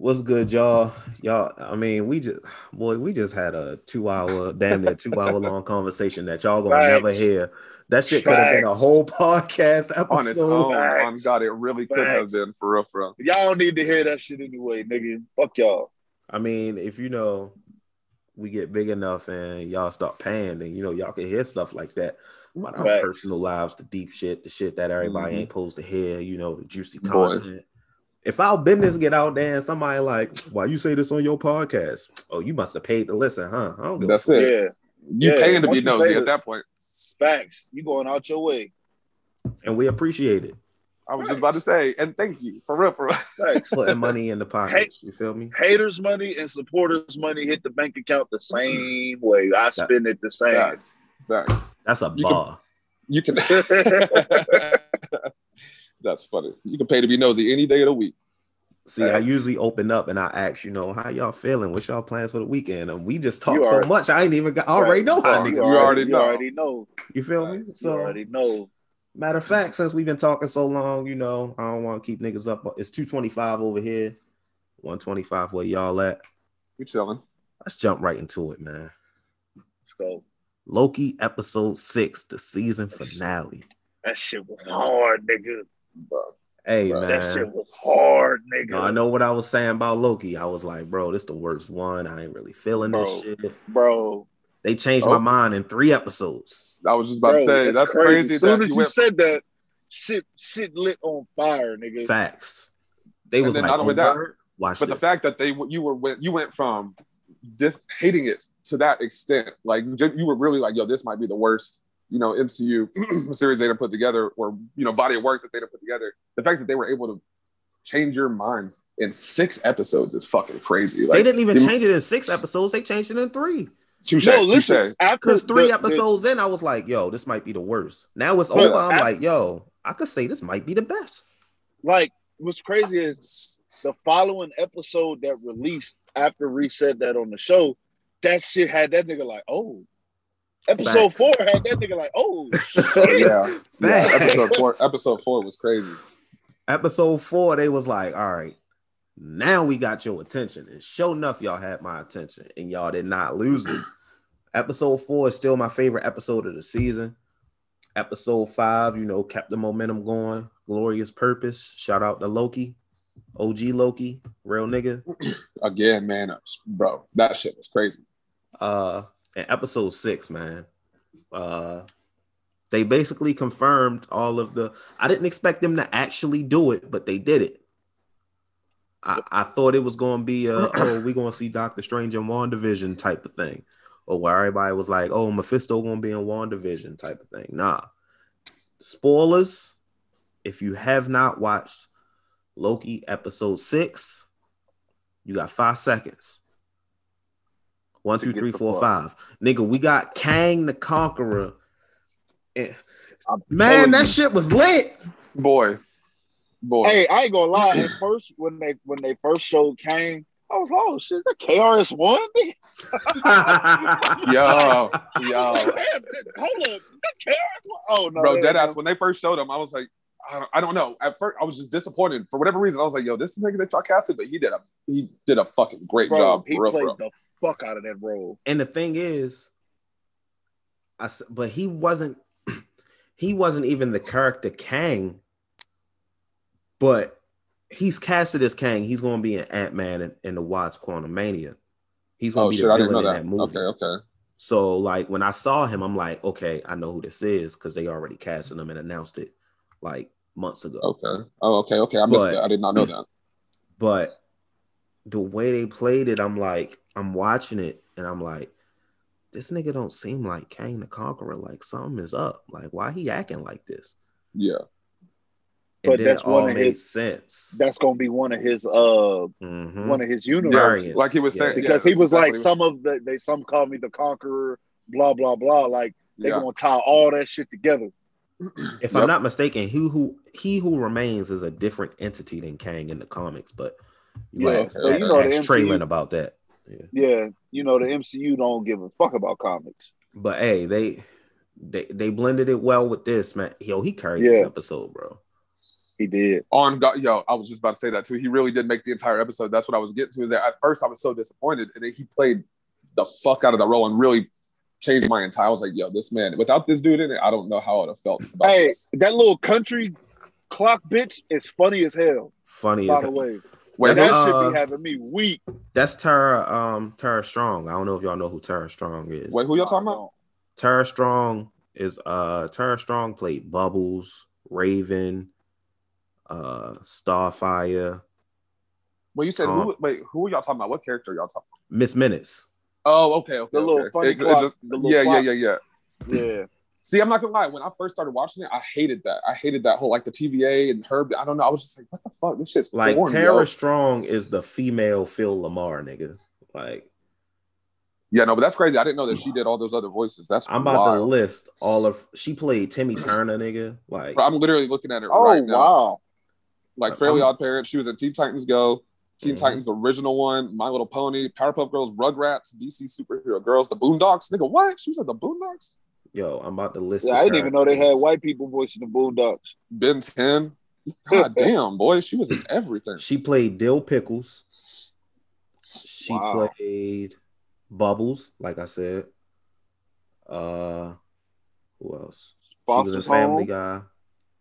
What's good, y'all? Y'all, I mean, we just boy, we just had a two hour, damn near two hour long conversation that y'all gonna Facts. never hear. That shit could have been a whole podcast episode. on its own. Facts. On God, it really could have been for real, for real. Y'all don't need to hear that shit anyway, nigga. Fuck y'all. I mean, if you know we get big enough and y'all start paying, then you know y'all can hear stuff like that. About our personal lives, the deep shit, the shit that everybody Mhm. ain't supposed to hear, you know, the juicy Boy. content. If our business get out there and somebody like, why you say this on your podcast? Oh, you must have paid to listen, huh? I don't give That's it. Yeah. You Yeah, paying to once be you nosy at that point. Facts. You going out your way. and we appreciate it. I was just about to say, and thank you for real, for real. Facts. Putting money in the pockets. You feel me? Haters' money and supporters' money hit the bank account the same way. I spend it the same. Facts, facts. That's a You can- bar. You can. That's funny. You can pay to be nosy any day of the week. See, I usually open up and I ask, you know, how y'all feeling? What's y'all plans for the weekend? And we just talk You so already- much. I ain't even got, I already know how You niggas. You already you know. already know. You feel me? You So already know. matter of fact, since we've been talking so long, you know, I don't want to keep niggas up. It's 225 over here, 125 where y'all at. We chilling. Let's jump right into it, man. Let's go. Loki episode six, the season finale. That shit was hard, nigga. Hey Bro, man. That shit was hard, nigga. No, I know what I was saying about Loki. I was like, bro, this the worst one. I ain't really feeling Bro. this shit. Bro. They changed Oh. my mind in three episodes. I was just about Bro, to say that's, crazy. As soon that as you you went, said that, shit, shit lit on fire, nigga. Facts. They And was then like, not only "Oh, that, word? watch but the fact that they you were went you went from just hating it to that extent, like you were really like, yo, this might be the worst, you know, MCU series they done put together, or you know, body of work that they done put together. The fact that they were able to change your mind in six episodes is fucking crazy. Like they didn't even you- change it in six episodes. They changed it in three. touche, No, listen. Because three the- the- episodes in, I was like, yo, this might be the worst. Now it's But over. I'm af- like, yo, I could say this might be the best. like what's crazy is the following episode that released after we said that on the show, that shit had that nigga like, oh. Episode Facts. four had that nigga like, oh Oh, shit. yeah, yeah. Episode four. Episode four was crazy. Episode four, they was like, all right, now we got your attention. And sure enough, y'all had my attention and y'all did not lose it. episode four is still my favorite episode of the season. Episode five, you know, kept the momentum going. Glorious purpose. Shout out to Loki, OG Loki, real nigga. Again, man, bro, that shit was crazy. uh in episode six, man. Uh they basically confirmed all of the I didn't expect them to actually do it, but they did it. I, I thought it was gonna be a oh, we gonna see Doctor Strange in WandaVision type of thing. Or where everybody was like, oh, Mephisto gonna be in WandaVision type of thing. Nah. Spoilers. If you have not watched Loki episode six, you got five seconds. One, To two, get three, the four, fuck. five. Nigga, we got Kang the Conqueror. I'm Man, that you. shit was lit. Boy, boy. Hey, I ain't gonna lie. At first, when they when they first showed Kang, I was like, oh shit, is that KRS One? Yo, yo. Hold up, that KRS One? Oh no, bro, that dead ass. When they first showed him, I was like, I don't, I don't know. At first, I was just disappointed for whatever reason. I was like, yo, this is nigga that y'all casted, but he did a he did a fucking great Bro, job he for real, played for real. the fuck out of that role. and the thing is, I s- but he wasn't he wasn't even the character Kang, but he's casted as Kang. He's gonna be an Ant-Man in, in the Wasp Quantumania. He's gonna Oh be shit, the I didn't villain in that. that movie. Okay, okay. So like when I saw him, I'm like, okay, I know who this is because they already casted him and announced it like months ago. Okay. Oh, okay, okay. I missed But- it. I did not know that. But the way they played it, I'm like, I'm watching it and I'm like, this nigga don't seem like Kang the Conqueror. Like something is up. Like why he acting like this? Yeah. And But then that's it all one of made his- sense. That's gonna be one of his uh Mhm. one of his Yeah, universes. Like he was Yeah. saying, because yeah, he was that's like exactly some of the they some call me the conqueror, blah blah blah. Like they're Yeah. gonna tie all that shit together. If Yep. I'm not mistaken, he who he who remains is a different entity than Kang in the comics. But you Yeah, ask, okay, ask, you know the ask MCU Traylon about that. Yeah. Yeah, you know the MCU don't give a fuck about comics. But hey, they they they blended it well with this man. Yo, he carried this episode, bro. He did. on God, yo, I was just about to say that too. He really did make the entire episode. That's what I was getting to. Is that at first I was so disappointed, and then he played the fuck out of the role and really changed my entire. I was like, yo, this man, without this dude in it, I don't know how I would have felt about Hey, this. that little country clock bitch is funny as hell. Funny By as the way, Wait, that uh, should be having me weak. that's Tara um Tara Strong. I don't know if y'all know who Tara Strong is. wait, who y'all talking about? Tara Strong is uh Tara Strong played Bubbles, Raven, uh Starfire, Well, you said Um, who? Wait, who are y'all talking about? What character are y'all talking? about? Miss Minutes. Oh, okay, okay. The little okay. funny It- it just- the little yeah, clock. yeah, yeah, yeah. Yeah. See, I'm not gonna lie. When I first started watching it, I hated that. I hated that whole like the TVA and Herb. I don't know. I was just like, what the fuck? This shit's Like boring, Tara yo. Strong is the female Phil LaMarr, nigga. Like Yeah, no, but that's crazy. I didn't know that she did all those other voices. That's I'm about to list all of she played Timmy Turner, nigga. Like Bro, I'm literally looking at it Oh right now. wow. Like Fairly I'm- Odd Parents. She was in Teen Titans Go, Teen Mhm. Titans the original one, My Little Pony, Powerpuff Girls, Rugrats, DC Superhero Girls, The Boondocks. Nigga, what? She was at the Boondocks. Yo, I'm about to list. Yeah, I didn't even know they had white people voicing the Boondocks. Ben 10. God damn, boy, she was in everything. She played Dil Pickles. She Wow. played Bubbles, like I said. Uh who else? she was in Family Home. Guy.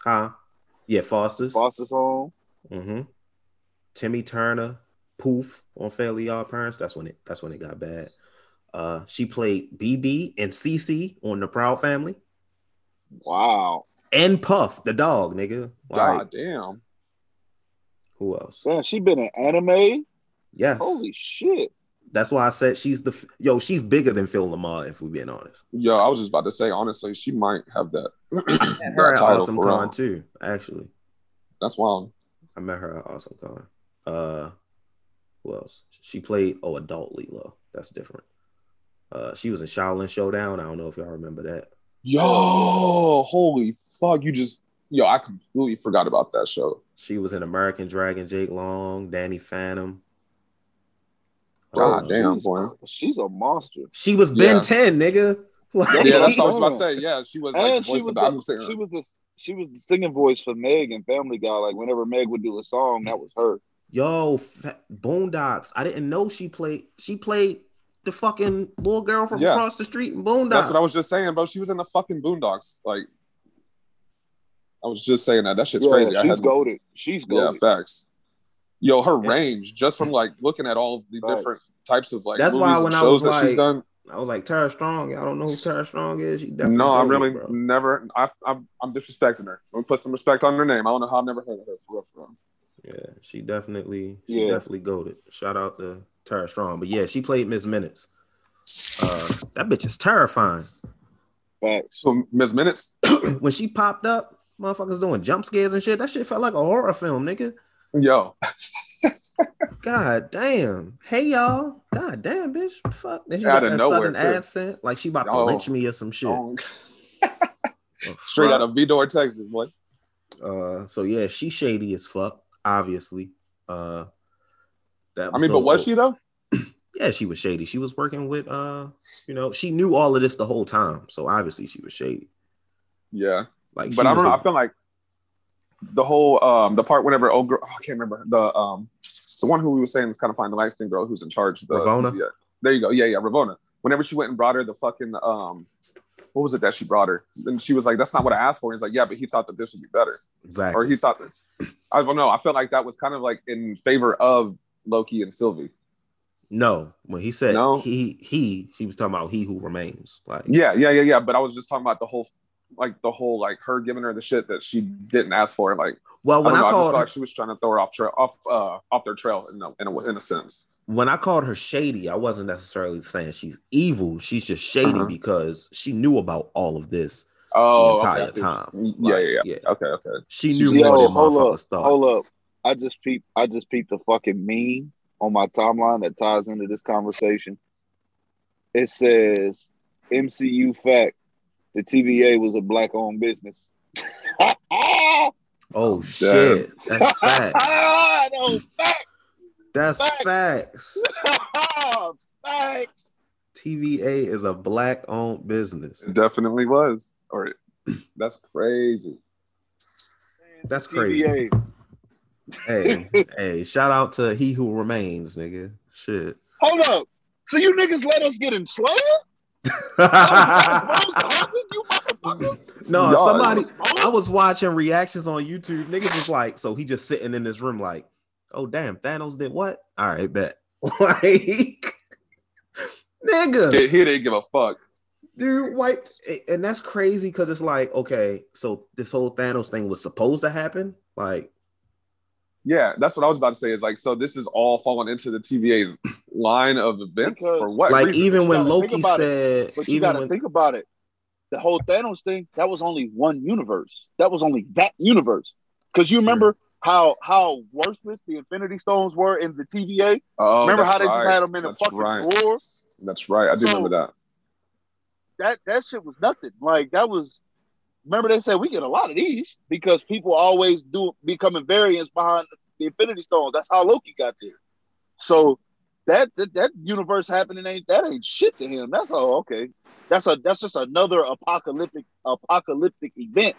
Huh? Yeah, Foster's. Foster's Home. Mm-hmm. Timmy Turner, Poof on Fairly Odd Parents. That's when it that's when it got bad. Uh she played BB and CC on the Proud Family. Wow. And Puff, the dog, nigga. Like, God damn. who else? Damn, she been in anime. Yes. Holy shit. That's why I said she's the yo. She's bigger than Phil LaMarr, if we're being honest. Yo, I was just about to say, honestly, she might have that. Her that at title Awesome for Con too. Actually, That's wild. I met her at Awesome Con. Uh, who else? She played oh adult Lilo. That's different. Uh, she was in Xiaolin Showdown. I don't know if y'all remember that. Yo, holy fuck. You just, yo, I completely forgot about that show. She was in American Dragon. Jake Long, Danny Phantom. God Uh, damn, she's, boy. She's a monster. She was Ben Yeah. 10, nigga. Like, Yeah, that's what I was about to say. Yeah, she was like and she was of the, I'm the, saying, she was the she was the singing voice for Meg and Family Guy. Like whenever Meg would do a song, that was her. Yo, fa- Boondocks. I didn't know she played. She played the fucking little girl from Yeah. across the street in Boondocks. that's what I was just saying, bro. She was in the fucking Boondocks. Like, I was just saying that. That shit's yeah, crazy. I she's had, goaded. She's goaded. yeah, goaded. facts. Yo, her Yeah. range just from like looking at all of the Facts. different types of like That's movies why and when I shows was that she's like, done. I was like Tara Strong. I don't know who Tara Strong is. She definitely No, I'm really bro. never. I, I'm, I'm disrespecting her. I'm gonna put some respect on her name. I don't know how I've never heard of her for real. For real. Yeah, she definitely, she Yeah. definitely goaded. Shout out to Tara Strong. But yeah, she played Miss Minutes. Uh, that bitch is terrifying. Facts. So Ms. Minutes, when she popped up, motherfuckers doing jump scares and shit. That shit felt like a horror film, nigga. yo, God damn. Hey y'all. God damn, bitch. Fuck. Then she Out got of that nowhere, southern too. accent. Like she about to lynch me or some shit. Oh, straight out of Vidor, Texas, boy. Uh, so yeah, she shady as fuck, obviously. Uh, that I mean, but was she though? Yeah, she was shady. She was working with, uh, you know, she knew all of this the whole time. So obviously she was shady. Yeah, Like, but I don't know. the- I feel like the whole um the part whenever old girl, oh, I can't remember the um the one who we were saying was kind of find the light skinned girl who's in charge. of The Ravonna? TVA. There you go. Yeah, yeah, Ravonna. Whenever she went and brought her the fucking um, what was it that she brought her? And she was like, "That's not what I asked for." He's like, "Yeah, but he thought that this would be better." exactly. or he thought that I don't know. I felt like that was kind of like in favor of Loki and Sylvie. no, when he said No? he he she was talking about he who remains. Like, Yeah, yeah, yeah, yeah. But I was just talking about the whole, like the whole, like her giving her the shit that she didn't ask for. Like well, I when don't I, know. I, just called felt like she was trying to throw her off trail, off, uh, off their trail in a, in a, in a sense. when I called her shady, I wasn't necessarily saying she's evil. She's just shady Uh-huh. because she knew about all of this Oh, the entire see what time. you're. Yeah, Like, yeah, yeah. Okay, okay. She She knew just- more Yo, than hold motherfuckers up, thought. hold up. I just peep I just peeped the fucking meme on my timeline that ties into this conversation. It says MCU fact: the TVA was a black-owned business. Oh shit, that's facts. no facts. That's Facts. facts. facts. TVA is a black-owned business. It definitely was. Or that's crazy. That's crazy. TVA. Hey, hey, shout out to he who remains, nigga. Shit. Hold up. So you niggas let us get enslaved? That was supposed to happen, you motherfuckers? no, Y'all- somebody. I was watching reactions on YouTube. Niggas was like, so he just sitting in this room, like, oh damn, Thanos did what? All right, bet. like, nigga, He, he didn't give a fuck. dude, white, and that's crazy because it's like, okay, so this whole Thanos thing was supposed to happen, like, Yeah, that's what I was about to say. Is like, so this is all falling into the TVA's line of events Because- for what? like reason? even when Loki about said, But you even gotta when, think about it. The whole Thanos thing, that was only one universe. That was only that universe. Because you Sure. remember how how worthless the Infinity Stones were in the TVA? Oh, remember how that's they just had them in a That's fucking right. drawer? That's right. I do So- remember that. That that shit was nothing. Like that was remember they said we get a lot of these because people always do becoming variants behind the Infinity Stones. That's how Loki got there. So that that, that universe happening ain't that ain't shit to him. That's all okay. That's a that's just another apocalyptic apocalyptic event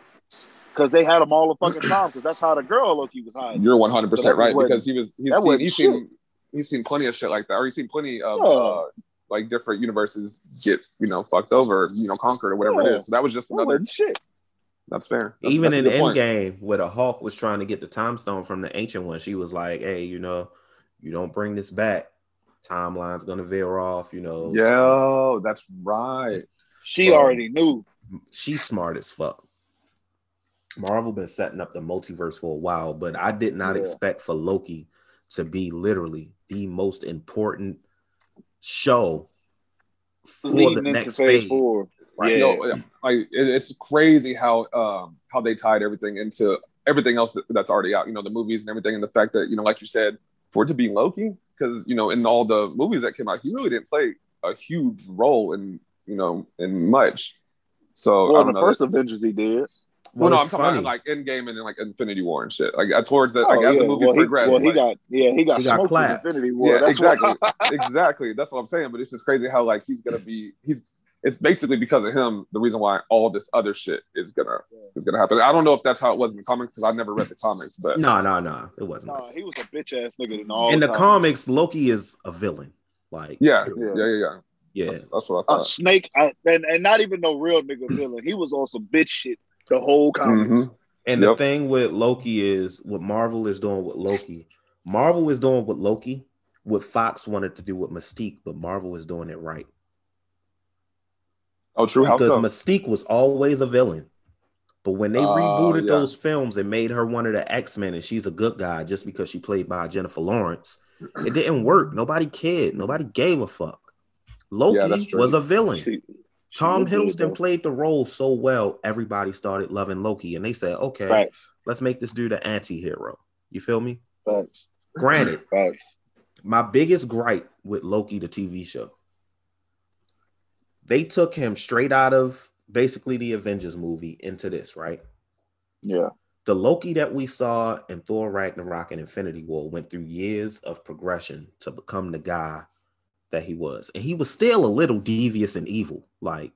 because they had them all the fucking time because that's how the girl Loki was hiding. You're 100 So percent right because he was he's seen he's seen he's seen plenty of shit like that, or he's seen plenty of Yeah. uh, like different universes get you know fucked over, you know conquered or whatever Yeah. it is. So that was just another. shit. That's fair. That's- even that's in a good point. Endgame, where the Hulk was trying to get the time stone from the ancient one, she was like, "Hey, you know, you don't bring this back, timeline's gonna veer off." You know, Yo, that's right. She Bro. already knew. she's smart as fuck. Marvel been setting up the multiverse for a while, but I did not Yeah. expect for Loki to be literally the most important show for Leading the next phase phase. four. Right. Yeah. No, yeah. like it, it's crazy how um how they tied everything into everything else that, that's already out. You know, the movies and everything, and the fact that you know, like you said, for it to be Loki, because you know, in all the movies that came out, he really didn't play a huge role in you know in much. So I Well, don't the know first that- Avengers he did. well, Well, no, I'm it's talking funny. about like Endgame and then like Infinity War and shit. Like towards the Oh, like as the movie well, he, well, he like- got yeah, he got He got smoked clapped. in Infinity War. yeah, That's exactly, exactly. That's what I'm saying. But it's just crazy how like he's gonna be. He's. It's basically because of him the reason why all this other shit is gonna is gonna happen. I don't know if that's how it was in the comics because I never read the comics, but No, no, no, it wasn't. Nah, he was a bitch ass nigga in all in the time. comics, Loki is a villain. Like, yeah, Yeah. yeah, yeah, yeah. yeah. That's, that's what I thought. snake, I, and and not even no real nigga villain. He was on some bitch shit the whole comics. Mhm. And the thing with Loki is what Marvel is doing with Loki. Marvel is doing with Loki what Fox wanted to do with Mystique, but Marvel is doing it right. Oh, true. How because so? Mystique was always a villain. But when they Oh, rebooted yeah. those films and made her one of the X-Men and she's a good guy just because she played by Jennifer Lawrence, it didn't work. Nobody cared. Nobody gave a fuck. Loki true. was a villain. She- she Tom Hiddleston played the role so well, everybody started loving Loki. And they said, okay, Facts, let's make this dude an anti-hero. You feel me? facts, Granted, facts. my biggest gripe with Loki, the TV show, they took him straight out of basically the Avengers movie into this, right? Yeah, The Loki that we saw in Thor Ragnarok and Infinity War went through years of progression to become the guy that he was. And he was still a little devious and evil. Like,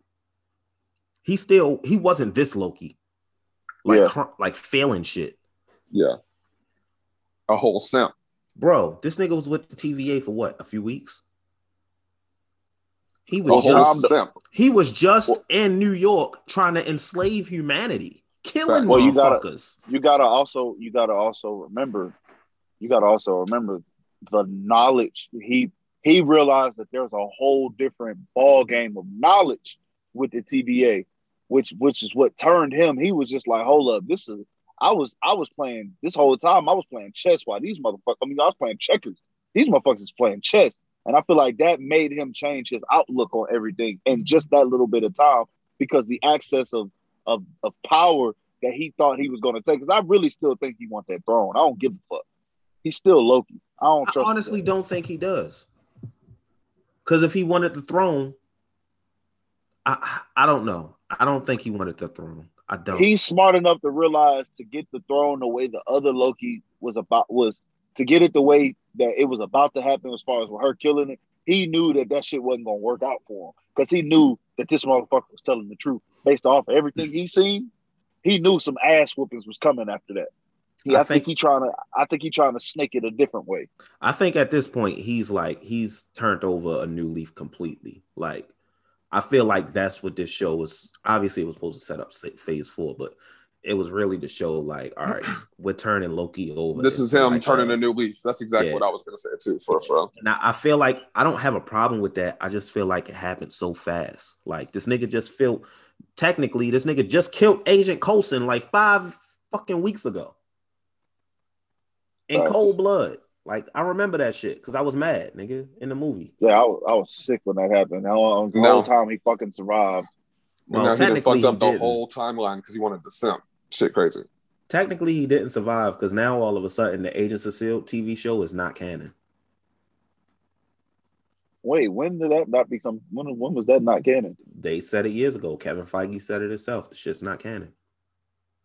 he still, he wasn't this Loki. Like, Yeah. cr- like failing shit. Yeah. A whole simp. Bro, this nigga was with the TVA for what? A few weeks? He was just he was just Well- in New York trying to enslave humanity, killing Well, you gotta- motherfuckers. you gotta also you gotta also remember, you gotta also remember the knowledge he he realized that there's a whole different ball game of knowledge with the TVA, which which is what turned him. He was just like, hold up, this is. I was I was playing this whole time. I was playing chess while these motherfuckers. I mean, I was playing checkers. These motherfuckers is playing chess, and I feel like that made him change his outlook on everything in just that little bit of time because the access of of of power that he thought he was going to take. Because I really still think he want that throne. I don't give a fuck. He's still Loki. I don't I honestly him. don't think he does. Because if he wanted the throne, I I don't know. I don't think he wanted the throne. I don't. He's smart enough to realize to get the throne the way the other Loki was about was to get it the way that it was about to happen as far as with her killing it. He knew that that shit wasn't gonna work out for him because he knew that this motherfucker was telling the truth based off of everything he seen. he knew some ass whoopings was coming after that. He, I I, think, think- he trying to. I think he trying to snake it a different way. I think at this point he's like he's turned over a new leaf completely. Like I feel like that's what this show was. Obviously, it was supposed to set up phase four, but it was really to show like, all right, we're turning Loki over. This is him Like, turning a new leaf. That's exactly yeah. what I was gonna say too. For for Now I feel like I don't have a problem with that. I just feel like it happened so fast. Like this nigga just feel technically this nigga just killed Agent Coulson like five fucking weeks ago. In Facts. cold blood. Like I remember that shit because I was mad, nigga, in the movie. Yeah, I was, I was sick when that happened. The whole, the No. whole time he fucking survived. Well, now he done technically fucked up he the didn't. whole timeline because he wanted to simp. Shit, crazy. Technically, he didn't survive because now all of a sudden the Agents of Shield TV show is not canon. Wait, when did that not become? When when was that not canon? They said it years ago. Kevin Feige said it himself. The shit's not canon.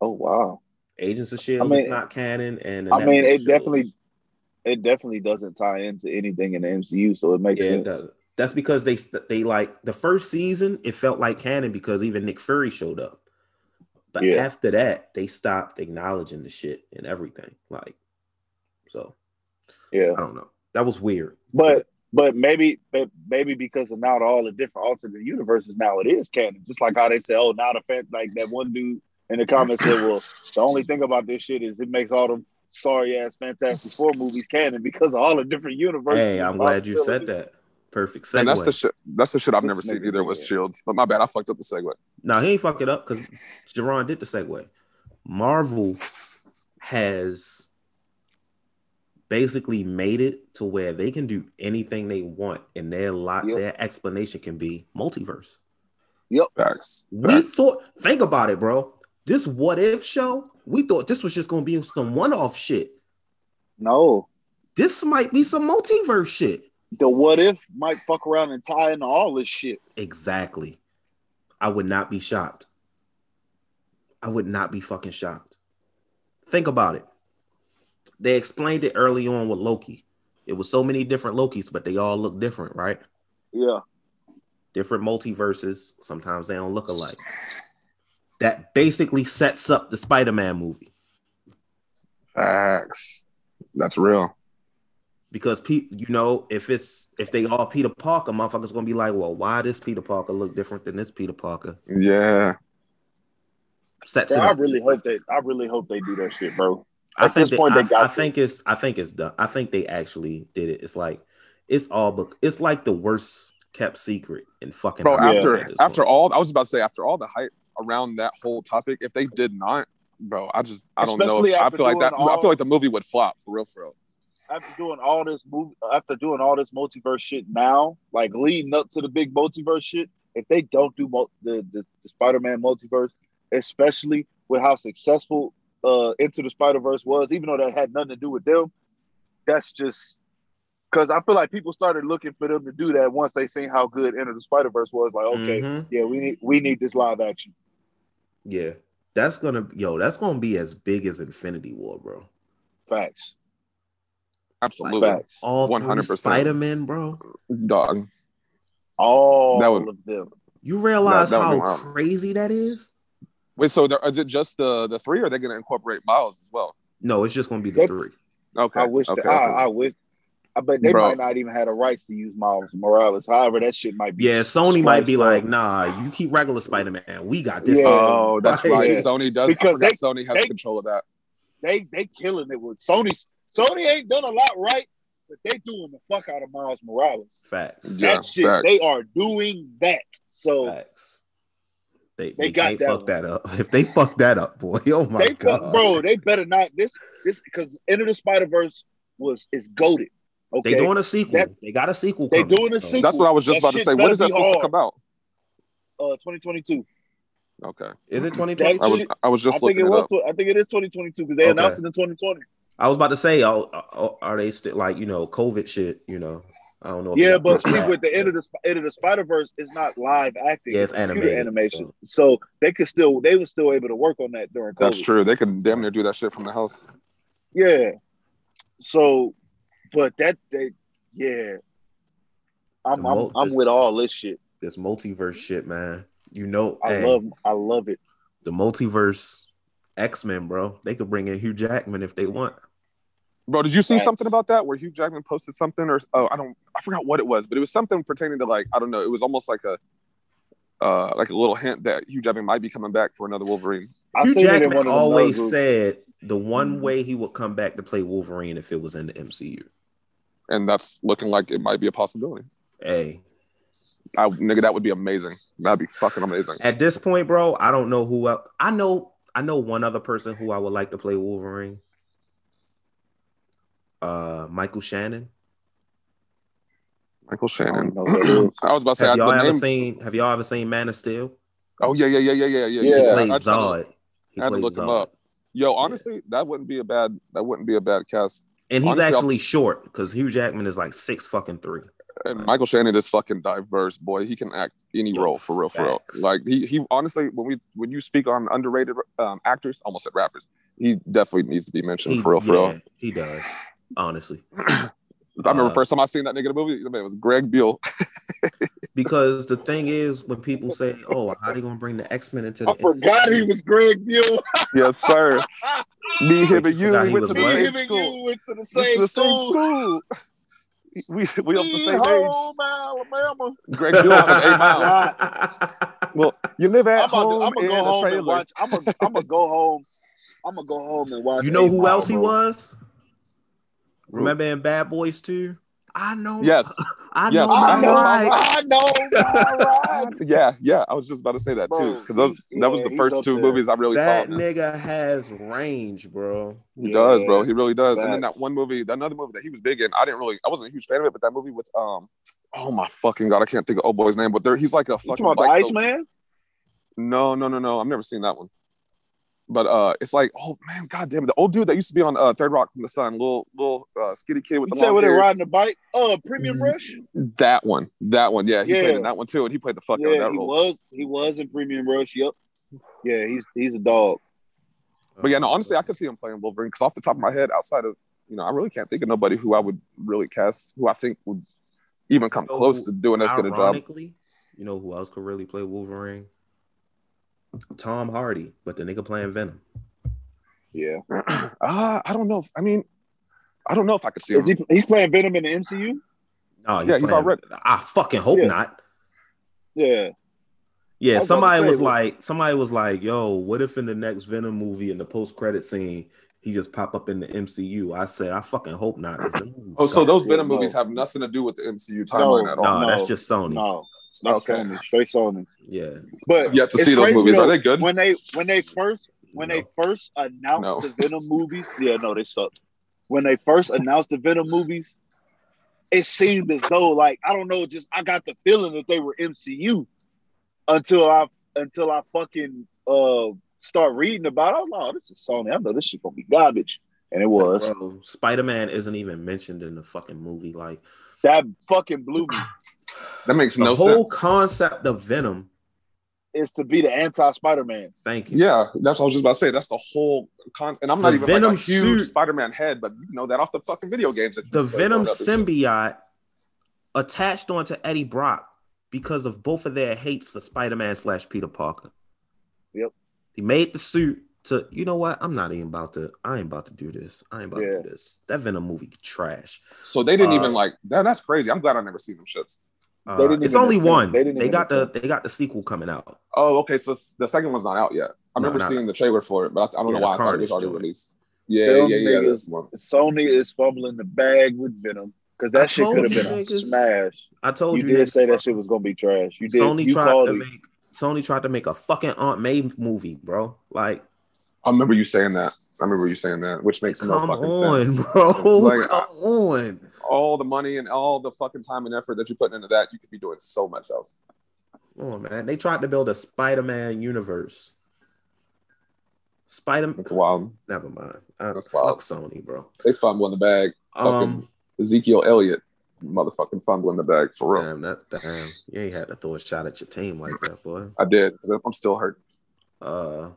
Oh wow. Agents of Shield I mean- is not canon, and I mean, Netflix it definitely- It definitely doesn't tie into anything in the MCU, so it makes Yeah, it sense. does. That's because they they like the first season. It felt like canon because even Nick Fury showed up. But Yeah. after that, they stopped acknowledging the shit and everything. Like, so Yeah, I don't know. That was weird. but but maybe but maybe because of now all the different alternate universes, now it is canon. Just like how they say, oh, now the fact like that one dude in the comments said, well, the only thing about this shit is it makes all them sorry ass Fantastic Four movies canon because of all the different universes. Hey, I'm glad you said that. Perfect segue. And that's the shit. That's the shit I've This never seen either with. Shields. But my bad, I fucked up the segue. No, he ain't fuck it up because Jerron did the segue. Marvel has basically made it to where they can do anything they want, and their lot Yep. their explanation can be multiverse. Facts. We Facts. thought, think about it, bro. This what if show, we thought this was just gonna be some one-off shit. No, This might be some multiverse shit. The what if might fuck around and tie into all this shit. Exactly. I would not be shocked. I would not be fucking shocked. Think about it. They explained it early on with Loki. It was so many different Lokis, but they all look different, right? Yeah, Different multiverses. Sometimes they don't look alike. That basically sets up the Spider-Man movie Facts. That's real. Because pe- you know if it's if they all Peter Parker, motherfuckers gonna be like, well, why does Peter Parker look different than this Peter Parker? Yeah. Sets Bro, I really hope they. I really hope they do that shit, bro. I think this they, point, I, they got I to. think it's I think it's done. I think they actually did it. It's like it's all but it's like the worst kept secret in fucking Bro, after after point. all I was about to say, after all the hype around that whole topic, if they did not, bro, I just I don't know. If, I feel like that doing I feel like the movie would flop for real for real. After doing all this movie, after doing all this multiverse shit now, like leading up to the big multiverse shit, if they don't do mul- the, the the Spider-Man multiverse, especially with how successful uh Into the Spider-Verse was, even though that had nothing to do with them, that's just because I feel like people started looking for them to do that once they seen how good Into the Spider-Verse was. Like, okay, Mhm. yeah, we need we need this live action. Yeah. That's gonna yo, that's gonna be as big as Infinity War, bro. Facts, Absolutely. facts, All 100 100%. Spider-Man, bro. Dog. all That would- of them. You realize that would how wild. crazy that is? Wait, so there, is it just the the three or are they gonna incorporate Miles as well? No, it's just gonna be the They- three. Okay. I wish okay, that I, okay. I wish. I bet they Bro. might not even have the rights to use Miles Morales. However, that shit might be. Yeah, Sony might be like, nah, you keep regular Spider-Man. We got this. Yeah. Oh, that's Yeah. right. Sony does Because because they- Sony has they- control of that. they they killing it with Sony. Sony ain't done a lot right, but they doing the fuck out of Miles Morales. Facts. Yeah, that shit, facts. they are doing that. So Facts. They, They they, got that fuck one. that up. If they fuck that up, boy, oh my they god, fuck, bro, they better not this this because Into the Spider Verse was is goaded. Okay, they doing a sequel. That- they got a sequel. They coming, doing a so- sequel. That's what I was just That about to say. What better is that be supposed to come out? uh 2022. Okay. Is it 2020? I was I was I just think looking it it was. up. tw- I think it is 2022 because they Okay. announced it in 2020. I was about to say, oh, oh, are they still like you know COVID shit? You know, I don't know. If Yeah, but see, that. with the end of the Sp- end of the Spider Verse, it's not live acting. Yeah, it's computer animated, animation. So they could still they were still able to work on that during COVID. That's true. They could damn near do that shit from the house. Yeah. So, but that they yeah. I'm The I'm, I'm this- with all this shit. this multiverse shit, man. You know, I hey, love I love it. the multiverse X Men, bro. They could bring in Hugh Jackman if they want. Bro, did you see Right. something about that where Hugh Jackman posted something or oh I don't I forgot what it was, but it was something pertaining to like I don't know. It was almost like a uh like a little hint that Hugh Jackman might be coming back for another Wolverine. I Hugh seen it in Jackman one of them always notebooks. said the one Mhm. way he would come back to play Wolverine if it was in the MCU. And that's looking like it might be a possibility. Hey, I, nigga, that would be amazing. That'd be fucking amazing. at this point, bro, I don't know who else. I know I know one other person who I would like to play Wolverine. Uh, Michael Shannon. Michael Shannon. know who that is. I was about to say, Have y'all the ever name. seen? Have y'all ever seen Man of Steel? Oh yeah, yeah, yeah, yeah, yeah, yeah. Yeah. He I- plays I just had to- Zod. He I had to plays look him up. Yo, honestly, that wouldn't be a bad. That wouldn't be a bad cast. And he's Honestly, I'll- actually short because Hugh Jackman is like six fucking three. And Michael Shannon is fucking diverse, boy. He can act any Yo, role for real, for real. Like he, he honestly, when we when you speak on underrated um, actors, almost said rappers, he definitely needs to be mentioned He, for real, for yeah, real. he does. Honestly, I remember Uh, first time I seen that nigga in the movie, the man was Greg Buell. because the thing is, when people say, "Oh, how they gonna bring the X Men into the?" I forgot he was Greg Buell. yes, sir. Me, him, and you, we he went to the same Him school. you went to the same the same school. school. We we up the Sweet same age. home Alabama. Greg Buell from Eight Mile. Well, you live at I'm home I'm gonna go home and watch. I'm gonna, I'm gonna go home. I'm gonna go home and watch. You know who else he bro. was? Remember in Bad Boys 2? I know. Yes. I Yes, know. I know my. I know my. Yeah, yeah. I was just about to say that too because those he's- that was the first two there. movies I really That saw. That in. nigga has range, bro. He does, bro. He really does. And then that one movie, another movie that he was big in, I didn't really, I wasn't a huge fan of it, but that movie with, um, oh my fucking god, I can't think of old boy's name, but there, he's like a You fucking. talking about the Iceman? No, no, no, no. I've never seen that one. But uh, it's like, oh man, god damn it, the old dude that used to be on uh, Third Rock from the Sun, little little uh, skinny kid with You the said long when they hair. riding a bike? Oh, Premium Rush. That one, that one, yeah, he played in that one too, and he played the fuck out of Yeah, that he role. was. He was in Premium Rush. Yep. Yeah, he's he's a dog. But yeah, no, honestly, I could see him playing Wolverine because off the top of my head, outside of you know, I really can't think of nobody who I would really cast who I think would even come So, close to doing as good a job. Ironically, you know who else could really play Wolverine? Tom Hardy, but the nigga playing Venom. Yeah. uh, I don't know. If, I mean, I don't know if I could see him. Is he? He's playing Venom in the MCU. No, Yeah, he's playing- already- I fucking hope Yeah. not. Yeah. Yeah, was somebody say, was like, somebody was like, "Yo, what if in the next Venom movie, in the post credit scene, he just pop up in the MCU?" I said, "I fucking hope not." oh, so those Yeah, Venom no. movies have nothing to do with the MCU timeline No, at all. no, no, that's just Sony. No, that's Okay. Sony. Straight Sony. Yeah, But Yet to see those movies. though, Are they good? When they when they first when No. they first announced No. the Venom movies, yeah, no, they suck. When they first announced the Venom movies, it seemed as though like I don't know, just I got the feeling that they were MCU until I until I fucking uh start reading about. It. I was like, oh, this is Sony. I know this shit gonna be garbage, and it was. Spider Man isn't even mentioned in the fucking movie. Like That fucking blew me. That makes the no sense. The whole concept of Venom. Is to be the anti Spider Man. Thank you. Yeah, that's what I was just about to say. That's the whole concept. And I'm not The even Venom like a huge suit- Spider-Man head, but you know that off the fucking video games. that The used to play Venom growing up and shit. symbiote attached onto Eddie Brock because of both of their hates for Spider Man slash Peter Parker. Yep. He made the suit to. You know what? I'm not even about to. I ain't about to do this. I ain't about Yeah. to do this. That Venom movie trash. So they didn't Uh, even like that. That's crazy. I'm glad I never seen them shits. Uh, They didn't it's only attempt- one. they They, didn't even got the they got the sequel coming out. Oh, okay. So the second one's not out yet. I No, remember not- seeing the trailer for it, but I, I don't Yeah, know why I thought it was already joint. released. Yeah, Them yeah, yeah. niggas- one. Sony is fumbling the bag with Venom because I that shit could have been a smash. I told You you, did niggas, say that shit was gonna be trash. You did. Sony you tried called to it. make Sony tried to make a fucking Aunt May movie, bro. Like, I remember you saying that. I remember you saying that, which makes no fucking on, sense. bro. Like, come on. All the money and all the fucking time and effort that you're putting into that, you could be doing so much else. Oh man. They tried to build a Spider-Man universe. Spider. Man, that's wild. Never mind. Uh, That's fuck wild. Sony, bro. They fumble in the bag. Um, Ezekiel Elliott, motherfucking fumble in the bag for real. damn, that damn. You ain't had to throw a shot at your team like that, boy. I did. I'm still hurt. Uh,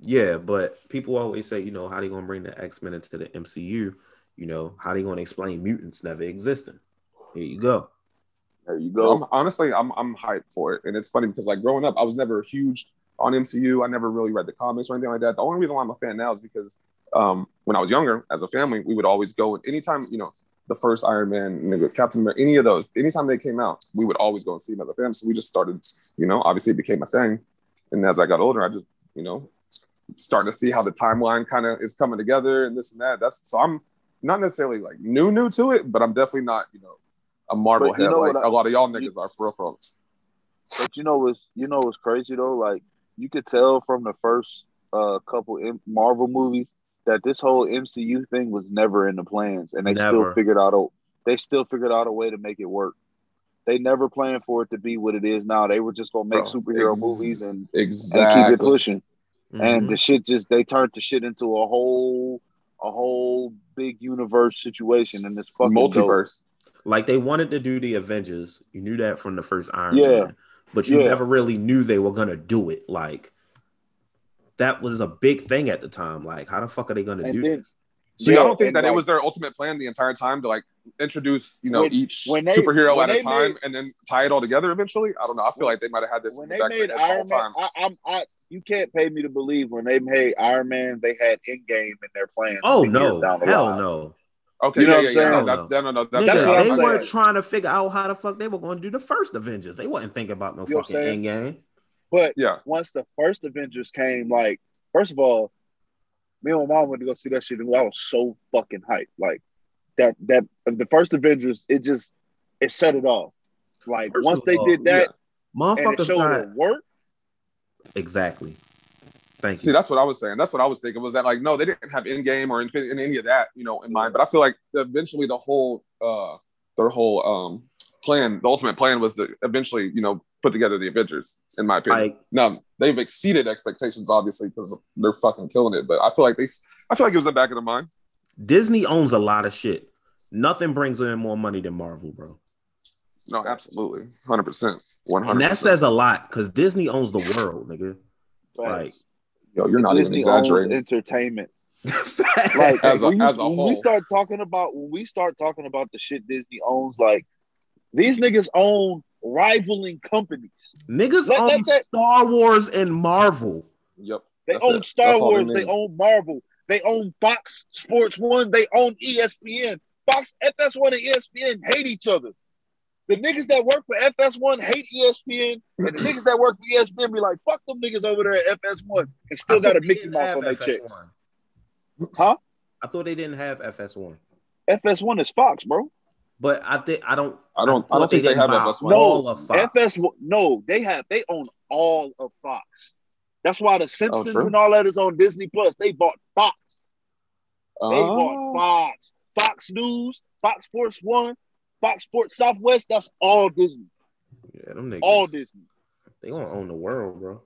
yeah, but people always say, you know, how they gonna bring the X Men into the MCU? You know, how they gonna explain mutants never existing? Here you go. There you go. I'm, honestly, I'm I'm hyped for it, and it's funny because like growing up, I was never huge on MCU. I never really read the comics or anything like that. The only reason why I'm a fan now is because um, when I was younger, as a family, we would always go. And anytime you know the first Iron Man, Captain America, any of those, anytime they came out, we would always go and see another film. So we just started, you know, obviously it became a thing. And as I got older, I just, you know, starting to see how the timeline kind of is coming together and this and that. That's so I'm not necessarily like new new to it, but I'm definitely not, you know, a Marvel head know like I, a lot of y'all niggas are for real. But you know what's you know what's crazy though? Like you could tell from the first uh couple Marvel movies that this whole MCU thing was never in the plans, and they never. still figured out a they still figured out a way to make it work. They never planned for it to be what it is now. They were just gonna make Bro, superhero ex- movies and, exactly. and keep it pushing. Mm-hmm. And the shit just they turned the shit into a whole a whole big universe situation in this fucking multiverse. Dope. Like they wanted to do the Avengers. You knew that from the first Iron yeah. Man, but you yeah. never really knew they were gonna do it. Like that was a big thing at the time. Like, how the fuck are they gonna and do then, this? So yeah, I don't think that like, it was their ultimate plan the entire time to like introduce, you know, when, each when they, superhero at a time made, and then tie it all together eventually. I don't know. I feel like they might have had this when they made Iron Man. I, I'm, I, you can't pay me to believe when they made Iron Man, they had Endgame in their plans. Oh no, hell line. no. Okay, you know yeah, yeah, yeah. No, that, no, no, that's, Nigga, they were trying to figure out how the fuck they were going to do the first Avengers. They wasn't thinking about no you fucking Endgame. But yeah, once the first Avengers came, like first of all, me and my mom went to go see that shit, and I was so fucking hyped. Like that, that the first Avengers, it just it set it off. Like first once they all, did that, yeah. motherfuckers got work. Exactly. Thank See, that's what I was saying. That's what I was thinking. Was that like no, they didn't have Endgame or in, in any of that, you know, in mind. But I feel like eventually the whole, uh, their whole um plan, the ultimate plan was to eventually, you know, put together the Avengers, in my opinion. Like, now they've exceeded expectations, obviously, because they're fucking killing it. But I feel like they, I feel like it was in the back of their mind. Disney owns a lot of shit. Nothing brings in more money than Marvel, bro. No, absolutely, hundred percent, one hundred. And that says a lot because Disney owns the world, nigga. Like, yo, you're not Disney even exaggerating. entertainment. like as a, when, you, as a when whole. we start talking about when we start talking about the shit Disney owns, like these niggas own rivaling companies. Niggas let, own Star Wars and Marvel. Yep. They own it. Star Wars. They, they, own Marvel. They own Fox Sports One. They own ESPN. Fox, FS1, and ESPN hate each other. The niggas that work for FS1 hate ESPN, and the niggas that work for ESPN be like, "Fuck them niggas over there at FS1," and still got a Mickey Mouse on their checks. Huh? I thought they didn't have FS1. FS1 is Fox, bro. But I think I don't. I don't. I, I don't think they, they have FS1. No, FS. No, they have. They own all of Fox. That's why the oh, Simpsons oh, and all that is on Disney Plus. They bought Fox. They oh. bought Fox, Fox News, Fox Sports One, Fox Sports Southwest. That's all Disney. Yeah, them niggas. All Disney. They gonna own the world, bro.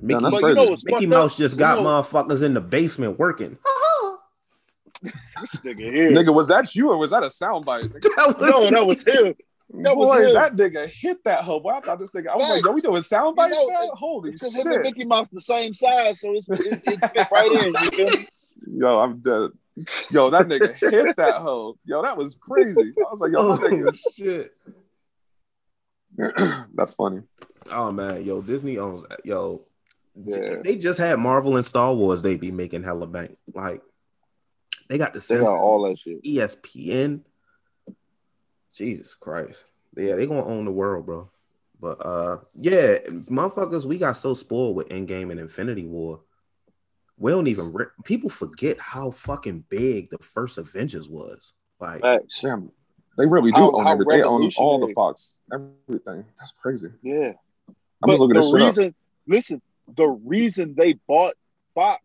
Mickey, no, you know Mickey Mouse just got you know, motherfuckers in the basement working. nigga here. Nigga, was that you or was that a soundbite? No, that was him. That Boy, was him. that nigga hit that hoe. Boy, I thought this nigga. I was like, yo, we doing sound bites you know, now? Holy shit! Because him and Mickey Mouse the same size, so it's, it, it fit right in. You feel me? Yo, I'm dead. Yo, that nigga hit that hoe. Yo, that was crazy. I was like, yo, oh, nigga. shit. That's funny. Oh man, yo, Disney owns yo. Yeah. They just had Marvel and Star Wars. They be making hella bank. Like they got the Simpsons, all that shit. ESPN. Jesus Christ. Yeah, they gonna own the world, bro. But uh yeah, motherfuckers, we got so spoiled with Endgame and Infinity War. We don't even re- people forget how fucking big the first Avengers was. Like, damn, they really do how, own everything. They own all the Fox, everything. That's crazy. Yeah, I'm but just looking at the reason. Up. Listen, the reason they bought Fox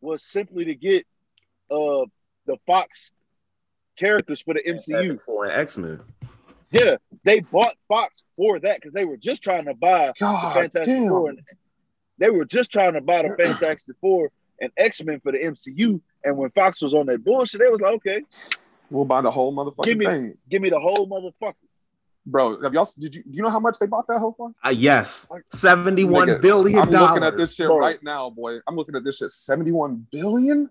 was simply to get uh the Fox characters for the MCU for an X Men. Yeah, they bought Fox for that because they were just trying to buy God, the Fantastic damn. Four. And they were just trying to buy the Fantastic Four and X Men for the MCU. And when Fox was on that bullshit, they was like, okay, we'll buy the whole motherfucking give me, thing. Give me the whole motherfucker. Bro, have y'all did you do you know how much they bought that whole for? Uh, yes, seventy-one Nigga, billion. I'm looking at this shit Bro. right now, boy. I'm looking at this shit. Seventy-one billion.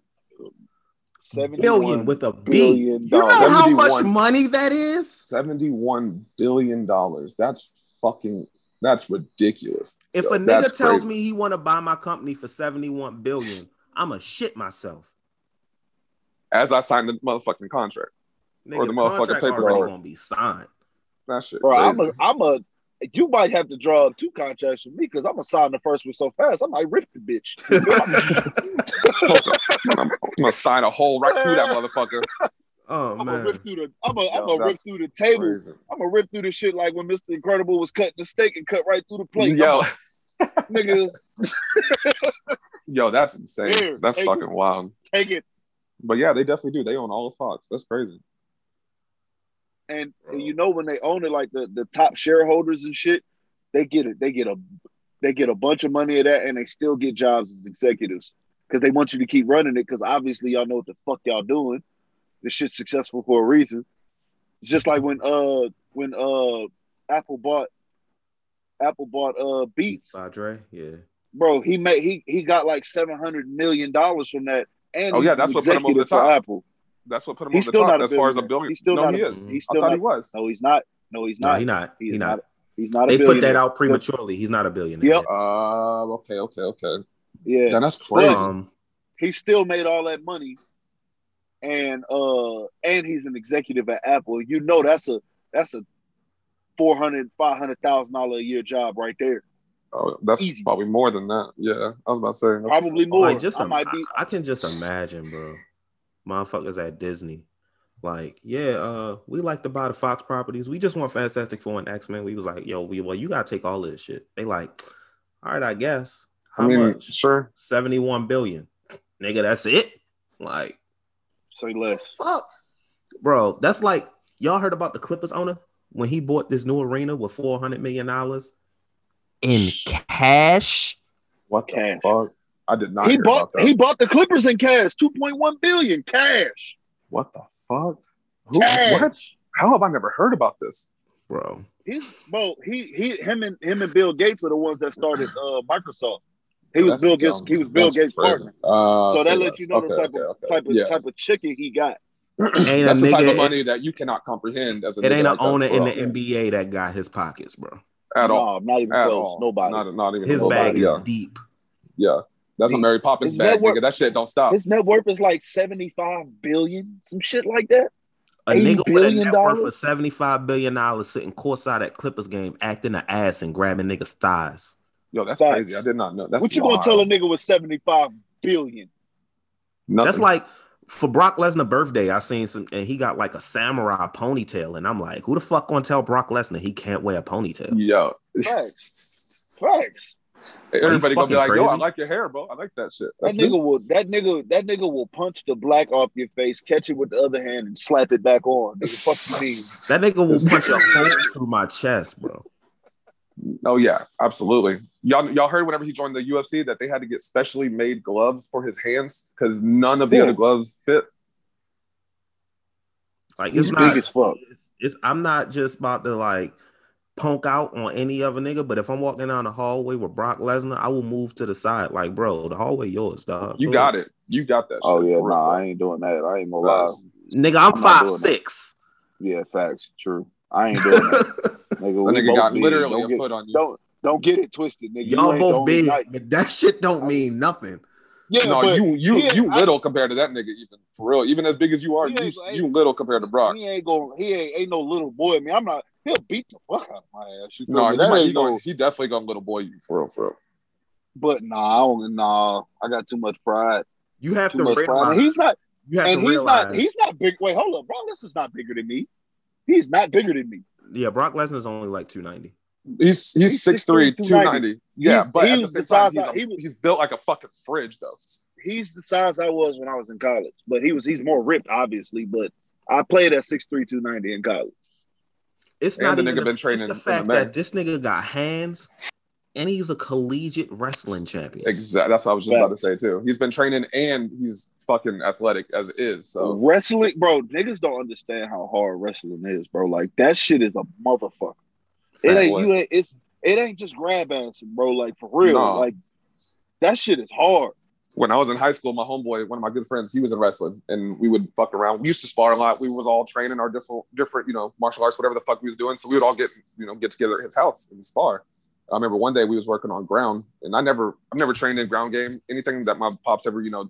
Billion with a B. You know how much money that is? Seventy-one billion dollars. That's fucking That's ridiculous. If Yo, a nigga that's tells crazy. me he want to buy my company for 71 billion, I'ma shit myself. as I signed the motherfucking contract, Nigga, Or the the motherfucking contract papers already are- gonna be signed. that shit. Bro, I'm a, I'm a. You might have to draw up two contracts with me because I'm gonna sign the first one so fast I might rip the bitch. I'm, I'm gonna sign a hole right through that motherfucker. Oh I'm gonna man. rip through the. I'm gonna, I'm gonna rip through the table. Crazy. I'm gonna rip through the shit like when Mr. Incredible was cutting the steak and cut right through the plate. Yo, nigga, yo, that's insane. Here, that's take fucking wild. take it. But yeah, they definitely do. They own all of Fox. That's crazy. And, and you know when they own it, like the, the top shareholders and shit, they get it. They get a they get a bunch of money of that, and they still get jobs as executives because they want you to keep running it. Because obviously y'all know what the fuck y'all doing. This shit's successful for a reason. It's just like when uh when uh Apple bought Apple bought uh Beats, Padre, yeah. bro. He made he he got like seven hundred million dollars from that. And Oh, yeah, that's what put him over the for top. Apple. That's what put him He's on still the top not a as far as a billionaire. billion. He's still no, not he a- is. he's I still thought not- he was. No, he's not. No, he's not. No, not. he not. He He is not. He's not a They put that out prematurely. He's not a billionaire. Yep. Uh, okay, okay, okay. Yeah, Then that's crazy. Um, he still made all that money, and uh, and he's an executive at Apple. You know that's a that's a four hundred five hundred thousand dollar a year job right there. oh, that's easy. probably more than that. Yeah, I was about to say that's- Probably more. like just I might be. I, I can just imagine, bro. Motherfuckers at Disney. Like, yeah, uh, we like to buy the Fox properties. We just want Fantastic Four and X Men. We was like, yo, we well, you gotta take all of this shit. They like, all right, I guess. How I mean, much? sure. 71 billion. Nigga, that's it? Like, Say less. fuck. Bro, that's like y'all heard about the Clippers owner when he bought this new arena with 400 million dollars in cash. What the Cash. fuck? I did not. He hear bought about that. he bought the Clippers in cash, two point one billion cash. What the fuck? Who? Cash. What? How have I never heard about this? Bro. He's bro. He he him and him and Bill Gates are the ones that started uh, Microsoft. He was That's Bill Gates. He was Bill Gates' partner. Uh, So that lets you know the Okay, type of okay, okay. type of yeah. type of chicken he got. Ain't a That's the type of money that you cannot comprehend as a It nigga ain't an that owner in real. the NBA that got his pockets, bro. at all. No, not even At close. all. Nobody. Not, not even His nobody. bag is yeah. deep. Yeah. That's a He- Mary Poppins bag, network- nigga. That shit don't stop. His net worth is like seventy five billion, some shit like that. A $80 nigga with a billion net worth of 75 billion dollars sitting courtside at Clippers game, acting an ass and grabbing niggas' thighs. Yo, that's Facts. crazy. I did not know. That's what you wild. gonna tell a nigga with seventy five billion? Nothing. That's like for Brock Lesnar birthday, I seen some and he got like a samurai ponytail, and I'm like, who the fuck gonna tell Brock Lesnar he can't wear a ponytail? yo. Facts. Facts. Everybody gonna be like, fucking yo, I like your hair, bro. I like that shit. That That's nigga will that nigga that nigga will punch the black off your face, catch it with the other hand, and slap it back on. Nigga, fuck you? That nigga will punch a hole through my chest, bro. Oh yeah, absolutely. Y'all, y'all heard whenever he joined the UFC that they had to get specially made gloves for his hands because none of the Yeah. other gloves fit. Like He's it's big not. as fuck. It's, it's I'm not just about to like punk out on any other nigga, but if I'm walking down the hallway with Brock Lesnar, I will move to the side. Like, bro, the hallway yours, dog. You got it. You got that. Oh yeah, for real, nah, I ain't doing that. I ain't gonna lie. Facts. Nigga, I'm, I'm five doing that. six. Yeah, facts. True. I ain't doing that. nigga, That we nigga both got big. literally don't a get, foot on you. Don't don't get it twisted, nigga. You Y'all ain't both big, guy- but that shit don't mean nothing. Yeah, no, you you he ain't- you I- little compared to that nigga, even for real. Even as big as you are, you you little compared to Brock. He ain't going. He ain't ain't no little boy. I mean, I'm not. He'll beat the fuck out of my ass. You feel No, me? he, That might, ain't he, going, no- he definitely gonna little boy you for real, for real. But nah, I don't. Nah, I got too much pride. You have Too to pride. realize. He's not. you have And to he's realize. not. He's not big. Wait, hold up, bro. This is not bigger than me. He's not bigger than me. yeah, Brock Lesnar's only like 290. He's he's, He's 6'3", 6'3", 290. Yeah, He- but he at the was the time, size he's, I- a- he was- he's built like a fucking fridge, though. He's the size I was when I was in college, but he was. He's more ripped, obviously. But I played at 6'3", 290 in college. It's And not the nigga the, been training the in fact MMA. that this nigga got hands and he's a collegiate wrestling champion. Exactly. That's what I was just about to say too. He's been training and he's fucking athletic as it is. So Wrestling, bro. Niggas don't understand how hard wrestling is, bro. Like that shit is a motherfucker. It Fact. ain't you. Ain't, it's it ain't just grab assing, bro. Like for real. No. Like that shit is hard. When I was in high school, my homeboy, one of my good friends, he was in wrestling, and we would fuck around. We used to spar a lot. We was all training our different, different, you know, martial arts, whatever the fuck we was doing. So we would all get, you know, get together at his house and spar. I remember one day we was working on ground, and I never, I've never trained in ground game. Anything that my pops ever, you know,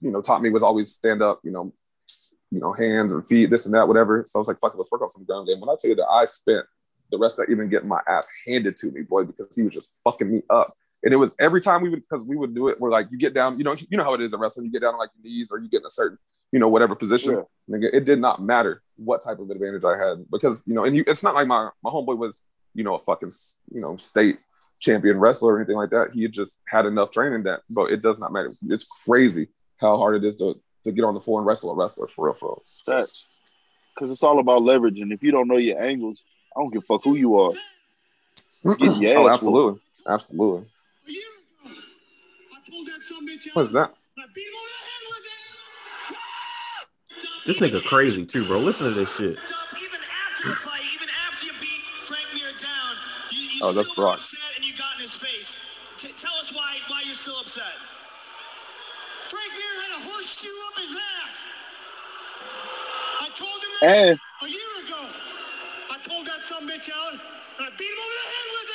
you know, taught me was always stand up, you know, you know, hands and feet, this and that, whatever. So I was like, fuck it, let's work on some ground game. When I tell you that I spent the rest of even getting my ass handed to me, boy, because he was just fucking me up. And it was every time we would, because we would do it, we're like, you get down, you know, you know how it is in wrestling, you get down on like your knees or you get in a certain, you know, whatever position. Yeah. It did not matter what type of advantage I had because, you know, and you, it's not like my, my homeboy was, you know, a fucking, you know, state champion wrestler or anything like that. He had just had enough training that, but it does not matter. It's crazy how hard it is to, to get on the floor and wrestle a wrestler for real, for real. That's because it's all about leverage. And if you don't know your angles, I don't give a fuck who you are. oh, absolutely. Absolutely. What is that? This nigga crazy too, bro. Listen to this shit. oh, that's Brock. And you got in his face. T- tell us why why you're still upset. Frank Mir had a horseshoe up his ass. I told him that and, a year ago. I pulled that some bitch out and I beat him over the head with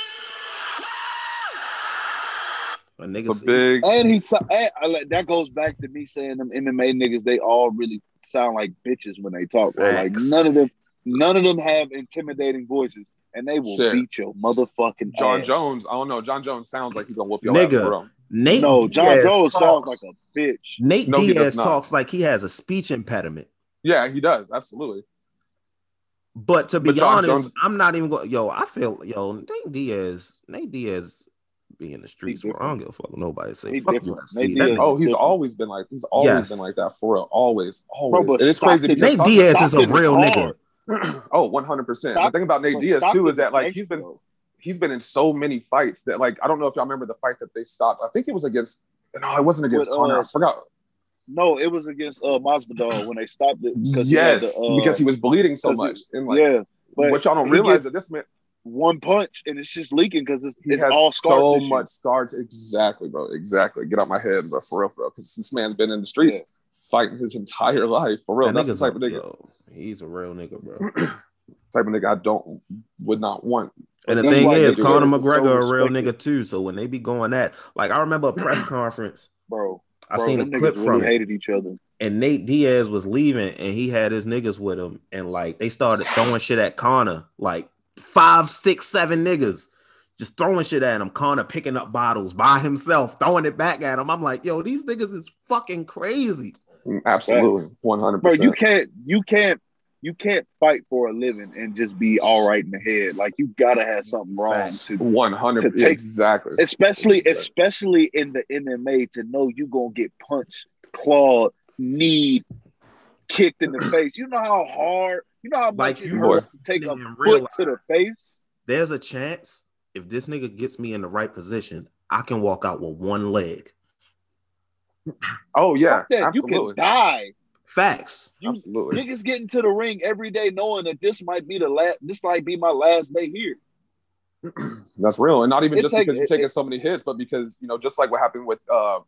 it. A nigga so big, and he and, uh, that goes back to me saying them MMA niggas. They all really sound like bitches when they talk. Bro. Like none of them, none of them have intimidating voices, and they will Shit. beat your motherfucking. Jon ass. Jones, I don't know. Jon Jones sounds like he's gonna whoop your nigga. ass, bro. Nate no, Jon Diaz Jones talks, sounds like a bitch. Nate no, Diaz talks like he has a speech impediment. Yeah, he does. Absolutely. But to be but honest, Jones, I'm not even going. Yo, I feel yo Nate Diaz. Nate Diaz be in the streets. Bro. I don't give a fuck. Nobody say he fuck UFC. oh, he's different. always been like he's always yes. been like that for real. Always, always. Bro, it's crazy. Nate Diaz is a real nigga. oh, 100 percent. The thing about Nate Diaz too is that like he's been he's been in so many fights that like I don't know if y'all remember the fight that they stopped. I think it was against no, it wasn't against With, Conor. Uh, I forgot. No, it was against uh Masvidal when they stopped it. Because yes, the, uh, because he was bleeding so much. and like, yeah, but what y'all don't realize that this man one punch and it's just leaking because it's, it's all scar so tissue. much scar. Exactly, bro. Exactly. Get out my head, bro. For real, for real. Because this man's been in the streets yeah. fighting his entire life. For real. That That's the type of nigga. Yo, he's a real nigga, bro. type of nigga I don't would not want. And the That's thing is, Conor McGregor so a real nigga too. So when they be going at, like, I remember a press conference, bro. I bro, seen a clip really from hated each other. And Nate Diaz was leaving, and he had his niggas with him, and like they started throwing shit at Conor, like five, six, seven niggas just throwing shit at him. Conor picking up bottles by himself, throwing it back at him. I'm like, yo, these niggas is fucking crazy. Absolutely, one hundred percent. Bro, you can't, you can't, you can't fight for a living and just be all right in the head. Like you gotta have something wrong to one hundred exactly. Especially, exactly. especially in the MMA, to know you gonna get punched, clawed, knee, kicked in the face. You know how hard you know how much like it hurts to take a foot to the face. There's a chance if this nigga gets me in the right position, I can walk out with one leg. Oh yeah, you can die. Facts. You, absolutely. Niggas get into the ring every day knowing that this might be the last. This might be my last day here. That's real, and not even it just take, because you're taking so many hits, but because you know, just like what happened with, uh,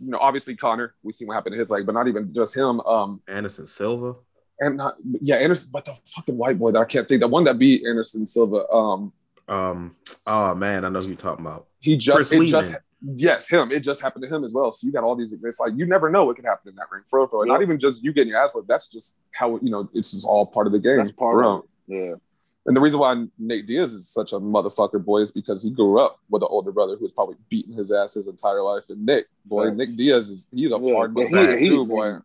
you know, obviously Conor, We see what happened to his leg, but not even just him. Um, Anderson Silva and not yeah Anderson, but the fucking white boy that I can't think the one that beat Anderson Silva. Um, um, oh man, I know who you're talking about. He just it just yes him. It just happened to him as well. So you got all these. It's like you never know what could happen in that ring for real. Not even just you getting your ass whipped. That's just how you know it's just all part of the game. That's part of it. Yeah. And the reason why Nate Diaz is such a motherfucker boy is because he grew up with an older brother who was probably beating his ass his entire life. And Nick, boy, Nick Diaz is he's a yeah, hard yeah, he, too, boy.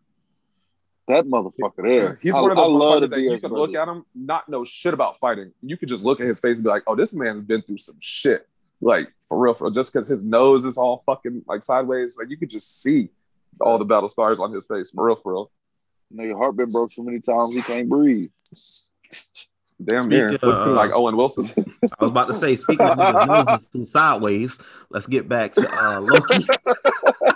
That motherfucker there. He's I, one of those motherfuckers that you can look at him, not know shit about fighting. You could just look at his face and be like, oh, this man's been through some shit. Like, for real, for real. Just because his nose is all fucking like sideways, like you could just see all the battle scars on his face. For real, for real. Nigga, heart been broke so many times he can't breathe. Damn near. Uh, like Owen Wilson. I was about to say, speaking of niggas' noses too sideways, let's get back to uh, Loki.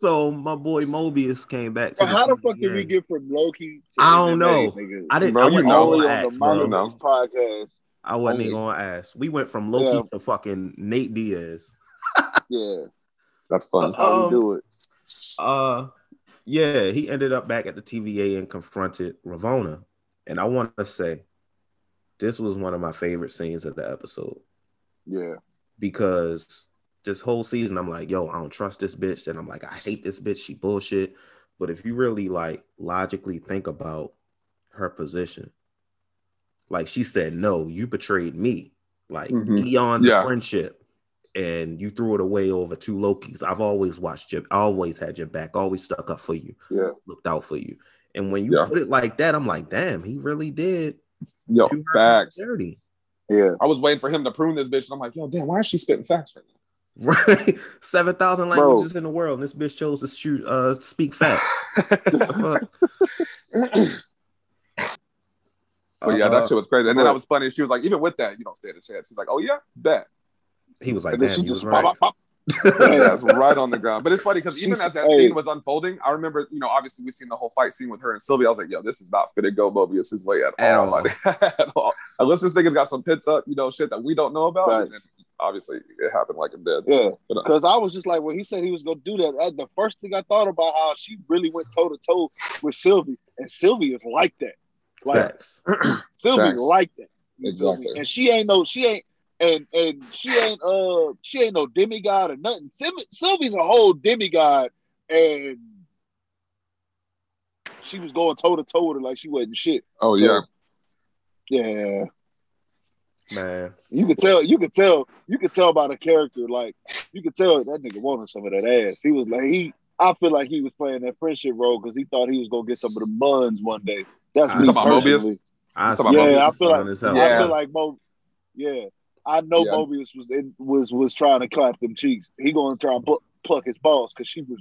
so my boy Mobius came back. To how the, fuck did we get from Loki? I don't know. Nigga? I didn't. Bro, I you know, on ask, the bro. podcast. I wasn't even gonna ask. We went from Loki yeah. to fucking Nate Diaz. yeah, that's fun. That's how um, we do it. Uh, yeah, he ended up back at the TVA and confronted Ravonna, and I want to say, this was one of my favorite scenes of the episode. Yeah. because this whole season I'm like, yo, I don't trust this bitch, and I'm like, I hate this bitch. She bullshit. But if you really like logically think about her position, like she said, no, you betrayed me. Like Mhm. eons Yeah. of friendship, and you threw it away over two Lokis. I've always watched you. I always had your back. Always stuck up for you. Yeah. Looked out for you. And when you Yeah. put it like that, I'm like, damn, he really did Yo, facts. dirty. Yeah. I was waiting for him to prune this bitch, and I'm like, yo, damn, why is she spitting facts right now? Right, seven thousand Bro. languages in the world, and this bitch chose to shoot, uh, speak facts. But yeah, Uh, that shit was crazy. And then that was funny. She was like, even with that, you don't stand a chance. He's like, oh yeah, bet. he was like, And then she just right. pop, pop, pop. Yeah, that's right on the ground. But it's funny because even She's- as that scene was unfolding, I remember, you know, obviously we seen the whole fight scene with her and Sylvie. I was like, yo, this is not to go Mobius' way at, At all. all. Like, at all. Unless this nigga's got some pits up, you know, shit that we don't know about. Right. And then obviously it happened like it did. Yeah. Because I was just like, when he said he was gonna do that, uh, the first thing I thought about how she really went toe to toe with Sylvie, and Sylvie is like that. Like Facts. Sylvie Facts. like that. You feel me? Exactly. And she ain't no, she ain't, and and she ain't uh she ain't no demigod or nothing. Syl- Sylvie's a whole demigod, and she was going toe to toe with her like she wasn't shit. Oh, So, yeah. Yeah. Man, You could tell, you could tell, you could tell by the character. Like you could tell that nigga wanted some of that ass. He was like he. I feel like he was playing that friendship role because he thought he was gonna get some of the buns one day. That's You me about personally. Mobius? I Yeah, I feel like. Yeah. I feel like Mo. Yeah, I know Yeah. Mobius was in, was was trying to clap them cheeks. He gonna try and pl- pluck his balls because she was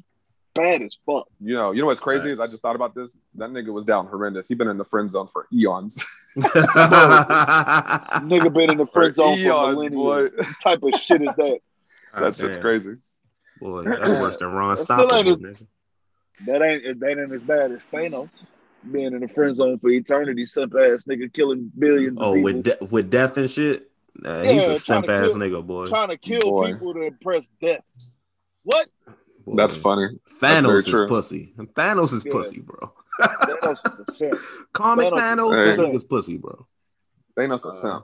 bad as fuck. You know, you know what's crazy Right. is I just thought about this. That nigga was down horrendous. He been in the friend zone for eons. Nigga been in the friend zone for eons, millennia. boy. What type of shit is that? That shit's Damn. crazy. Boy, that's worse than Ron That still ain't Stoppable. as- That ain't that ain't as bad as Thanos being in the friend zone for eternity. Simp ass nigga killing billions. Oh, of people, with de- with death and shit. Nah, Yeah, he's a to simp ass kill- nigga, boy. trying to kill Boy. people to impress death. What? Boy. That's funny. very Thanos is true. pussy. Thanos is Yeah. pussy, bro. Thanos is a simp, Comic Thanos is Thanos, Hey. that nigga's pussy, bro. Thanos Uh, a simp.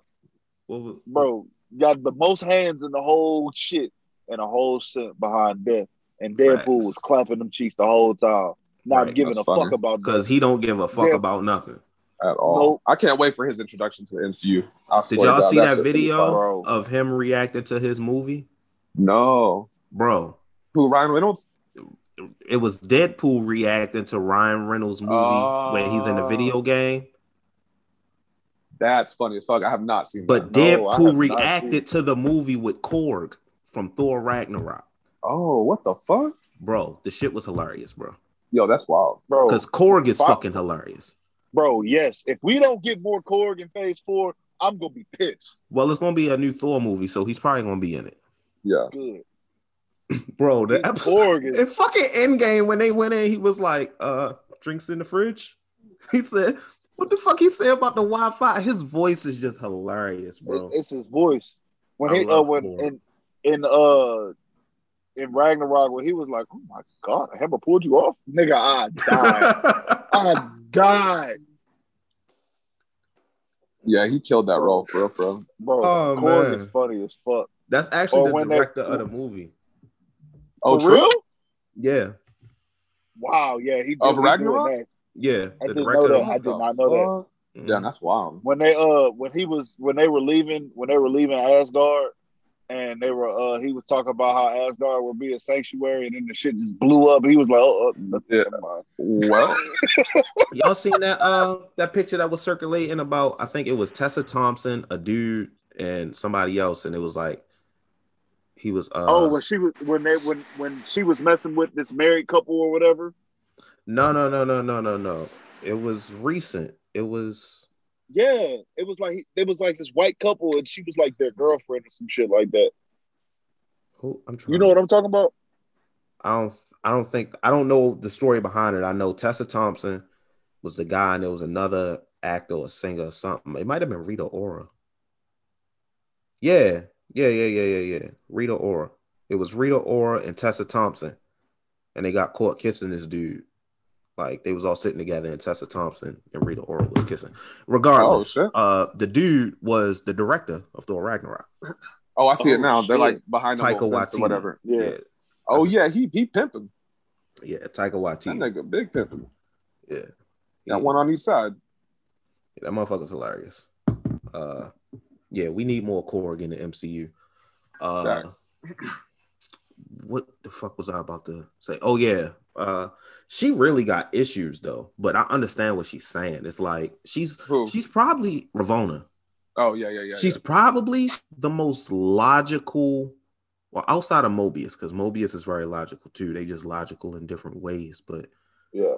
What was- bro. Got the most hands in the whole shit and a whole simp behind death. And Deadpool Facts. was clapping them cheeks the whole time, not Right, giving a that's fuck about Because he don't give a fuck Yeah. about nothing. At all. Nope. I can't wait for his introduction to the MCU. I Did y'all God, see that just gonna be video of him reacting to his movie? No. Bro, Who, Ryan Reynolds? It was Deadpool reacting to Ryan Reynolds' movie when he's in the Oh. video game. That's funny as fuck. I have not seen But that. No, I have Deadpool not seen reacted to the movie with Korg from Thor Ragnarok. Oh, what the fuck? Bro, the shit was hilarious, bro. Yo, that's wild. Bro, Because Korg is Fuck. fucking hilarious. bro, yes. If we don't get more Korg in phase four, I'm gonna be pissed. Well, it's gonna be a new Thor movie, so he's probably gonna be in it. Yeah. Good. Bro, the This episode in fucking Endgame when they went in, he was like, uh, drinks in the fridge. He said, what the fuck he said about the Wi-Fi? His voice is just hilarious, bro. It's his voice. When I he uh when in in uh in Ragnarok when he was like, Oh my god, I Hammer pulled you off? Nigga, I died. I died. Yeah, he killed that role bro, real, for real. Bro, Oh, Korg man. is funny as fuck. That's actually Or the when they- director of the movie. Oh, For true. real? Yeah, Wow, yeah, he did Of Ragnarok? that. yeah. I The didn't director. know of that. I the did not know that. Mhm. Damn, that's wild. When they uh when he was when they were leaving when they were leaving Asgard and they were uh he was talking about how Asgard would be a sanctuary and then the shit just blew up. He was like, Oh, oh Yeah. never. Well, Y'all seen that uh that picture that was circulating about I think it was Tessa Thompson, a dude, and somebody else, and it was like he was uh Oh, when she was when they when when she was messing with this married couple or whatever. no no no no no no no. It was recent. It was Yeah, it was like it was like this white couple, and she was like their girlfriend or some shit like that. who I'm trying You know what I'm talking about? I don't I don't think I don't know the story behind it. I know Tessa Thompson was the guy, and there was another actor or singer or something. It might have been Rita Ora. Yeah, yeah, yeah, yeah, yeah, yeah. Rita Ora. It was Rita Ora and Tessa Thompson, and they got caught kissing this dude. Like they was all sitting together, and Tessa Thompson and Rita Ora was kissing. Regardless, Oh, uh, the dude was the director of Thor Ragnarok. Oh, I see it Oh, now. They're like behind the Taika fence or whatever. Yeah. yeah, Oh yeah, he he pimping. yeah. Taika Waititi. That nigga big pimping. Yeah, Got Yeah. one on each side. Yeah, that motherfucker's hilarious. Uh, yeah, we need more Korg in the MCU. Uh, what the fuck was I about to say? Oh yeah, uh, she really got issues though, but I understand what she's saying. It's like she's Who? she's probably Ravonna. Oh yeah, yeah, yeah. she's probably the most logical, well, outside of Mobius, because Mobius is very logical too. They just logical in different ways, but Yeah.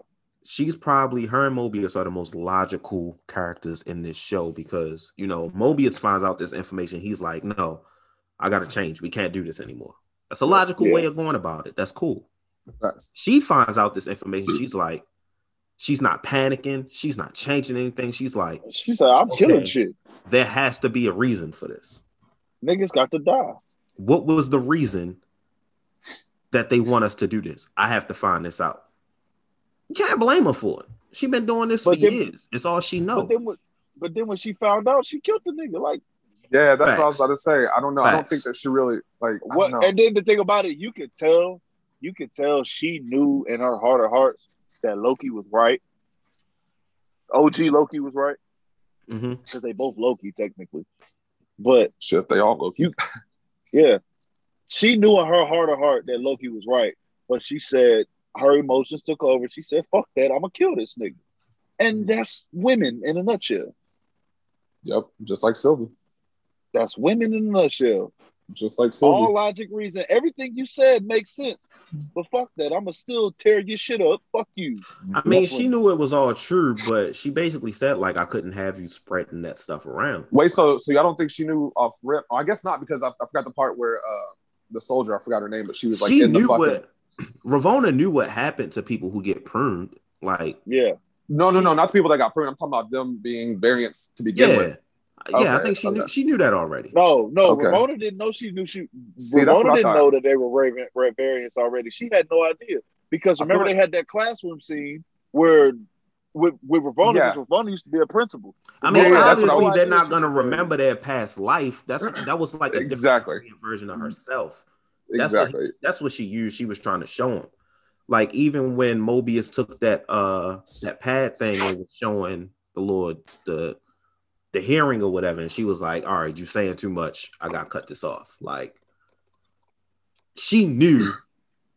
She's probably her and Mobius are the most logical characters in this show because you know Mobius finds out this information. He's like, no, I gotta change. We can't do this anymore. That's a logical Yeah. way of going about it. That's cool. She finds out this information. She's like, she's not panicking. She's not changing anything. She's like, She said, I'm Okay. killing shit. there has to be a reason for this. Niggas got to die. What was the reason that they want us to do this? I have to find this out. You can't blame her for it. She been doing this But for then- years. It's all she knows. But knows. then when but then when she found out, she killed the nigga. Like Yeah, that's what I was Facts. about to say. I don't know. I don't think that she really like. What don't and then the thing about it, you could tell, you could tell she knew in her heart of hearts that Loki was right. OG Loki was right. Mm-hmm. Because they both Loki technically. But Shit, they all look. You- yeah. She knew in her heart of heart that Loki was right. But she said her emotions took over. She said, fuck that, I'm gonna kill this nigga. And that's women in a nutshell. Yep, just like Sylvie. That's women in a nutshell. Just like Sylvie. All logic, reason, everything you said makes sense. But fuck that. I'm gonna still tear your shit up. Fuck you. I mean, That's she what- knew it was all true, but she basically said like I couldn't have you spreading that stuff around. Wait, so so y'all don't think she knew off rip? I guess not because I, I forgot the part where uh the soldier I forgot her name, but she was like she in the knew fucking. what Ravonna knew what happened to people who get pruned. Like, Yeah. No, no, no, not the people that got pruned. I'm talking about them being variants to begin yeah, with. yeah. I think she knew she knew that already. No, no, Okay. Ramona didn't know she knew she See, that's Ramona didn't thought. know that they were Raven Red variants already. She had no idea. Because I feel remember like- they had that classroom scene where with with Ravonna, Yeah. because Ravonna used to be a principal. I mean, Yeah, yeah, that's what I obviously they're not gonna remember their past life. That's that was like a Exactly. different version of mm-hmm. herself. That's what- Exactly. That's what she used. She was trying to show him. Like even when Mobius took that uh that pad thing and was showing the Lord the the hearing or whatever, and she was like, "All right, you saying too much. I got cut this off." Like she knew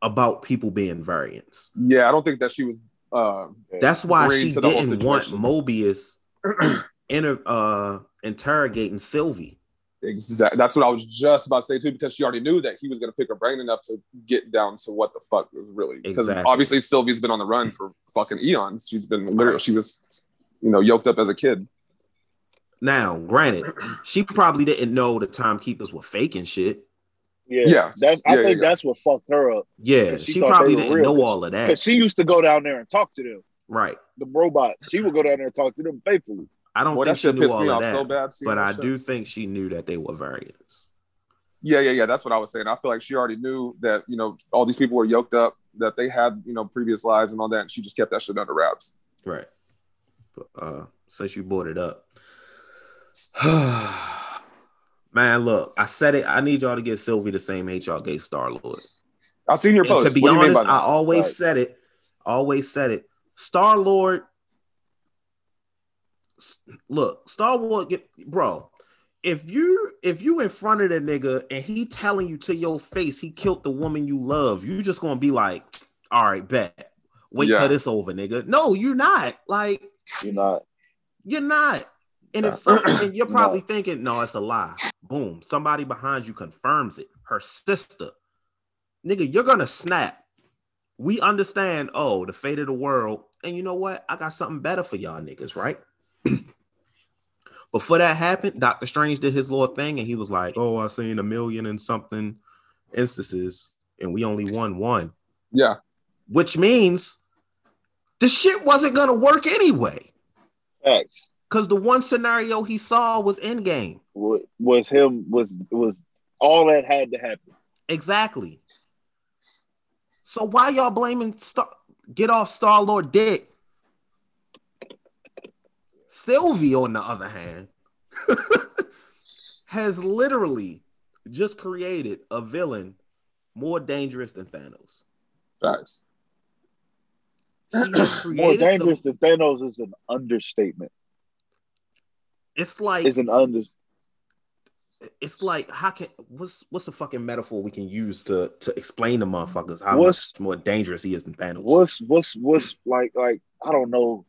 about people being variants. Yeah, I don't think that she was. Uh, That's why she to the whole didn't want. Mobius inter, uh, interrogating Sylvie. Exact. That's what I was just about to say too, because she already knew that he was going to pick her brain enough to get down to what the fuck was really. Because Exactly. obviously Sylvie's been on the run for fucking eons. She's been literally. She was, you know, yoked up as a kid. Now, granted, she probably didn't know the timekeepers were faking shit. Yeah. Yeah. That's I Yeah, think yeah, that's what fucked her up. Yeah, She she, probably didn't real. know all of that. Because she used to go down there and talk to them, Right. the robots. She would go down there and talk to them faithfully. I don't Boy, think she knew all of that. so bad. but I shit. do think she knew that they were variants. Yeah, yeah, yeah. That's what I was saying. I feel like she already knew that you know all these people were yoked up, that they had you know previous lives and all that, and she just kept that shit under wraps. Right. Uh, since you brought it up. Man, look, I said it. I need y'all to get Sylvie the same hate y'all gave Star Lord. I've seen your And post. to be What you honest, by I always Right. said it. Always said it. Star Lord. Look, Star Lord, get bro. If you if you in front of the nigga and he telling you to your face he killed the woman you love, you just gonna be like, all right, bet. Wait Yeah. till this over, nigga. No, you're not. Like You're not. you're not. And if something, and you're No. probably thinking, no, it's a lie. Boom. Somebody behind you confirms it. Her sister. Nigga, you're gonna snap. We understand, oh, the fate of the world. And you know what? I got something better for y'all niggas, right? Before that happened, Doctor Strange did his little thing and he was like, Oh, I've seen a million and something instances, and we only won one. Yeah, Which means the shit wasn't gonna work anyway. Facts. Because the one scenario he saw was Endgame. Wa- Was him was was all that had to happen. Exactly. So why y'all blaming Star get off Star Lord Dick? Sylvie, on the other hand, has literally just created a villain more dangerous than Thanos. Facts. More created the- dangerous than Thanos is an understatement. it's like Is an under. it's like how can what's what's the fucking metaphor we can use to to explain to motherfuckers how What's- much more dangerous he is than Thanos? What's what's what's like like I don't know.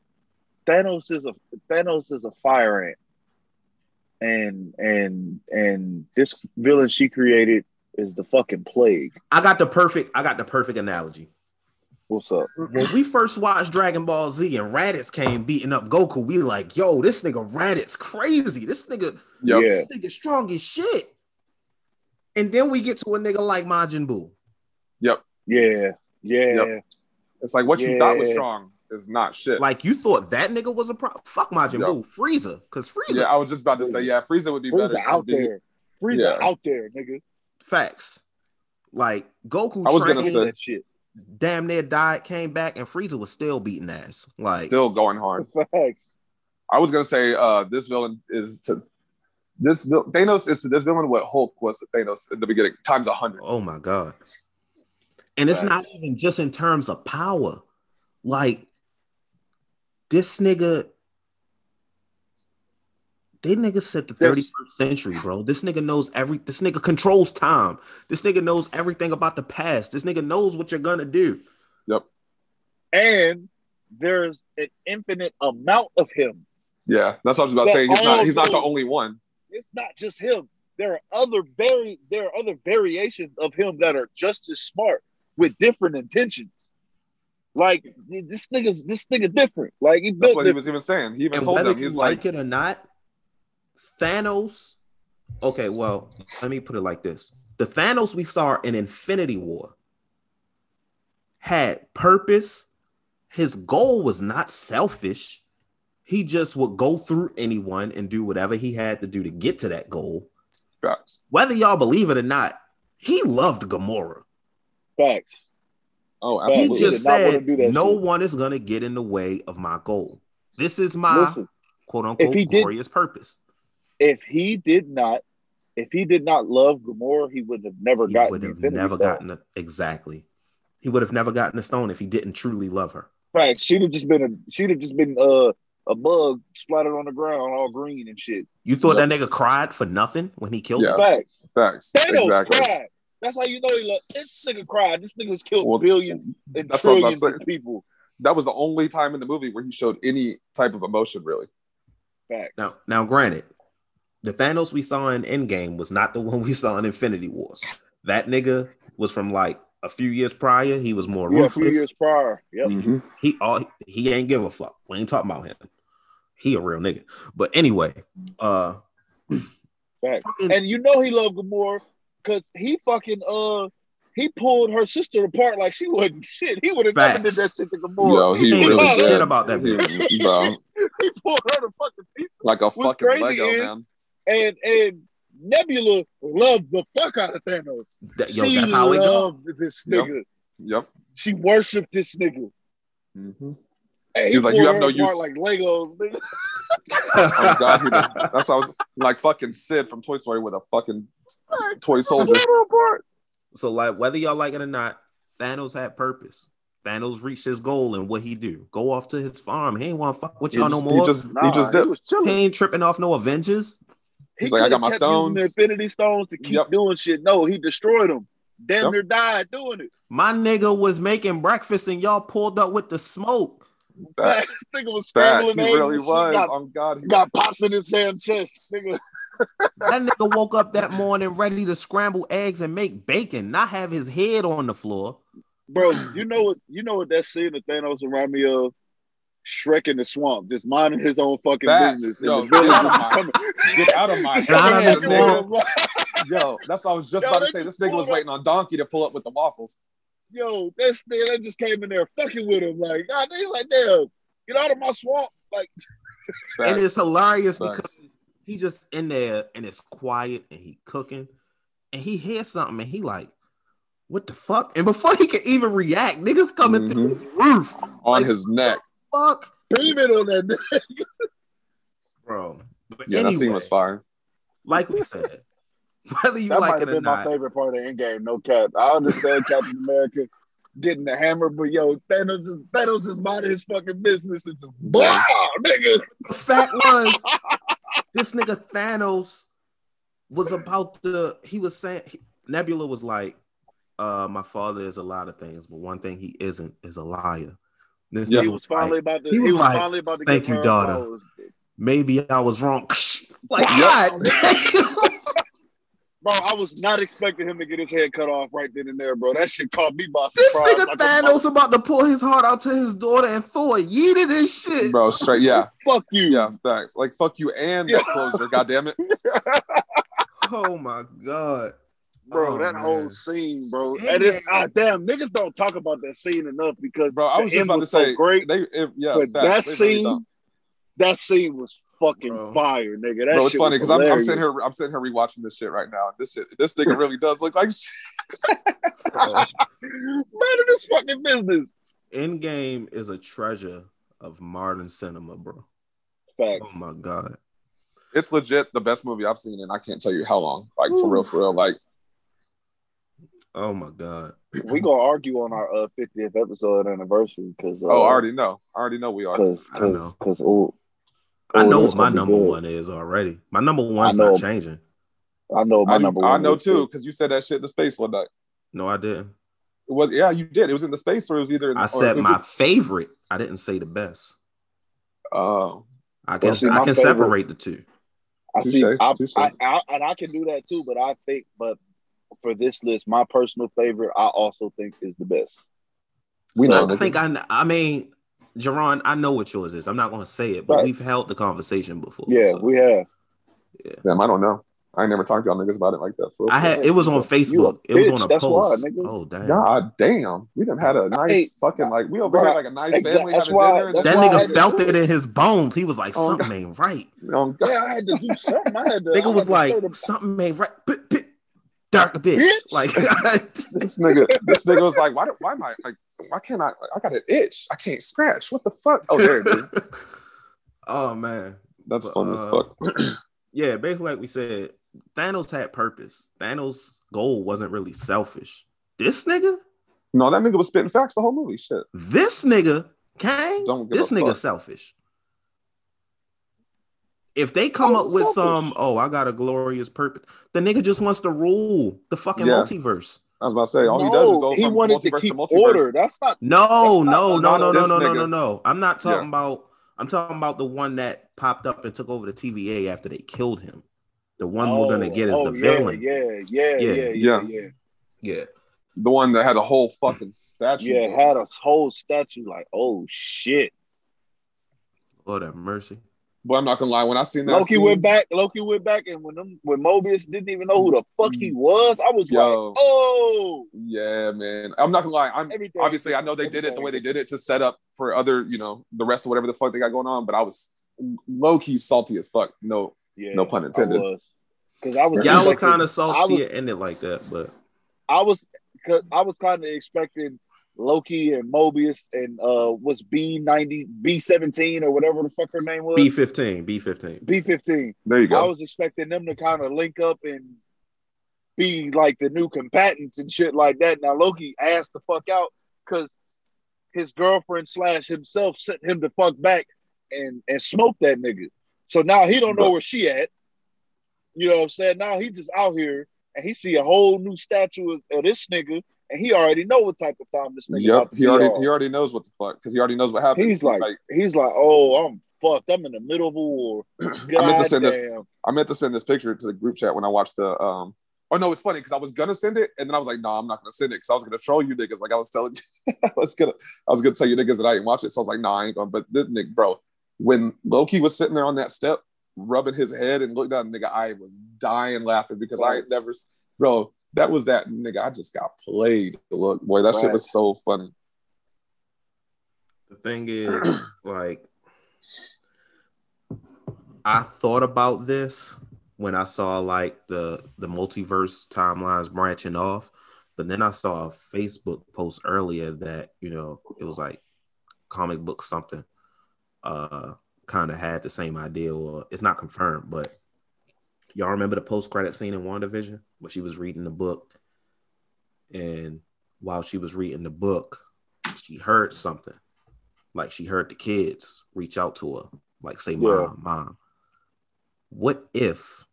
Thanos is a Thanos is a fire ant, and and and this villain she created is the fucking plague. I got the perfect I got the perfect analogy. What's up? When we first watched Dragon Ball Z and Raditz came beating up Goku, we like, yo, this nigga Raditz crazy. This nigga, Yep. Yeah, this nigga strong as shit. And then we get to a nigga like Majin Buu. Yep. yeah, yeah. Yep. It's like what you thought was strong is not shit. Like you thought that nigga was a pro. Fuck Majin Yo. Buu, Frieza, because Frieza. yeah, I was just about to say, yeah, Frieza would be Frieza better. out there. Frieza Yeah. out there, nigga. Facts. Like Goku I was gonna say- that shit. damn near died, came back, and Frieza was still beating ass. Like still going hard. Facts. I was gonna say uh this villain is to this vil- Thanos is to this villain what Hulk was to Thanos in the beginning times a hundred. Oh my god. And it's not even just in terms of power. Like this nigga they nigga said the This- 31st century, bro. This nigga knows every this nigga controls time. This nigga knows everything about the past. This nigga knows what you're gonna do. Yep. And there's an infinite amount of him. Yeah, that's what I was about to say. He's not he's not the only one. It's not just him. There are other very there are other variations of him that are just as smart with different intentions. Like this nigga's this nigga different. Like he That's built what he was even saying. He even And told whether them you he's like, like, it or not, Thanos. Okay, well, let me put it like this: the Thanos we saw in Infinity War had purpose. His goal was not selfish. He just would go through anyone and do whatever he had to do to get to that goal. facts. Whether y'all believe it or not, he loved Gamora. Facts. Oh, Facts. He He just did not wanna said, do that "No shit. one is gonna get in the way of my goal. This is my Listen, quote unquote he did- glorious purpose." if he did not, if he did not love Gamora, he would have never he gotten would have Infinity never Stone. gotten a, exactly. He would have never gotten a stone if he didn't truly love her. Right, She'd have just been a she'd have just been uh, a bug splattered on the ground, all green and shit. You thought Yep. that nigga cried for nothing when he killed Yeah. her? Facts. Facts. Thanos Exactly. cried. That's how you know he loved. This nigga cried. This nigga's killed Well, billions and That's what I was trillions about of people. That was the only time in the movie where he showed any type of emotion, really. Facts. Now, now, granted, the Thanos we saw in Endgame was not the one we saw in Infinity War. That nigga was from like a few years prior. He was more Yeah, a few ruthless. years prior. Yep. Mm-hmm. He all he ain't give a fuck. We ain't talking about him. He a real nigga. But anyway, uh, Facts. fucking- And you know he loved Gamora because he fucking uh he pulled her sister apart like she wasn't shit. He would have never did Facts. that shit to Gamora. Yo, he He really give a did. shit about that He- bitch. bro, he pulled her to fucking pieces. like a fucking crazy Lego, is- man. And and Nebula loved the fuck out of Thanos. that, yo, she that's how it go. loved this Yep. nigga. Yep. She worshipped this nigga. Mm-hmm. Hey, He's like, you have no use- like Legos, nigga. Oh God. That's how I was like fucking Sid from Toy Story with a fucking toy soldier. Pulled her apart. So, like, whether y'all like it or not, Thanos had purpose. Thanos reached his goal, and what he do? Go off to his farm. He ain't want to fuck with y'all just, no he more. just, Nah, he just he dipped. was. He ain't tripping off no Avengers. He He's like, I got my kept using the stones. Infinity Stones to keep Yep. doing shit. No, he destroyed them. Damn Yep. near died doing it. My nigga was making breakfast, and y'all pulled up with the smoke. Facts. This nigga was Facts. scrambling He really was. Got, On God, he got popped in his damn chest. Nigga. That nigga woke up that morning ready to scramble eggs and make bacon, not have his head on the floor. Bro, you know what you know what that scene of Thanos remind me of? Shrek in the swamp, just minding his own fucking Facts. business. Yo, the villains get out of my- coming- get out of my just Get out of at the him, swamp. Yo, that's what I was just Yo, about to say. This nigga was waiting on Donkey to pull up with the waffles. Yo, this nigga that just came in there fucking with him. Like, God, they like, damn, get out of my swamp. Like, And it's hilarious Facts. because he just in there and it's quiet and he cooking and he hears something and he like, what the fuck? And before he can even react, niggas coming through mm-hmm. the roof. on Like, his neck. Fuck, beaming on that nigga. bro. But Yeah, that scene was fire. like we said, Whether you that like might have it or been my favorite part of Endgame. No cap. I understand Captain America getting the hammer, but yo, Thanos is Thanos is minding his fucking business and just blah, nigga. The fact was, this nigga Thanos was about to. He was saying he- Nebula was like, uh, "My father is a lot of things, but one thing he isn't is a liar." This Yeah. He was finally like, about to. he He was was, like, finally about to. "Thank give you, daughter." flowers. maybe I was wrong. like, Yep. God, damn. Bro, I was not expecting him to get his head cut off right then and there, bro. That shit caught me by surprise. this nigga Like a Thanos about to pull his heart out to his daughter, and Thor yeeted his shit. Bro, straight, yeah, Fuck you. yeah, thanks. Like fuck you and that Yeah. closer. God damn it. Oh my god, Bro, Oh, that man. whole scene, bro. Yeah. And it's ah, damn, niggas don't talk about that scene enough because Bro, I the was just end about to was so say great. They, it, yeah, but facts. that They really scene, don't. that scene was fucking Bro. fire, nigga. That Bro, it's shit funny because I'm, I'm sitting here, I'm sitting here rewatching this shit right now. and This shit, this nigga really does look like shit. Oh. Minding his fucking business. Endgame is a treasure of modern cinema, bro. Fact. Oh my god. It's legit the best movie I've seen, and I can't tell you how long. Like for real, for real. Like Oh my god. We gonna argue on our uh, 50th episode anniversary because uh, oh, I already know. I already know we are. because I know. because oh, I oh, know what my number good. one is already. My number one's not changing. I know my I, do- number I know too because you said that shit in the space one night. No, I didn't. It was yeah, you did. It was in the space, or it was either. In, I said my in- favorite. I didn't say the best. Oh, I can Well, see, I can favorite- separate the two. I see. Touche, I, touche. I, I, and I can do that too, but I think, but for this list, my personal favorite, I also think is the best. we know. I think I I mean, Jerron, I know what yours is. I'm not gonna say it, but Right. we've held the conversation before. Yeah, so, we have. Damn, I don't know. I ain't never talked to y'all niggas about it like that. For I had it was on Facebook. It was on a that's why, post. nigga. oh damn. God damn, we done had a nice Hey, fucking like we over bro, here like a nice exact- family that's why- dinner. that's that why nigga felt it in his bones. He was like, Oh, something ain't right. Oh, God. Yeah, I had to do something. I had to. I Nigga had was to like, something ain't right. P- p- dark bitch. Bitch. Like this nigga, this nigga was like, why? do- Why am I like? Why can't I? I got an itch. I can't scratch. What the fuck? Oh, there it is. oh man. That's But, fun as uh, fuck. Yeah, basically like we said, Thanos had purpose. Thanos' goal wasn't really selfish. This nigga, No, that nigga was spitting facts the whole movie. Shit. this nigga, Kang, Don't give this nigga fuck. selfish. If they come How up with selfish? some, oh, I got a glorious purpose, the nigga just wants to rule the fucking Yeah. multiverse. I was about to say all he does is go he from wanted to multiverse to, keep multiverse. order. That's not. No, That's no, not- no, not no, no, no, no, no, no. I'm not talking Yeah. about. I'm talking about the one that popped up and took over the TVA after they killed him. The one we're gonna oh, get is oh, the yeah, villain. Yeah, yeah, Yeah. yeah, yeah, Yeah. yeah. Yeah. The one that had a whole fucking statue. Yeah, had a whole statue. Like, oh shit. Lord have mercy. But I'm not gonna lie, when I seen that, Loki scene, went back. Loki went back, and when them, when Mobius didn't even know who the fuck he was, I was Mm. Yo. like, oh. Yeah, man. I'm not gonna lie. I'm Everything. obviously I know they did it the way they did it to set up for other, you know, the rest of whatever the fuck they got going on. But I was low key salty as fuck. No, Yeah, no pun intended. Because I was, Yeah, I was expecting- kind of salty was- it ended like that, but I was, cause I was kind of expecting Loki and Mobius and uh, what's B ninety B seventeen or whatever the fuck her name was. B fifteen, B fifteen. B fifteen. There you go. I was expecting them to kind of link up and be like the new combatants and shit like that. Now Loki asked the fuck out because his girlfriend slash himself sent him the fuck back and and smoked that nigga. So now he don't know But- where she at. You know what I'm saying? Now he just out here and he see a whole new statue of, of this nigga and he already know what type of time this nigga. Yep, he already on. he already knows what the fuck because he already knows what happened. He's like, he's like, oh, I'm fucked. I'm in the middle of a war. I meant to send this- I meant to send this picture to the group chat when I watched the um. Oh no, it's funny because I was gonna send it and then I was like, no, I'm not gonna send it because I was gonna troll you niggas. Like I was telling you, I was gonna, I was gonna tell you niggas that I didn't watch it. So I was like, no, I ain't gonna. But this nigga, bro, when Loki was sitting there on that step, rubbing his head and looked down, nigga, I was dying laughing because I never, bro. That was that nigga. I just got played. Look, boy, that shit was so funny. The thing is, like, I thought about this when I saw like the the multiverse timelines branching off, but then I saw a Facebook post earlier that you know it was like comic book something, uh, kind of had the same idea, or it's not confirmed, but Y'all remember the post credit scene in WandaVision where she was reading the book, and while she was reading the book, she heard something, like she heard the kids reach out to her, like say, "Mom, Yeah. mom." What if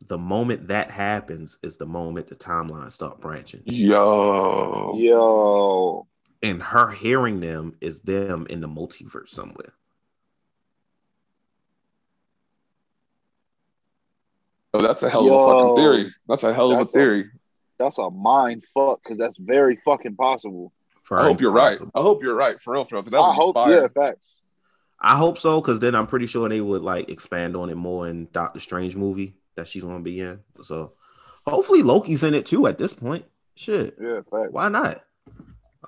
the moment that happens is the moment the timeline start branching, Yo. Yo, and her hearing them is them in the multiverse somewhere? That's a hell of a fucking theory. That's a hell of a That's a- theory. that's a mind fuck because that's very fucking possible. I hope you're right. I hope you're right for real, for real. Because I hope, fire. yeah, facts. I hope so, because then I'm pretty sure they would like expand on it more in Doctor Strange movie that she's gonna be in. So hopefully Loki's in it too at this point. Shit. Yeah, facts. Why not?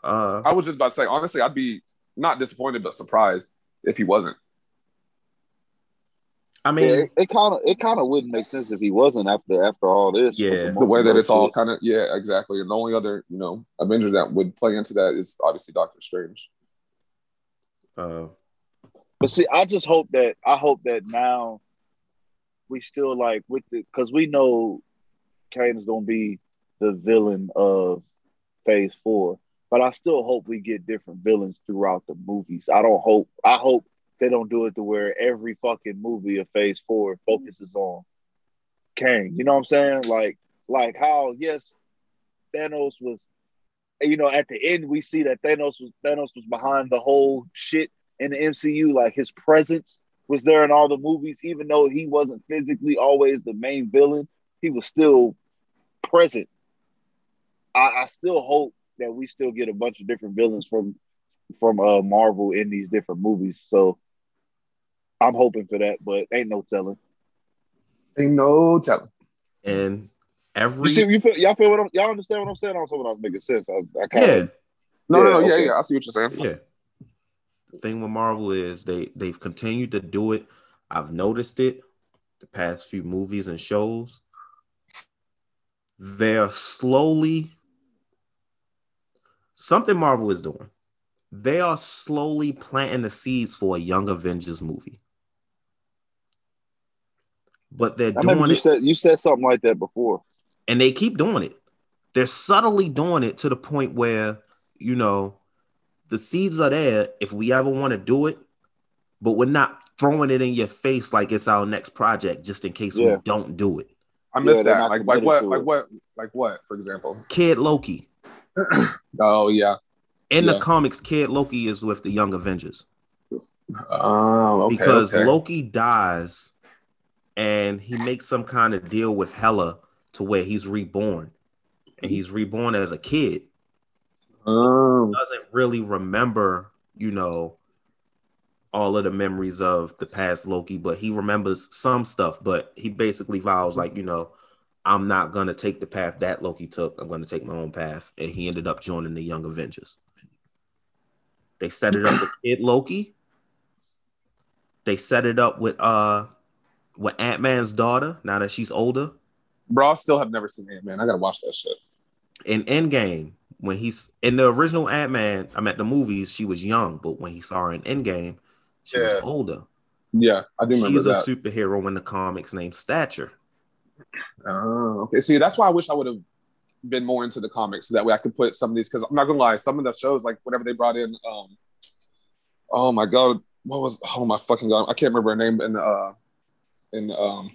Uh I was just about to say, honestly, I'd be not disappointed but surprised if he wasn't. I Yeah, mean, it- it kind of it kind of wouldn't make sense if he wasn't after after all this. Yeah. The way that it's all multiverse kind of yeah, exactly. And the only other you know Avenger that would play into that is obviously Doctor Strange. uh But see, I just hope that I hope that now we still like with the because we know Kang is gonna be the villain of Phase Four, but I still hope we get different villains throughout the movies. I don't hope I hope they don't do it to where every fucking movie of Phase Four focuses on Kang. You know what I'm saying? Like like how yes, Thanos was. You know, at the end, we see that Thanos was Thanos was behind the whole shit in the MCU, like his presence was there in all the movies, even though he wasn't physically always the main villain, he was still present. I, I still hope that we still get a bunch of different villains from from uh Marvel in these different movies. So I'm hoping for that, but ain't no telling. Ain't no telling. and You every see, you feel, y'all feel what I'm, y'all understand what I'm saying? I was hoping I was making sense. I, I kind yeah, of No, no, Yeah, no. Yeah, okay. yeah. I see what you're saying. yeah. The thing with Marvel is they they've continued to do it. I've noticed it the past few movies and shows. They're slowly something Marvel is doing. They are slowly planting the seeds for a Young Avengers movie. But they're I doing you it said you said something like that before. and they keep doing it. They're subtly doing it to the point where you know the seeds are there if we ever want to do it, but we're not throwing it in your face like it's our next project just in case Yeah. we don't do it. I missed Yeah, that. Like, like what? Like it. what? Like what? For example. Kid Loki Oh yeah. in Yeah. the comics, Kid Loki is with the Young Avengers Oh, okay. because okay. Loki dies and he makes some kind of deal with Hela to where he's reborn and he's reborn as a kid. Oh. doesn't really remember, you know, all of the memories of the past Loki, but he remembers some stuff. But he basically vows, like, you know, I'm not gonna take the path that Loki took. I'm gonna take my own path. And he ended up joining the Young Avengers. They set it up with Kid Loki. They set it up with uh with Ant Man's daughter. Now that she's older, Bro, I still have never seen Ant Man. I gotta watch that shit. in Endgame, when he's in the original Ant Man, I'm at the movies, she was young, but when he saw her in Endgame, she was older. Yeah, I do remember She's a superhero in the comics named Stature. Oh, okay. See, that's why I wish I would have been more into the comics so that way I could put some of these because I'm not gonna lie, some of the shows like whatever they brought in, um, oh my god, what was oh my fucking god, I can't remember her name in uh in um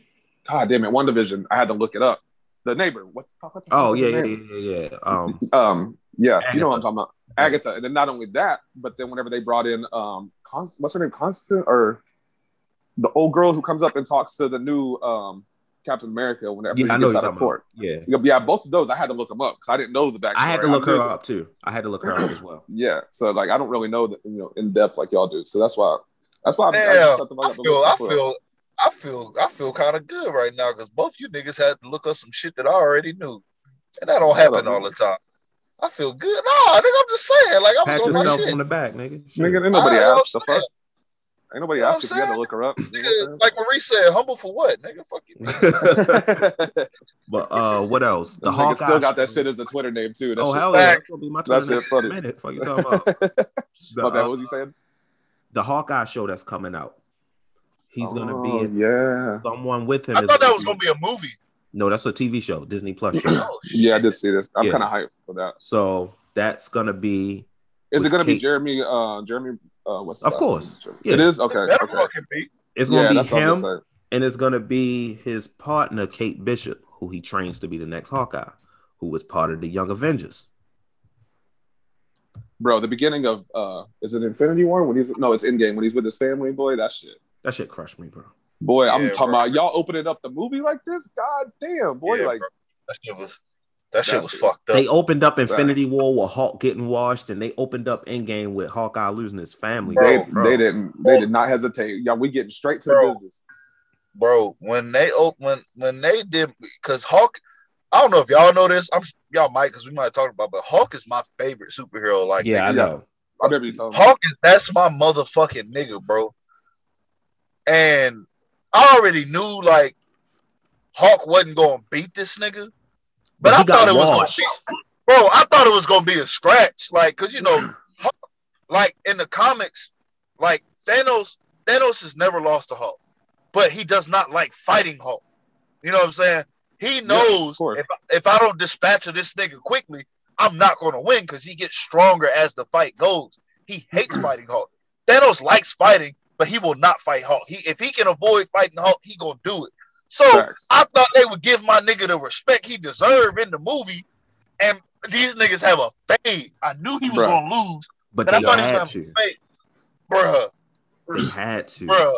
god damn it, WandaVision. I had to look it up. The neighbor, what the fuck? What the Oh was yeah, her yeah, yeah, yeah, yeah. Um, Um, yeah, you know what I'm talking about. Agatha, and then not only that, but then whenever they brought in um, Con- what's her name, Constant, or the old girl who comes up and talks to the new um Captain America whenever yeah, he I know gets you're out of talking court. about. Yeah, Yeah, both of those I had to look them up because I didn't know the backstory. I had to look her up too. I had to look her up as well. Yeah, so like I don't really know that you know in depth like y'all do. So that's why that's why I, I Damn, just shut the I up feel, I feel, I feel, I feel kind of good right now because both you niggas had to look up some shit that I already knew, and that don't happen all the time. I feel good. Nah, nigga, I'm just saying, like I Pat was on my yourself shit. on the back, nigga. Shit. Nigga, ain't nobody I know what asked the fuck. Ain't nobody You know asked if you had to look her up. Nigga, like Marie said, humble for what, nigga? Fuck you. what I'm saying? but uh, what else? The Nigga Hawkeye still got that shit as the Twitter name too. That Oh hell yeah, that's gonna be my Twitter That name shit in a funny. minute. Fuck you talking about? The, My bad. uh, What was he saying? the Hawkeye show that's coming out. He's gonna be Oh, in, yeah, someone with him. I thought that was gonna be a movie. no, that's a TV show, Disney Plus show. Oh, yeah. I did see this. I'm Yeah. kind of hyped for that. so that's gonna be Is it going to be Jeremy? Uh, Jeremy? Uh, what's his Of course. Yeah. It is okay. better Okay. fucking be. it's gonna Yeah, be that's what I was him and it's gonna be his partner, Kate Bishop, who he trains to be the next Hawkeye, who was part of the Young Avengers. Bro, the beginning of uh, is it Infinity War when he's no, it's Endgame when he's with his family. Boy, that shit. That shit crushed me, bro. Boy, I'm talking bro. about y'all opening up the movie like this. God damn, boy, Yeah, like bro. That shit was that shit was That's- fucked up. They opened up Infinity War with Hulk getting washed, and they opened up Endgame with Hawkeye losing his family. they bro. they didn't they did not hesitate. Y'all, we getting straight to Bro. the business. bro. When they open when when they did because Hawk, I don't know if y'all know this. I'm y'all might because we might talk about, but Hawk is my favorite superhero. Like yeah, I know. I remember you telling me. Hawk is that's my motherfucking nigga, bro. And I already knew like Hawk wasn't gonna beat this nigga, but, But I thought it was gonna be, bro. I thought it was gonna be a scratch, like because you know, Hawk, like in the comics, like Thanos, Thanos has never lost to Hulk, but he does not like fighting Hulk. You know what I'm saying? He knows course. if if I don't dispatch of this nigga quickly, I'm not gonna win because he gets stronger as the fight goes. He hates fighting Hulk. Thanos likes fighting, but he will not fight Hulk. He if he can avoid fighting Hulk, he gonna do it. So Facts. I thought they would give my nigga the respect he deserved in the movie, and these niggas have a fade. I knew he was Bruh. gonna lose, But but I they thought he was had gonna to. have fade. Bruh, They had to. bruh.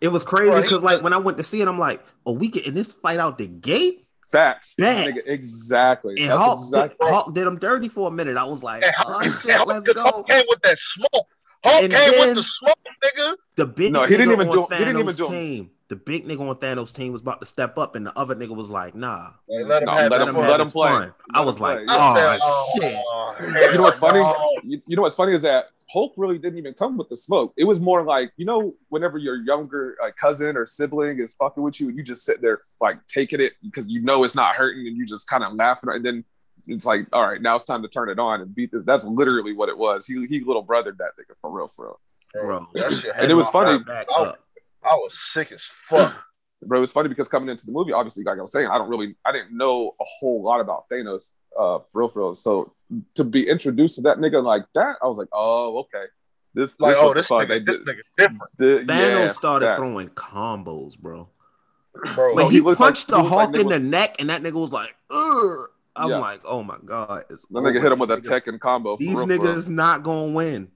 It was crazy because, like, when I went to see it, I'm like, "Oh, we getting this fight out the gate?" Facts. Bet. Nigga, exactly. And That's Hawk, exactly. did, Hawk did him dirty for a minute. I was like, And "Oh Hulk, shit, Hulk- let's Hulk go." came with that smoke. Hulk And came then- with the smoke, nigga. The big No, nigga he didn't even on do- he didn't even Thanos' do team. The big nigga on Thanos' team was about to step up, and the other nigga was like, "Nah." Hey, let him No, let him- let him play. fun. I was like. I "Oh oh, shit!" hell You know what's funny? Oh. You, you know what's funny is that Hulk really didn't even come with the smoke. It was more like you know, whenever your younger like cousin or sibling is fucking with you, and you just sit there like taking it because you know it's not hurting, and you just kind of laughing, and then it's like, all right, now it's time to turn it on and beat this. That's literally what it was. He he little brothered that nigga for real, for real. Bro. That shit had And it was funny. heart Back I. I was sick as fuck. Bro, it's funny because coming into the movie, obviously, like I was saying, I don't really, I didn't know a whole lot about Thanos, uh, for real, for real. So to be introduced to that nigga like that, I was like, oh, okay, this, Like, this oh, what the this nigga, they this did. nigga different, The- Thanos yeah, started facts. throwing combos, bro. bro. When he, he looked like- punched he the looked like in was- the neck, and that nigga was like, "Ugh." I'm Yeah. like, "Oh my god!" It's The nigga hit him with a These niggas- Tekken combo. These real, for real. niggas not gonna win.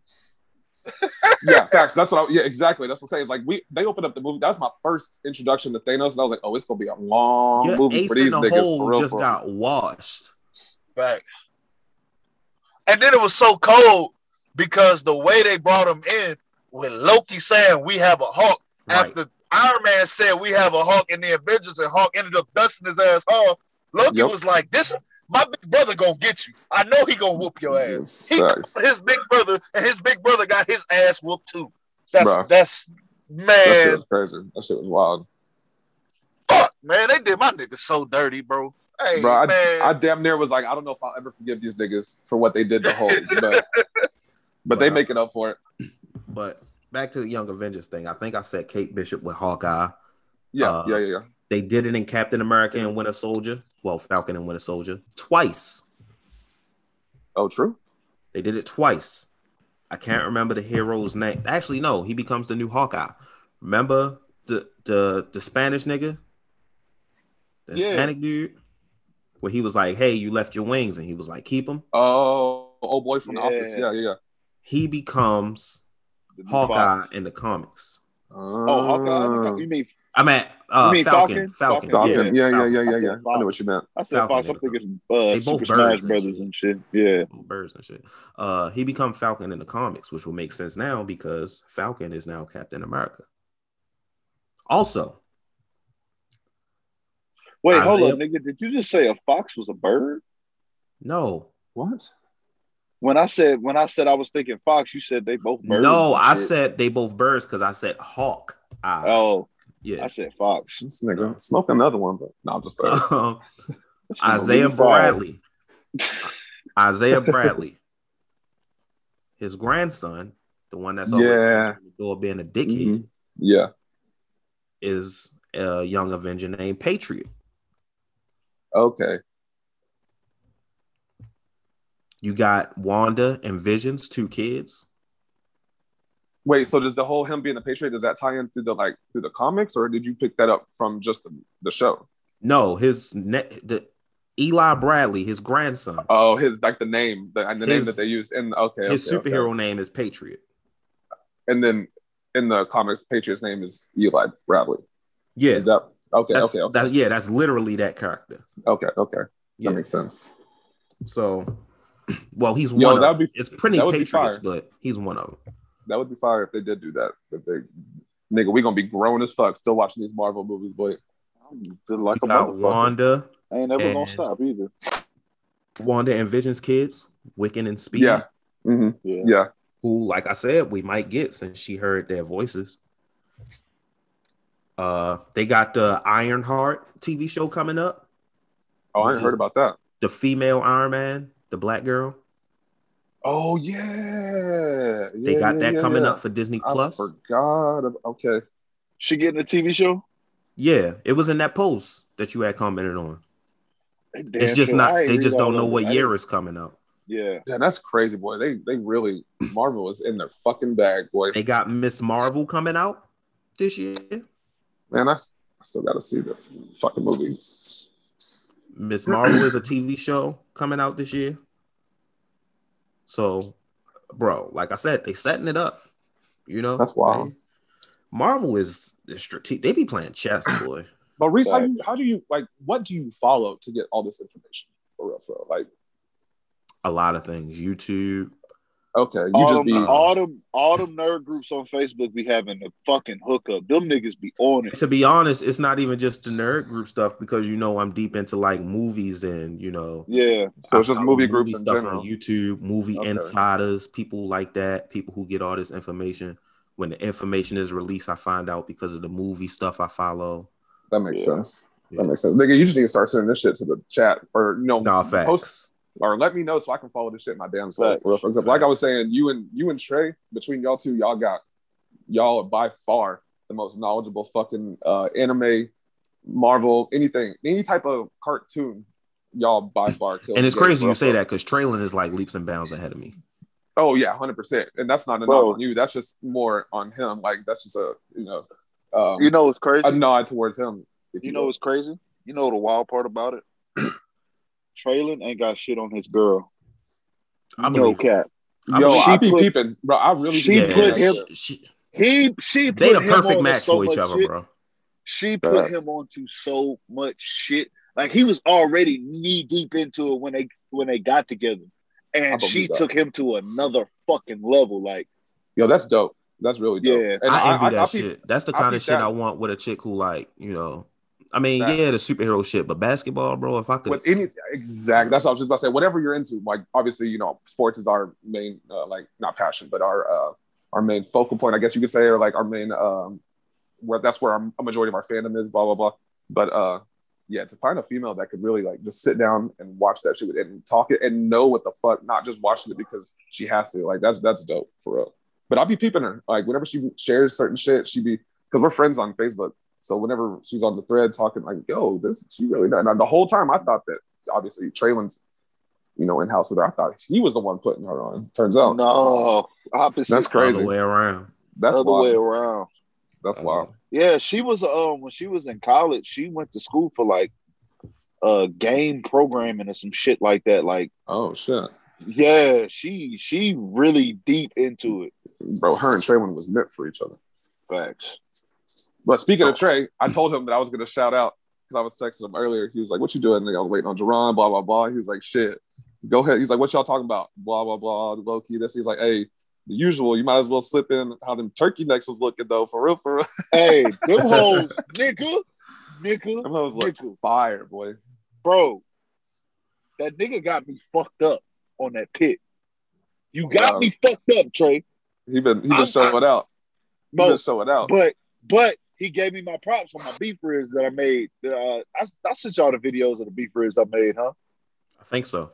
Yeah, facts. That's what I, yeah, exactly. That's what I'm saying. It's like we they opened up the movie. That was my first introduction to Thanos, and I was like, oh, it's gonna be a long Your movie ace for in these the niggas. hole For real, just for got washed. Facts. And then it was so cold because the way they brought him in with Loki saying we have a Hulk Right. after Iron Man said we have a Hulk in the Avengers and Hulk ended up dusting his ass off. Loki Yep. was like, "This my big brother gonna get you. I know he gonna whoop your ass." He, Facts. his big brother and his big brother got his ass whooped too. That's Bruh. that's That shit was crazy. That shit was wild, Fuck, man, they did my niggas so dirty, bro. Hey, bro. I. I damn near was like, I don't know if I'll ever forgive these niggas for what they did to Hulk, but but they Wow. make it up for it. But back to the Young Avengers thing. I think I said Kate Bishop with Hawkeye. Yeah, Uh, yeah, yeah, yeah. They did it in Captain America and Winter Soldier. Well, Falcon and Winter Soldier twice. Oh, true. They did it twice. I can't remember the hero's name. Actually, no, he becomes the new Hawkeye. Remember the the the Spanish nigga? The Yeah. Hispanic dude? Where he was like, Hey, you left your wings, and he was like, Keep them. Oh, oh boy from the office. Yeah, yeah, yeah. He becomes Hawkeye Fox. in the comics. Oh, Hawkeye. You mean I'm at uh You mean Falcon. Falcon? Falcon. Falcon. Falcon. Yeah, yeah, yeah, yeah, yeah. I know what you meant. I said Falcon Fox. I'm in thinking uh, They Super both Smash birds. Brothers and shit. Yeah. Birds and shit. Uh, he become Falcon in the comics, which will make sense now because Falcon is now Captain America. Also, Wait, hold Isaiah- up, nigga. Did you just say a fox was a bird? no, What? When I said when I said I was thinking fox, you said they both birds. no, I shit. said they both birds because I said hawk. Eye. Oh, yeah. I said fox. This nigga smoked another one, but no, I'm just. Um, That Isaiah. Bradley. Isaiah Bradley. His grandson, the one that's always Yeah. the door being a dickhead. Mhm. Yeah. is a young Avenger named Patriot. Okay. You got Wanda and Vision's two kids. Wait, so does the whole him being a patriot does that tie in through the like through the comics, or did you pick that up from just the, the show? No, his net the Eli Bradley, his grandson. Oh, his like the name, the, and the name that they used in okay, his okay, superhero okay. name is Patriot. and then in the comics, Patriot's name is Eli Bradley. Yeah, Is that okay? that's, Okay, okay, that- yeah, that's literally that character. okay, okay. Yeah. That makes sense. So, well, he's Yo, one of. be- it's pretty Patriots, but he's one of them. That would be fire if they did do that. If they, nigga, we gonna be grown as fuck still watching these Marvel movies, boy. I'm feel like a got motherfucker. Wanda, I ain't never gonna stop either. Wanda and Vision's kids, Wiccan and Speed. Yeah. hmm Yeah. Yeah. who, like I said, we might get since she heard their voices. Uh, they got the Ironheart TV show coming up. Oh, I Which ain't heard about that. The female Iron Man, the black girl. Oh yeah, They Yeah, got yeah, that yeah, coming up for Disney I Plus. forgot. Okay. She getting a TV show? Yeah, it was in that post that you had commented on. Damn it's just sure. not. They just don't know what year is coming out. Yeah. Damn, that's crazy, boy. They they really Marvel is in their fucking bag, boy. They got Miss Marvel coming out this year. Man, I, I still got to see the fucking movie. Miss Marvel is a TV show coming out this year. So, bro, like I said, they setting it up. You know, That's wild. They- Marvel is strategic. They be playing chess, boy. But Reese, how, Right. you, how do you like? What do you follow to get all this information? For real, for real. Like, A lot of things. YouTube. Okay, you all, just them, be all them all them nerd groups on Facebook be having a fucking hookup. Them niggas be on it. To be honest, it's not even just the nerd group stuff because you know I'm deep into like movies and you know Yeah. so it's just I movie follow groups in stuff general. on YouTube, movie Okay. insiders, people like that, people who get all this information. When the information is released, I find out because of the movie stuff I follow. That makes Yeah. sense. Yeah. That makes sense. Nigga, you just need to start sending this shit to the chat or you know, Nah, facts. post or let me know so I can follow this shit my damn self. Facts. real. Because like I was saying, you and you and Trey, between y'all two, y'all got y'all are by far the most knowledgeable fucking uh anime, Marvel, anything, any type of cartoon. Y'all by far kill. And it's the game, crazy you say that because Traylon is like leaps and bounds ahead of me. Oh yeah, hundred percent. And that's not a Bro. knock on you. That's just more on him. Like that's just a you know, um, You know what's crazy? a nod towards him. if You know will. what's crazy? You know the wild part about it? Traylon ain't got shit on his girl. I no believe it. cap. I Yo, believe I she be put- peeping, bro. I really she be put him- that. She, He she they the perfect on to match so for each much other, shit. bro. She put Facts. him onto so much shit. Like he was already knee deep into it when they when they got together, and she that. took him to another fucking level. Like Yo, that's dope. That's really dope. Yeah. And I envy that I peep- shit. That's the kind of shit that. I want with a chick who like, you know, I mean, Facts. yeah, the superhero shit, but basketball, bro. If I could, with any exact that's what I was just about to say. Whatever you're into, like obviously, you know, sports is our main uh, like not passion, but our uh our main focal point, I guess you could say, or like our main um where that's where our, a majority of our fandom is, blah blah blah. But uh yeah, to find a female that could really like just sit down and watch that shit and talk it and know what the fuck, not just watching it because she has to. Like that's that's dope for real. But I'll be peeping her. Like whenever she shares certain shit, she'd be because we're friends on Facebook. So whenever she's on the thread talking like, yo, this she really done. And the whole time I thought that obviously Traylon's, you know, in house with her. I thought he was the one putting her on. Turns out no, opposite. That's crazy. other way around. that's other wild. way around. That's wild. Yeah, she was um when she was in college, she went to school for like uh game programming or some shit like that. Like, Oh shit. yeah, she she really deep into it. Bro, her and Traylon was meant for each other. Facts. But speaking of oh. Trey, I told him that I was gonna shout out because I was texting him earlier. He was like, What you doing? And I was waiting on Jerron, blah, blah, blah. He was like, shit. Go ahead. He's like, What y'all talking about? Blah, blah, blah. Loki. This. He's like, hey, the usual, you might as well slip in how them turkey necks was looking though, for real, for real. Hey, them hoes, nigga, nigga, Them hoes look Nigga. fire, boy. bro. That nigga got me fucked up on that pit. You got Wow. me fucked up, Trey. He been he been I'm- showing out. He Bro, been showing it out. But but he gave me my props on my beef ribs that I made. Uh, I, I sent y'all the videos of the beef ribs I made, huh? I think so.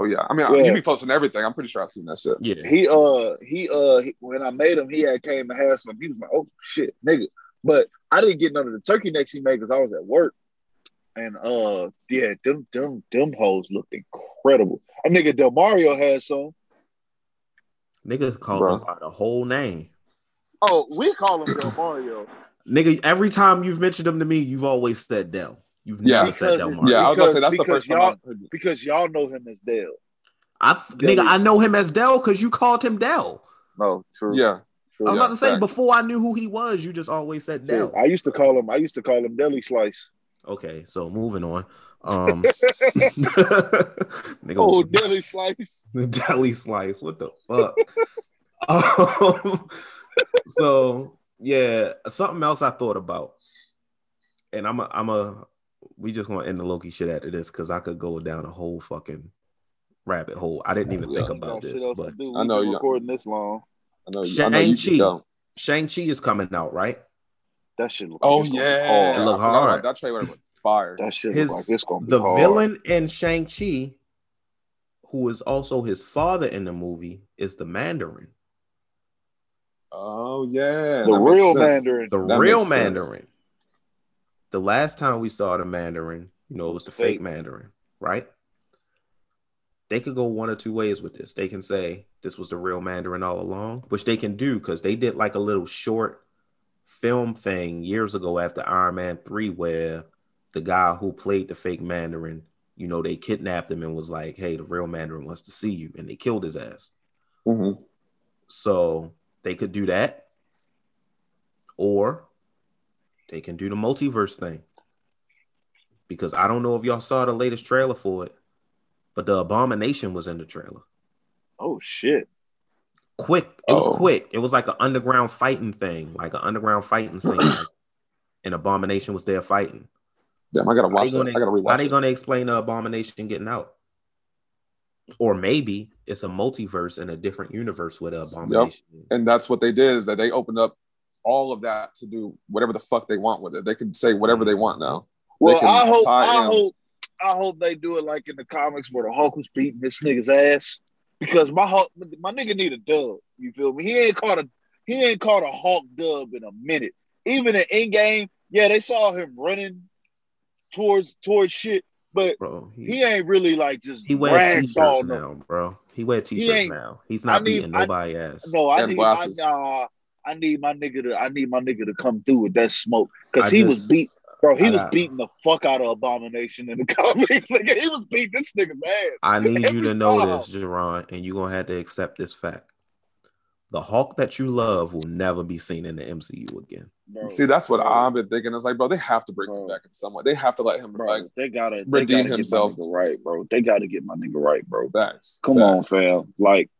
Oh yeah, I mean, Yeah. he be posting everything. I'm pretty sure I've seen that shit. Yeah. He uh he uh he, when I made him, he had came and had some. He was like, oh shit, nigga. But I didn't get none of the turkey necks he made because I was at work. And uh, yeah, them them them hoes looked incredible. A nigga Del Mario had some. Niggas call Bro. him by the whole name. Oh, we call him Del Mario. Nigga, every time you've mentioned him to me, you've always said Dell. You've Yeah. never said Del Because- Mario. Yeah, I was gonna say that's the first time. y'all- I heard it. because y'all know him as Dell. I th- nigga, I know him as Dell because you called him Dell. No, true. Yeah, true. I'm Yeah, about to say facts. before I knew who he was, you just always said Dell. I used to call him. I used to call him Deli Slice. Okay, so moving on. Um, nigga, Oh, Deli Slice. deli slice. What the fuck? um, so yeah, something else I thought about, and I'm a, I'm a, we just gonna end the Loki shit after this because I could go down a whole fucking rabbit hole. I didn't even Yeah. think about this, but. I know you're recording this long. I know. you- I know you Shang-Chi. Shang Chi is coming out, right? That shit look. Oh like it's gonna be yeah, hard. It look I hard. That trailer was fire. That shit His like it's gonna be the hard. villain in Shang Chi, who is also his father in the movie, is the Mandarin, Oh yeah, the that real. Mandarin. the That real makes sense. Mandarin. The last time we saw the Mandarin, you know, it was the fake Fake. Mandarin, right? They could go one or two ways with this. They can say this was the real Mandarin all along, which they can do because they did like a little short film thing years ago after Iron Man 3 where the guy who played the fake Mandarin, you know, they kidnapped him and was like, hey, the real Mandarin wants to see you. And they killed his ass. Mhm. So they could do that. Or they can do the multiverse thing. Because I don't know if y'all saw the latest trailer for it, but the abomination was in the trailer. Oh shit. Quick. It was Oh. quick. It was like an underground fighting thing, like an underground fighting scene. and Abomination was there fighting. Damn, I gotta watch that. gonna, I gotta how rewatch they gonna explain the abomination getting out? Or maybe it's a multiverse in a different universe with the abomination. is. And that's what they did is that they opened up all of that to do whatever the fuck they want with it. They can say whatever they want now. Well, I hope. I in. hope. I hope they do it like in the comics where the Hulk was beating this nigga's ass. Because my Hulk, my nigga need a dub. You feel me? He ain't caught a he ain't caught a Hulk dub in a minute. Even in Endgame, yeah, they saw him running towards towards shit, but Bro, he, he ain't really like just he wear t-shirts no- now, bro. He wear t-shirts ain't- now. He's I not need- beating I- nobody ass. No, I And need. I, nah, I need my nigga to I need my nigga to come through with that smoke because I he was beat, bro. He I was beating the fuck out of Abomination in the comics. Nigga, he was beating this nigga's ass. I need you every to know this, Jerron, and you're gonna have to accept this fact. The Hulk that you love will never be seen in the MCU again. Bro, See, that's what bro, I've been thinking. It's like, bro, they have to bring him back in some way. They have to let him Bro, like they gotta redeem they gotta himself. Get my nigga right, bro. They gotta get my nigga right, bro. facts. Come on, facts. fam. Like,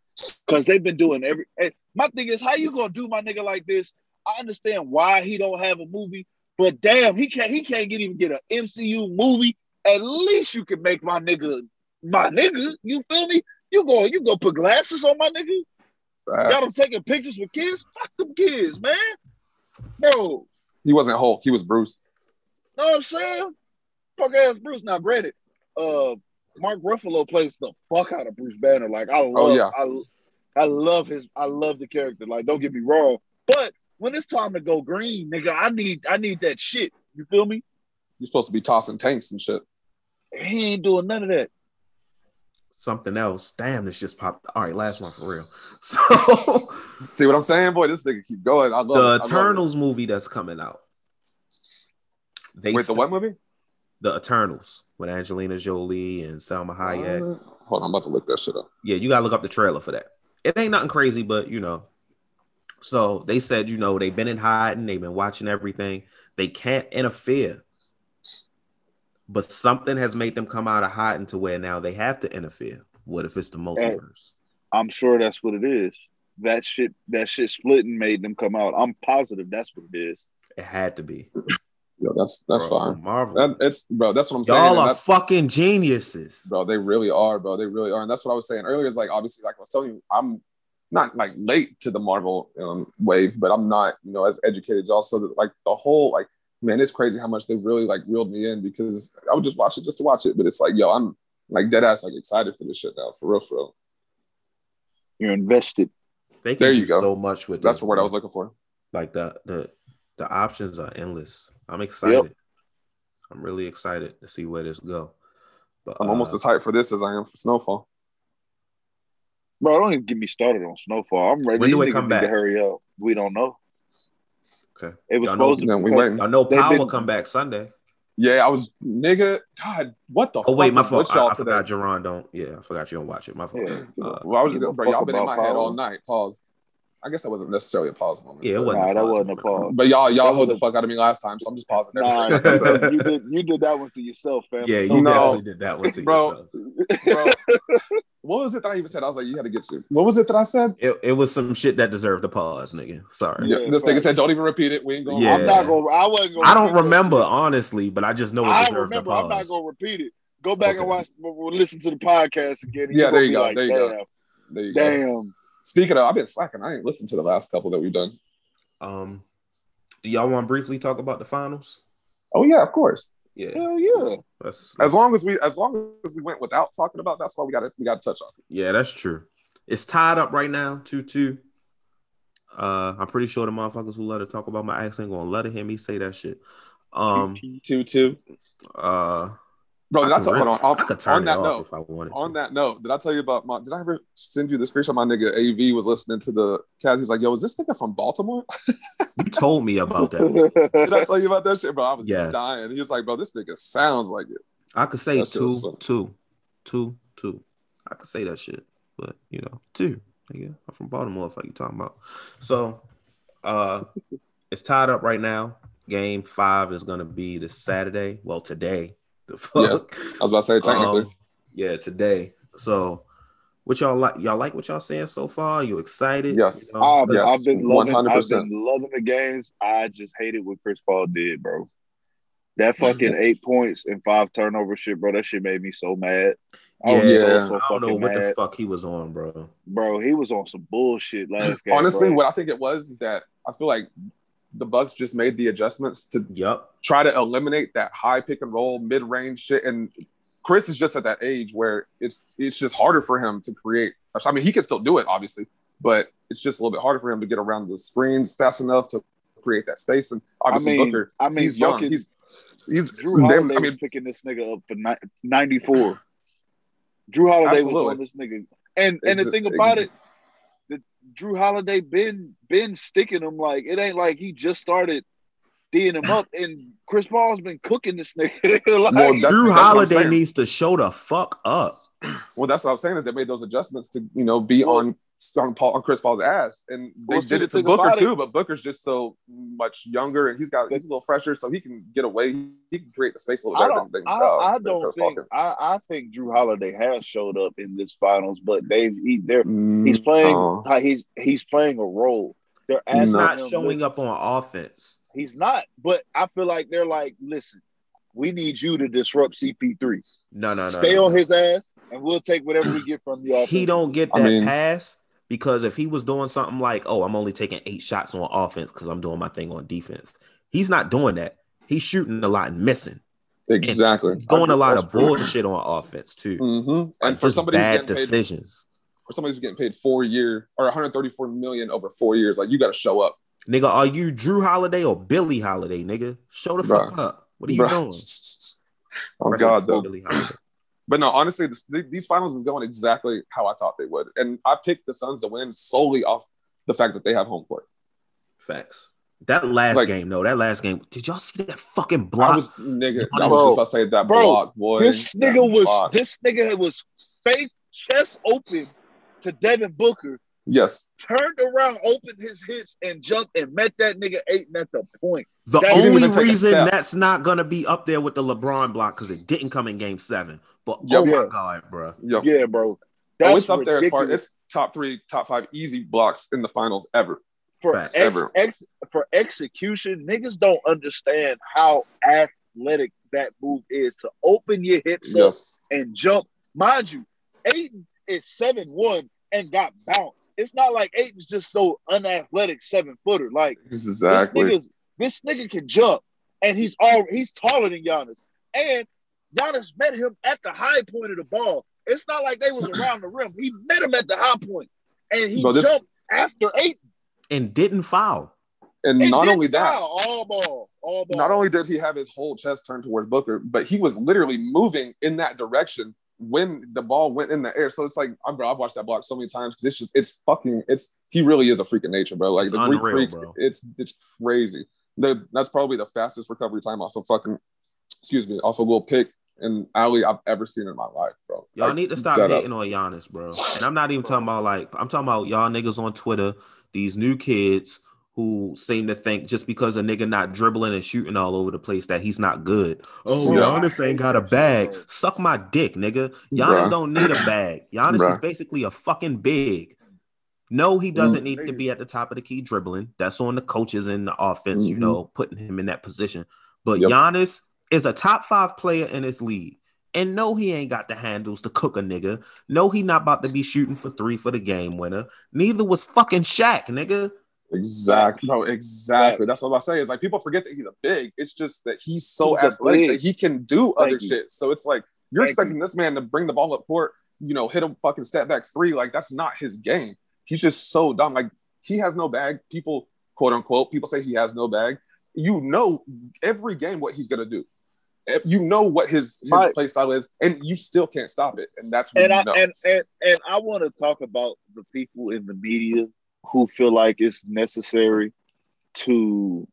cause they've been doing every. Hey, my thing is, how you gonna do my nigga like this? I understand why he don't have a movie, but damn, he can't. He can't get even get an MCU movie. At least you can make my nigga, my nigga. You feel me? You go, you go put glasses on my nigga. Facts. Got him taking pictures with kids. Fuck them kids, man. Bro, He wasn't Hulk. He was Bruce. know what I'm saying? Fuck ass Bruce. Now, granted, uh, Mark Ruffalo plays the fuck out of Bruce Banner. Like I love, Oh, yeah. I, I love his, I love the character. Like don't get me wrong, but when it's time to go green, nigga, I need, I need that shit. You feel me? You're supposed to be tossing tanks and shit. He ain't doing none of that. Something else. Damn, this just popped. All right, last one for real. So See what I'm saying, boy? This nigga keep going. I love it. I the love it. Eternals movie that's coming out. They Wait, the what movie? The Eternals with Angelina Jolie and Salma Hayek. Uh, hold on, I'm about to look that shit up. Yeah, you gotta look up the trailer for that. It ain't nothing crazy, but you know. So they said, you know, they've been in hiding, they've been watching everything. They can't interfere. But something has made them come out of hiding to where now they have to interfere. What if it's the multiverse? I'm sure that's what it is. That shit, that shit splitting made them come out. I'm positive that's what it is. It had to be. Yo, that's that's Bro, fine. Marvel. That, it's bro. That's what I'm saying. Y'all are fucking geniuses. bro. They really are, bro. They really are, and that's what I was saying earlier. Is like obviously, like I was telling you, I'm not like late to the Marvel um, wave, but I'm not, you know, as educated as y'all. So that like the whole like, man, it's crazy how much they really like reeled me in because I would just watch it just to watch it. But it's like, yo, I'm like dead ass like excited for this shit now, for real, for real. You're invested. They can There do you go. so much with That's this, the word I was looking for. like the the The options are endless. I'm excited. I'm really excited to see where this go. But I'm almost uh, as hyped for this as I am for Snowfall. Bro, don't even get me started on Snowfall. I'm ready. When do These it come back? to hurry up. We don't know. Okay. It was Y'all know- supposed Yeah, to. we because- waiting. I know They've Power been- will come back Sunday. Yeah, I was nigga. God, what the? Oh wait, fuck my is fault. with I, y'all I today? forgot Jerron don't. Yeah, I forgot you don't watch it. My fault. Yeah. Uh, Well, I was Give just, a bro, fuck y'all been in about my head all night. Pause. I guess that wasn't necessarily a pause moment. yeah, it but- wasn't. Nah, that wasn't a moment. pause. But y'all, y'all hold the fuck out of me last time, so I'm just pausing. Nah, every you did, you did you did that one to yourself, fam. Yeah, you No. definitely did that one to Bro. yourself. Bro, what was it that I even said? I was like, you had to get you. What was it that I said? It, it was some shit that deserved a pause, nigga. Sorry. Yeah, Yeah, this nigga said, don't even repeat it. We ain't going. Yeah. I'm not gonna. I wasn't gonna. I don't remember shit. honestly, but I just know it I deserved remember. I'm not gonna repeat it. Go back Okay. and watch, listen to the podcast again. and Yeah, you there you go, Like, there you go. damn, There you go. damn. Speaking of, I've been slacking. I ain't listened to the last couple that we've done. Um, do y'all want to briefly talk about the finals? Oh yeah, of course. Yeah, Hell yeah. that's, As long as we, as long as we went without talking about, that's why we got to, we got to touch on. it. yeah, that's true. It's tied up right now, two two. Uh, I'm pretty sure the motherfuckers who let her talk about my accent gonna let her hear me say that shit. Um, Two two. uh, Bro, did I, can tell? Hold on. I could turn on it that off note, if I wanted on to. that note, did I tell you about my? Did I ever send you the screenshot? My nigga Av was listening to the cast. He's like, "Yo, is this nigga from Baltimore?" You told me about that. did I tell you about that shit, bro? I was Yes. dying. He was like, "Bro, this nigga sounds like it." I could say That shit was two, two, two, two. I could say that shit, but you know, two. Nigga, I'm from Baltimore. What you talking about? So, uh, it's tied up right now. Game five is gonna be this Saturday. Well, today. The fuck. I was about to say technically. Um, yeah, today. So, what y'all like? Y'all like what y'all saying so far? you excited? Yes. You know, I've, Yes, I've been loving. I've been loving the games. I just hated what Chris Paul did, bro. That fucking eight points and five turnover shit, bro. That shit made me so mad. I Yeah, so, so I don't know fucking what the fuck he was on, bro. bro. He was on some bullshit last game. Honestly, bro. what I think it was is that I feel like the Bucks just made the adjustments to Yup. try to eliminate that high pick and roll, mid range shit. And Chris is just at that age where it's it's just harder for him to create. I mean, he can still do it, obviously, but it's just a little bit harder for him to get around the screens fast enough to create that space. And I obviously, mean, Booker, I mean, he's young. fucking He's he's Jrue Holiday damn- I mean, picking this nigga up for ni- 94. Jrue Holiday Absolutely. was on this nigga, and and the thing about ex- it, the Jrue Holiday been been sticking him like it ain't like he just started D'ing him up, and Chris Paul's been cooking this nigga. like, Well, that's- Jrue what I'm Holiday needs to show the fuck up. Well, that's what I'm saying is they made those adjustments to you know be Well- on on, Paul, on Chris Paul's ass, and they Well, did it to Booker about too. But Booker's just so much younger, and he's got he's a little fresher, so he can get away. He can create the space a little I don't, than, than, I, uh, I don't Chris think I, I think Jrue Holiday has showed up in this finals, but they've he they're can. he's playing Oh. he's he's playing a role. They're He's not showing listen, up on offense. He's not, but I feel like they're like, listen, we need you to disrupt CP3. No, no, no. Stay no, on no. his ass, and we'll take whatever we get from you. He don't get I that mean- pass because if he was doing something like, "Oh, I'm only taking eight shots on offense because I'm doing my thing on defense," he's not doing that. He's shooting a lot and missing. exactly. He's doing a lot of true. bullshit on offense too. Mm-hmm. And for somebody who's bad getting paid, decisions, for somebody who's getting paid four year or 134 million over four years, like you got to show up, nigga. Are you Jrue Holiday or Billie Holiday, nigga? Show the Bruh. fuck up. What are you Bruh. doing? oh Rest God, though. Billie Holiday. But no, honestly, this, these finals is going exactly how I thought they would, and I picked the Suns to win solely off the fact that they have home court. Facts. That last Like- game, though. That last game. Did y'all see that fucking I block? was nigga, I Bro, was just about to say that bro, block, boy. This That nigga was block. this nigga was face chest open to Devin Booker, yes, turned around, opened his hips, and jumped and met that nigga eight at the point. The That only even take a reason that's not gonna be up there with the LeBron block because it didn't come in Game Seven. But Yep. oh my Yeah. god, bro! yo, Yeah, bro. oh, That's it's up there as far as it's top three, top five easy blocks in the finals ever. for ex, Ever. ex, for execution, niggas don't understand how athletic that move is to open your hips up and jump. Mind you, Ayton is seven one and got bounced. It's not like Ayton's just so unathletic seven footer. Like exactly. this nigga's this nigga can jump, and he's all he's taller than Giannis. And Giannis met him at the high point of the ball. It's not like they was around the rim. He met him at the high point, and he Bro, this- jumped after Aiden. And didn't foul. And He not only that, foul, all ball, all ball. not only did he have his whole chest turned towards Booker, but he was literally moving in that direction when the ball went in the air. So it's like, I'm bro, I've watched that block so many times because it's just, it's fucking, it's he really is a freak of nature, bro. Like It's the Greek unreal, freaks, bro. it's it's crazy. The, that's probably the fastest recovery time off of fucking, excuse me, off a little pick and alley I've ever seen in my life, bro. Y'all Like, need to stop hating ass. on Giannis, bro. And I'm not even talking about like I'm talking about y'all niggas on Twitter, these new kids who seem to think just because a nigga not dribbling and shooting all over the place that he's not good. Oh, Yeah. Giannis ain't got a bag. Suck my dick, nigga. Giannis Bruh. don't need a bag. Giannis is basically a fucking big. No, he doesn't need to be at the top of the key dribbling. That's on the coaches in the offense, you Mhm. know, putting him in that position. But Yep. Giannis is a top five player in this league. And no, he ain't got the handles to cook a nigga. No, he not about to be shooting for three for the game winner. Neither was fucking Shaq, nigga. Exactly, bro. Exactly. That's what I say. Is like people forget that he's a big. It's just that he's so He's athletic that he can do Thank other you. shit. So it's like you're Thank expecting this man to bring the ball up court, you know, hit a fucking step back three. Like that's not his game. He's just so dumb. Like he has no bag. People, quote unquote, people say he has no bag. You know every game what he's gonna do. You know what his his My- play style is, and you still can't stop it. And that's and I and, and and I want to talk about the people in the media who feel like it's necessary to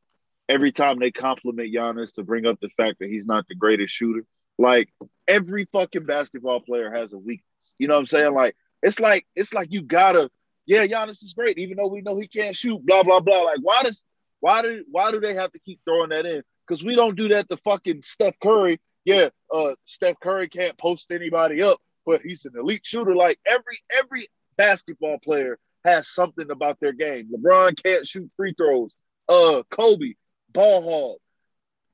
every time they compliment Giannis to bring up the fact that he's not the greatest shooter. Like every fucking basketball player has a weakness. You know what I'm saying? Like it's like it's like you gotta, yeah, Giannis is great, even though we know he can't shoot, blah, blah, blah. Like, why does why do why do they have to keep throwing that in? Because we don't do that to fucking Steph Curry. Yeah, uh Steph Curry can't post anybody up, but he's an elite shooter. Like every every basketball player has something about their game. LeBron can't shoot free throws. Uh Kobe, ball hog.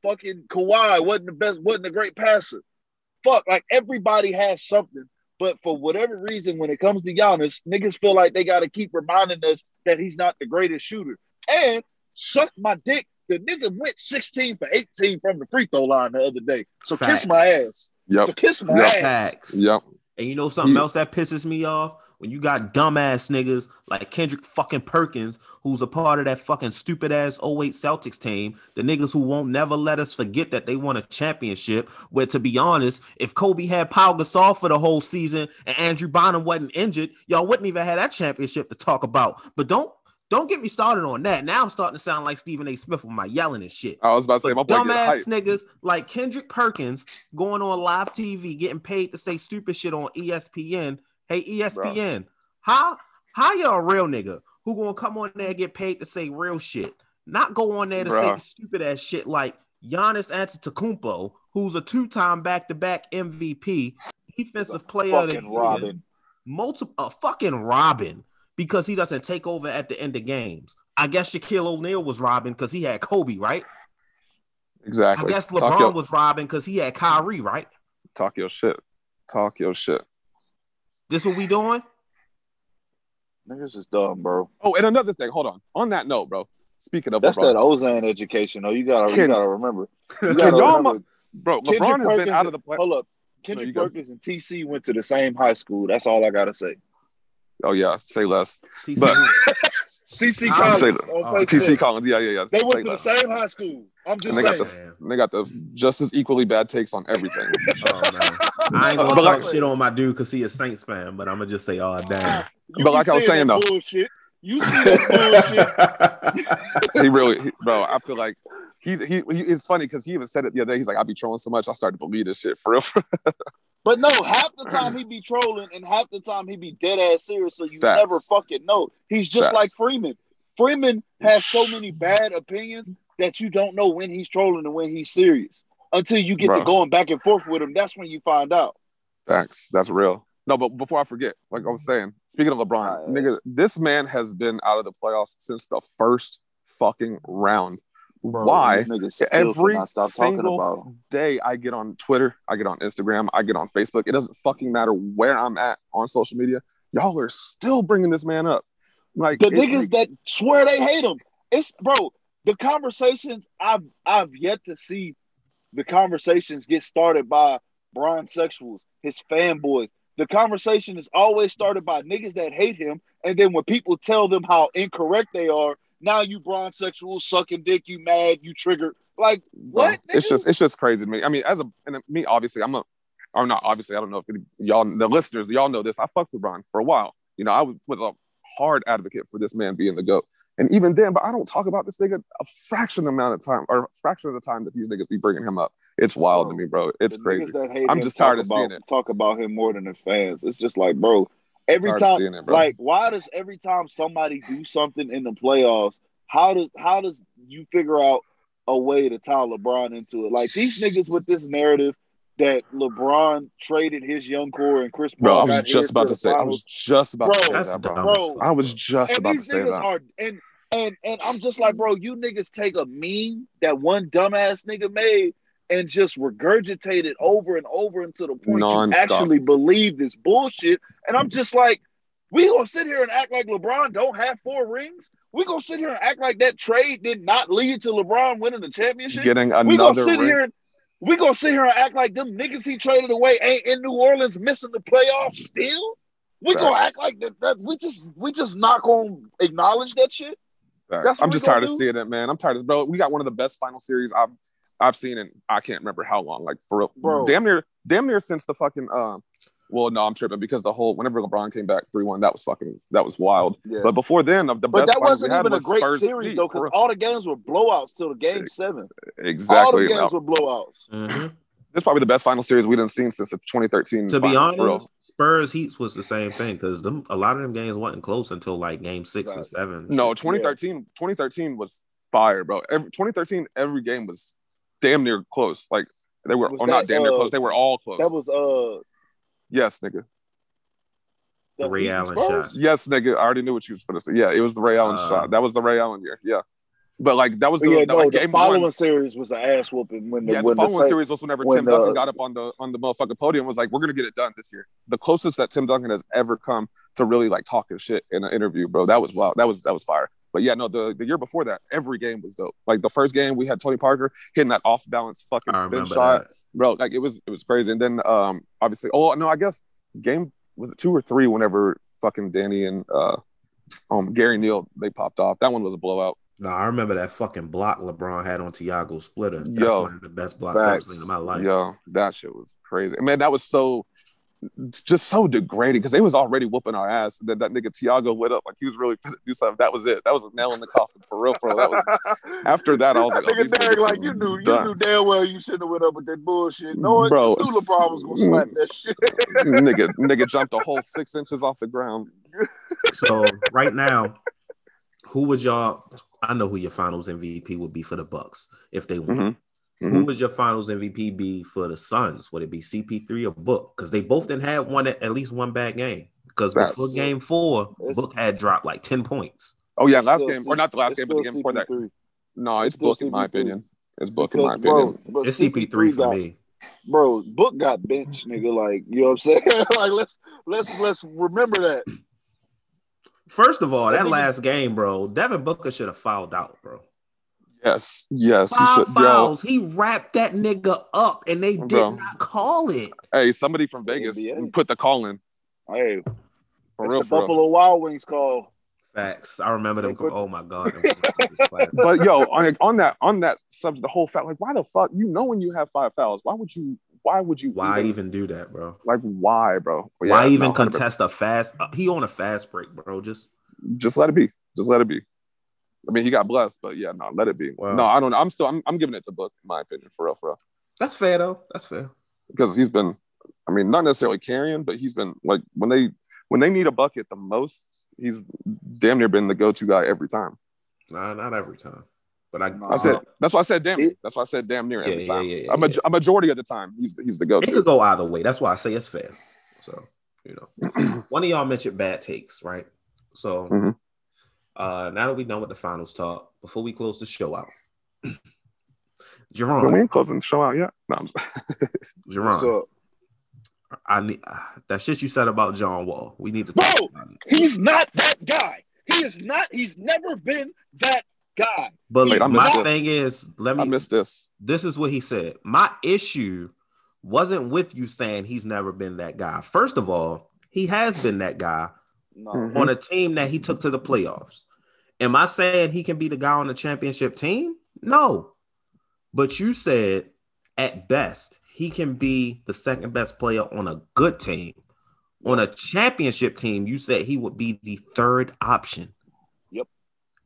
Fucking Kawhi wasn't the best, wasn't a great passer. Fuck, like everybody has something. But for whatever reason, when it comes to Giannis, niggas feel like they got to keep reminding us that he's not the greatest shooter. And suck my dick, the nigga went 16 for 18 from the free throw line the other day. So Facts. kiss my ass. yep, So kiss my Yep. ass. Facts. yep. And you know something Yeah. else that pisses me off? When you got dumbass niggas like Kendrick fucking Perkins, who's a part of that fucking stupid ass 08 Celtics team, the niggas who won't never let us forget that they won a championship. Where to be honest, if Kobe had Pau Gasol for the whole season and Andrew Bynum wasn't injured, y'all wouldn't even have that championship to talk about. But don't don't get me started on that. Now I'm starting to sound like Stephen A. Smith with my yelling and shit. I was about to say But my boy dumbass niggas like Kendrick Perkins going on live TV, getting paid to say stupid shit on ESPN. Hey ESPN, how how you a real nigga who gonna come on there and get paid to say real shit? Not go on there to Bruh. say stupid ass shit like Giannis Antetokounmpo, who's a two-time back-to-back MVP, defensive player of the Fucking year, Robin. multiple a fucking Robin because he doesn't take over at the end of games. I guess Shaquille O'Neal was Robin because he had Kobe, right? Exactly. I guess LeBron your- was robbing because he had Kyrie, right? talk your shit. Talk your shit. This what we doing? Niggas is dumb, bro. Oh, and another thing. Hold on. On that note, bro. Speaking of That's LeBron, that Ozan education, though. You gotta, Can- you gotta remember. You Can gotta y'all remember. bro, Kendrick LeBron has been out of the play. Hold up. you Kendrick go. Perkins and TC went to the same high school. That's all I gotta say. Oh yeah, say less. TC But- CC Collins say on that. Oh, TC Collins. Yeah, yeah, yeah. They went Say to the same high school. I'm And just they got saying. the they got the just as equally bad takes on everything. Oh man, I ain't gonna But talk like- shit on my dude because he a Saints fan, but I'm gonna just say, oh damn. But like I was saying, though- bullshit. You see that bullshit. he really, he- bro. I feel like he, he he. It's funny because he even said it the other day. He's like, I be trolling so much, I started to believe this shit for real. But no, half the time he be trolling and half the time he be dead ass serious. So you Facts. never fucking know. He's just Facts. like Freeman. Freeman has so many bad opinions that you don't know when he's trolling and when he's serious. Until you get Bro. to going back and forth with him, that's when you find out. Facts. That's real. No, but before I forget, like I was saying, speaking of LeBron, Alright. nigga, this man has been out of the playoffs since the first fucking round. Why? These Every stop talking single about day I get on Twitter, I get on Instagram, I get on Facebook. It doesn't fucking matter where I'm at on social media. Y'all are still bringing this man up. Like The niggas makes- that swear they hate him. It's bro. The conversations I've I've yet to see the conversations get started by Bron sexuals, his fanboys. The conversation is always started by niggas that hate him, and then when people tell them how incorrect they are, now you Bron sexual, sucking dick, you mad, you triggered. Like Bro, what? It's just it's just crazy to me. I mean, as a and me, obviously, I'm a or not obviously, I don't know if any, y'all the listeners, y'all know this. I fucked with Bron for a while. You know, I was, was a hard advocate for this man being the GOAT. And even then, but I don't talk about this nigga a fraction amount of time or a fraction of the time that these niggas be bringing him up. It's wild to me, bro. It's crazy. niggas that hate I'm just tired of about, seeing it. Talk about him more than the fans. It's just like, bro, every time, it, like, why does every time somebody do something in the playoffs, how does how does you figure out a way to tie LeBron into it? Like these niggas with this narrative that LeBron traded his young core and Chris Paul. Bro, I was just about to say, I was just about to Bro, say that, bro. Bro, I was just and about to say that. are and and and I'm just like, bro, you niggas take a meme that one dumbass nigga made and just regurgitate it over and over until the point Nonstop. you actually believe this bullshit. And I'm just like, we gonna sit here and act like LeBron don't have four rings. We gonna sit here and act like that trade did not lead to LeBron winning the championship. Getting we gonna another sit ring. here and we gonna sit here and act like them niggas he traded away ain't in New Orleans missing the playoffs still. We gonna act like that, that. We just we just not gonna acknowledge that shit. I'm just tired of seeing it, man. I'm tired of bro. We got one of the best final series I've I've seen in I can't remember how long. Like for real, Bro. damn near damn near since the fucking um. Well, no, I'm tripping because the whole whenever LeBron came back three one, that was fucking that was wild. Yeah. But before then, the, the But best that wasn't had even a great Spurs series Heat, though, because all the games were blowouts till the game seven. Exactly, All the games Now, were blowouts. Mhm. this is probably the best final series we done seen since the 2013. To be finals, for honest, Spurs Heats was the same thing because them a lot of them games wasn't close until like game six and Right. seven. No, Shit. 2013, 2013 was fire, bro. Every, 2013, every game was damn near close. Like they were, Was or not that, damn near uh, close. They were all close. That was uh yes, nigga. the Ray Heat Allen Spurs? shot. Yes, nigga. I already knew what you was going to say. Yeah, it was the Ray Allen Uh, shot. That was the Ray Allen year. Yeah, but like that was the, yeah, that, no, like, the following one. series was an ass whooping when the Yeah, when the, following Saints- series was whenever when Tim Duncan got up on the on the motherfucking podium was like, "We're gonna get it done this year." The closest that Tim Duncan has ever come to really like talking shit in an interview, bro. That was wow. That was that was fire. But yeah, no, the, the year before that, every game was dope. Like the first game, we had Tony Parker hitting that off balance fucking spin shot, that. bro. Like it was it was crazy. And then um obviously, oh no, I guess game was it two or three whenever fucking Danny and uh um Gary Neal they popped off. That one was a blowout. No, I remember that fucking block LeBron had on Tiago Splitter. That's Yo. one of the best blocks I've seen in my life. Yo, that shit was crazy. Man, that was so just so degrading because they was already whooping our ass. And then that nigga Tiago went up like he was really to do something. That was it. That was a nail in the coffin for real, for real. That was after that. I was like, oh, nigga these Derek, niggas like you knew, you knew damn well you shouldn't have went up with that bullshit. No, Bro. you knew LeBron was gonna slap that shit. nigga, nigga jumped a whole six inches off the ground. So right now, who would y'all? I know who your Finals MVP would be for the Bucks if they win. Mm-hmm. Mhm. Who would your Finals MVP be for the Suns? Would it be CP3 or Book? Because they both didn't have one at least one bad game. Because before That's- Game Four, Book had dropped like ten points. Oh yeah, last game C- or not the last game, but the still game before that. No, it's It's still book in my opinion. It's book in my bro, opinion. bro, It's CP3 for got, me. Bro, Book got benched, nigga. Like you know what I'm saying? like let's let's let's remember that. First of all, That that last game, bro, Devin Booker should have fouled out, bro. Yes, yes. He Five should. Yo, fouls. He wrapped that nigga up, and they did Bro. not call it. hey, somebody from Vegas NBA. put the call in Hey, for it's real. the For real. Buffalo Wild Wings call. Facts. I remember them. Put- oh my god. them was classic. but yo, on, on that on that subject, the whole fact, like why the fuck? You know when you have five fouls, why would you? Why would you? Why even do that, bro? like why, bro? But Why even no, contest a fast? Uh, he on a fast break, bro. Just Just let it be. Just let it be. I mean, he got blessed, but yeah, no, let it be. Wow. No, I don't. know. I'm still. I'm, I'm giving it to Book, in my opinion, for real, for real, that's fair though. That's fair. because he's been. I mean, not necessarily carrying, but he's been like when they when they need a bucket the most, he's damn near been the go-to guy every time. Nah, not every time, but I. Nah. I said that's why I said damn. It- that's why I said damn near Yeah, every yeah, time. yeah, yeah, a, ma- yeah. a majority of the time, he's the, he's the go-to. It could go either way. That's why I say it's fair. So you know, one of y'all mentioned bad takes, right? So Mhm. Uh now that we done with the finals talk, before we close the show out, Jerome, we ain't closing the show out yet. No, So, I need uh, that shit you said about John Wall. We need to talk Bro! he's not that guy. He is not. He's never been that guy. But Wait, my this. thing is, let me I missed this. this is what he said. My issue wasn't with you saying he's never been that guy. First of all, he has been that guy No, Mhm. on a team that he took to the playoffs. Am I saying he can be the guy on the championship team? No. But you said at best he can be the second best player on a good team. On a championship team, you said he would be the third option. Yep.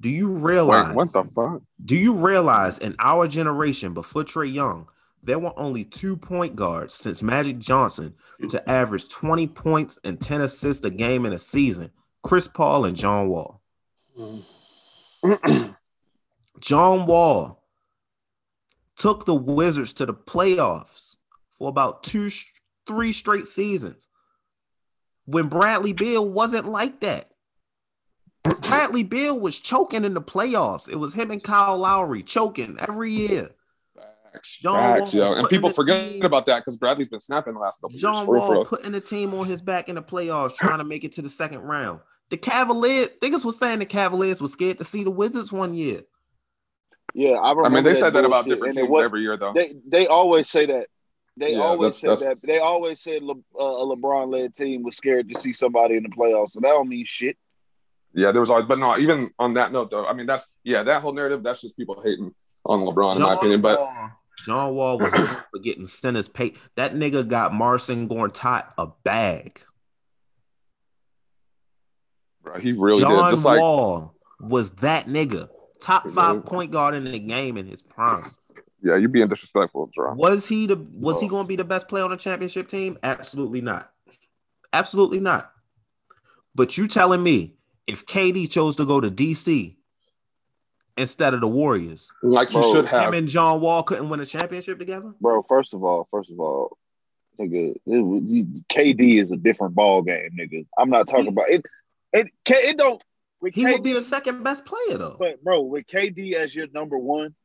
Do you realize Wait, what the fuck? do you realize in our generation before Trey Young, there were only two point guards since Magic Johnson to average 20 points and 10 assists a game in a season? Chris Paul and John Wall. John Wall took the Wizards to the playoffs for about two, three straight seasons. When Bradley Beal wasn't like that. Bradley Beal was choking in the playoffs. It was him and Kyle Lowry choking every year. Facts, John facts, Wall yo. And people the forget team- about that because Bradley's been snapping the last couple John years. For real, for Wall real. putting the team on his back in the playoffs, trying to make it to the second round. The Cavaliers, niggas was saying the Cavaliers were scared to see the Wizards one year. Yeah, I remember. I mean, they said that about different teams was- every year, though. They they always say that. They Yeah, always that's- say that's- that. They always said Le, uh, a LeBron led team was scared to see somebody in the playoffs. So that don't mean shit. Yeah, there was always, but no, even on that note, though, I mean, that's yeah, that whole narrative, that's just people hating on LeBron, in my opinion. But Wall, John Wall was for getting centers paid. That nigga got Marcin Gortat a bag. bro, he really John did. Just like Wall was that nigga. Top five Yeah. point guard in the game in his prime. yeah, you being disrespectful, John. Was he the was he going to be the best player on the championship team? Absolutely not. Absolutely not. But you telling me if KD chose to go to DC instead of the Warriors, Like he Bro, should have. him and John Wall couldn't win a championship together? Bro, first of all, first of all, nigga, it, KD is a different ball game, nigga. I'm not talking He- about it. It K- it don't. He KD, would be the second best player though. but bro, with KD as your number one,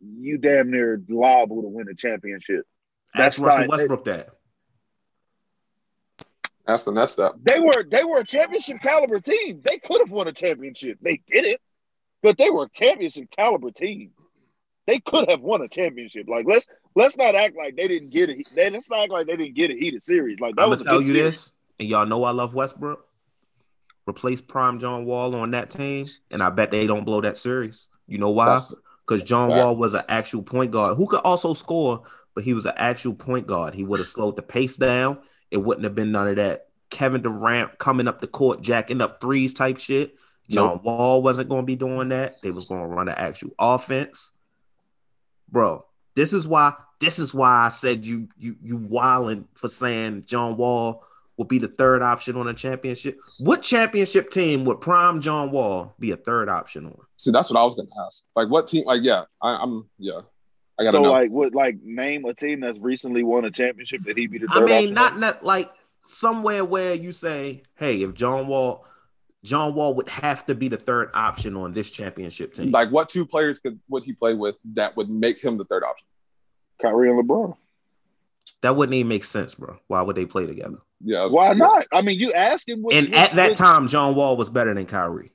you damn near liable to win a championship. That's that's Russell not- Westbrook that. That's the next step. They were they were a championship caliber team. They could have won a championship. They didn't, but they were championship caliber team. They could have won a championship. Like let's let's not act like they didn't get it. Let's not act like they didn't get a heated series. Like that I'm was gonna tell you series. this, and y'all know I love Westbrook. Replace Prime John Wall on that team, and I bet they don't blow that series. You know why? Because John fact. Wall was an actual point guard who could also score, but he was an actual point guard. He would have slowed the pace down. It wouldn't have been none of that Kevin Durant coming up the court, jacking up threes type shit. John Wall wasn't going to be doing that. They was going to run an actual offense. Bro, this is why this is why I said you you you wilding for saying John Wall will be the third option on a championship. What championship team would prime John Wall be a third option on? See, that's what I was gonna ask. Like, what team? Like, yeah, I, I'm. Yeah, I gotta So know. like, what like name a team that's recently won a championship that he be the I mean, option not on? not like somewhere where you say, "Hey, if John Wall, John Wall would have to be the third option on this championship team." like, what two players could would he play with that would make him the third option? Kyrie and LeBron. that wouldn't even make sense, bro. Why would they play together? Yeah, Why not? I mean, you ask him. What, And what- at that what- time, John Wall was better than Kyrie.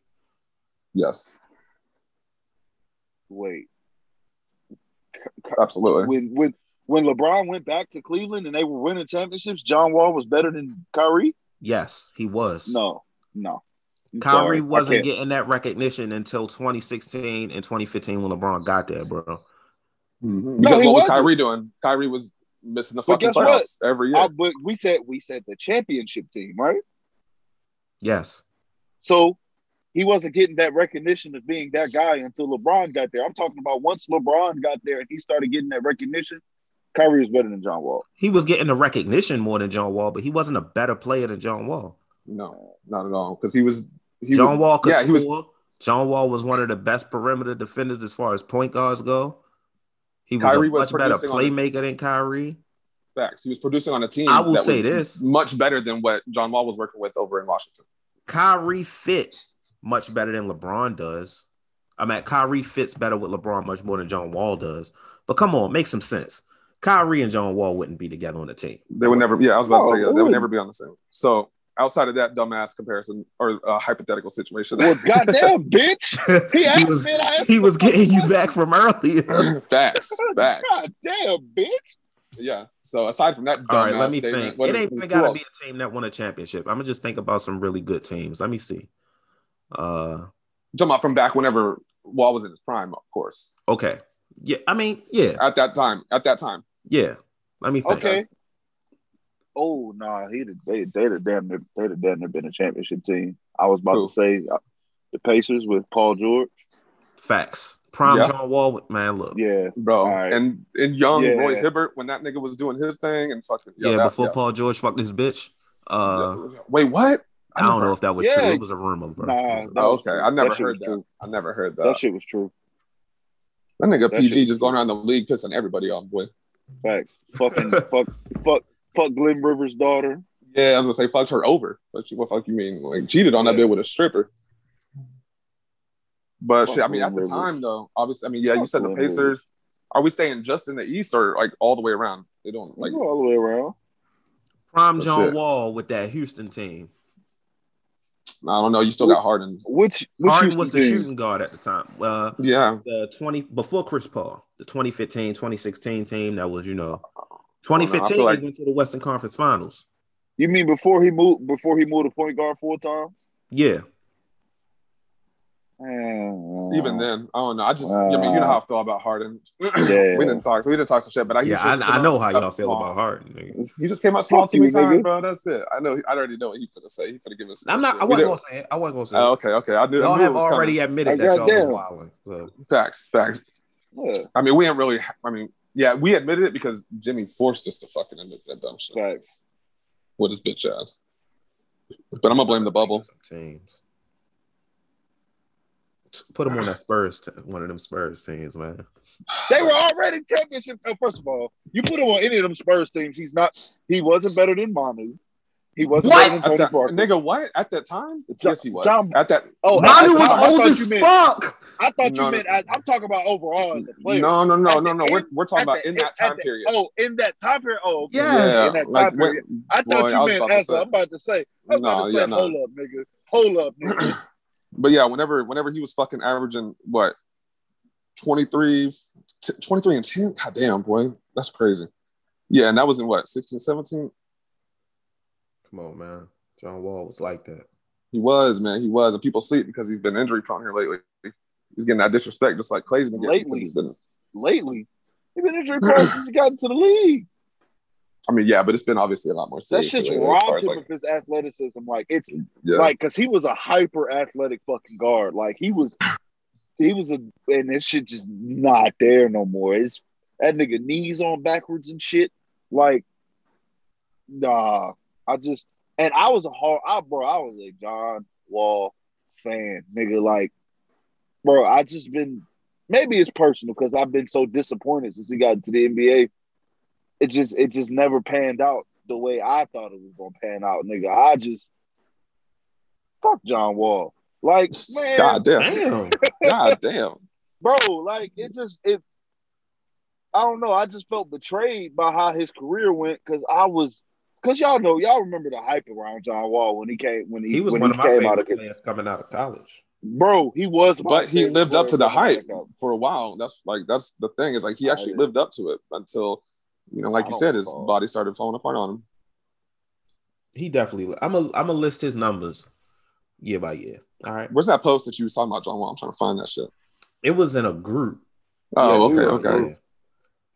Yes, wait. absolutely. When when when LeBron went back to Cleveland and they were winning championships, John Wall was better than Kyrie. Yes, he was. No, no. I'm Kyrie sorry. Wasn't getting that recognition until 2016 and 2015 when LeBron got there, bro. Mhm. No, Because he what was wasn't. Kyrie doing? Kyrie was missing the fucking guess what? playoffs every year. I, but we said we said the championship team, right? Yes. So he wasn't getting that recognition of being that guy until LeBron got there. I'm talking about once LeBron got there and he started getting that recognition, Kyrie was better than John Wall. He was getting the recognition more than John Wall, but he wasn't a better player than John Wall. no, not at all. Because he was. He John was, Wall could yeah, he was. score. John Wall was one of the best perimeter defenders as far as point guards go. He was Kyrie a was much better producing on the- playmaker than Kyrie. Facts. He was producing on a team. I will that say was this. much better than what John Wall was working with over in Washington. Kyrie fits much better than LeBron does. I mean, Kyrie fits better with LeBron much more than John Wall does. But come on, make some sense. Kyrie and John Wall wouldn't be together on the team. They would never. Yeah, I was about to say Oh, yeah, they would oh, never be on the same. So outside of that dumbass comparison or uh, hypothetical situation, Well, goddamn, bitch. He asked was, me and I asked he was getting you back from earlier. facts, facts. Goddamn, bitch. Yeah. So aside from that, dumbass All right, let me think. it ain't even got to be a team that won a championship. I'm gonna just think about some really good teams. Let me see. Uh, talking about from back whenever Wall was in his prime, of course. Okay. Yeah, I mean, yeah, At that time, at that time. yeah. Let me think. Okay. Oh no, he did. They they'd have damn near they'd have damn near been a championship team. I was about Who? to say uh, the Pacers with Paul George. Facts. Prime Yeah. John Wall, man. Look, Yeah, Bro. All right. And and young Yeah. Roy Hibbert when that nigga was doing his thing and fucking yeah. that- before Paul George fucked this bitch. Uh, Wait, what? I don't never- know if that was Yeah. true. It was a rumor, bro. Nah, It was a- that Oh, okay. true. I never That heard that. true. I never heard that. that shit was true. That nigga That PG was just going around the league pissing everybody off, boy. Facts. Fucking fuck fuck fuck Glenn Rivers' daughter. Yeah, I was gonna say fucked her over. What you what fuck you mean? Like cheated on that Yeah. bit with a stripper. But Fuck shit, I mean, at the Rivers. time though, obviously, I mean, yeah, you Fuck said the Glenn Rivers. Pacers. Are we staying just in the East or like all the way around? They don't like. Like all the way around. Prime That's John it. Wall with that Houston team. I don't know. You still got Harden. Which which Harden Houston was the team? shooting guard at the time. Uh, Yeah, the 20 before Chris Paul, the 2015, 2016 team that was, you know, I feel 2015 like- they went to the Western Conference Finals. You mean before he moved before he moved to point guard full time? Yeah. even then, I don't know. I just, I mean, you know uh, how I feel about Harden. Yeah. we didn't talk, so we didn't talk some shit. But I, Yeah, just I, I know how y'all feel small. about Harden. nigga. He just came out small Fuck too many times, bro. That's it. I know. I already know what he's gonna say. He's gonna give us. I'm not. I wasn't gonna say it. I wasn't gonna say it. Oh, okay, okay. I knew. I y'all knew it have was already coming. admitted that y'all goddamn. was wilding. So facts, facts. Yeah, I mean, we ain't really. I mean, yeah, we admitted it because Jimmy forced us to fucking admit that dumb shit facts. with his bitch ass. But I'm gonna blame the bubble. Some teams. Put him on that Spurs, t- one of them Spurs teams, man. They were already championship. oh, First of all, you put him on any of them Spurs teams, he's not. He wasn't better than Manu. He wasn't What? better than At Tony that, Parker. nigga, what at that time? Jo- yes, he was. John- at that, Oh, Manu was old as you meant- fuck. I thought No, you no. meant. I, I'm talking about overall as a player. no, no, no, At no, the no. We're, we're talking about the- in that at time the- period. Oh, in that time period. Oh, okay. Yes. in that time like period. when, I thought boy, you I meant about as a, say. I'm about to say. I was about No, to say, yeah, no. hold up, nigga. Hold up, nigga. But yeah, whenever whenever he was fucking averaging what 23, t- 23 and 10, god damn, boy, that's crazy. Yeah, and that was in what 16, 17? Come on, man. John Wall was like that. He was, man, he was, and people sleep because he's been injury prone here lately. He's getting that disrespect just like Klay's been getting Lately. he's been. Lately, he's been injury prone since he got into the league. I mean, yeah, but it's been obviously a lot more That shit's robbed him like, of his athleticism. Like it's yeah, like because he was a hyper athletic fucking guard. Like he was, he was a, and this shit just not there no more. It's that nigga knees on backwards and shit. Like, nah, I just and I was a hard, I bro, I was a John Wall fan, nigga. Like, bro, I just been maybe it's personal because I've been so disappointed since he got into the NBA. It just it just never panned out the way I thought it was gonna pan out, nigga. I just fuck John Wall. Like, man, God damn, Damn. God damn. bro, like it just it I don't know. I just felt betrayed by how his career went because I was because y'all know y'all remember the hype around John Wall when he came when he, He was when one he of my favorite out of players coming out of college. Bro he was But he lived up to the hype for a while. That's like that's the thing is like he actually lived up to it until you know, like you said, his recall. body started falling apart on him. He definitely. I'm a. I'm gonna list his numbers year by year. All right. Where's that post that you was talking about, John Wall? I'm trying to find that shit. It was in a group. Oh, we okay, okay.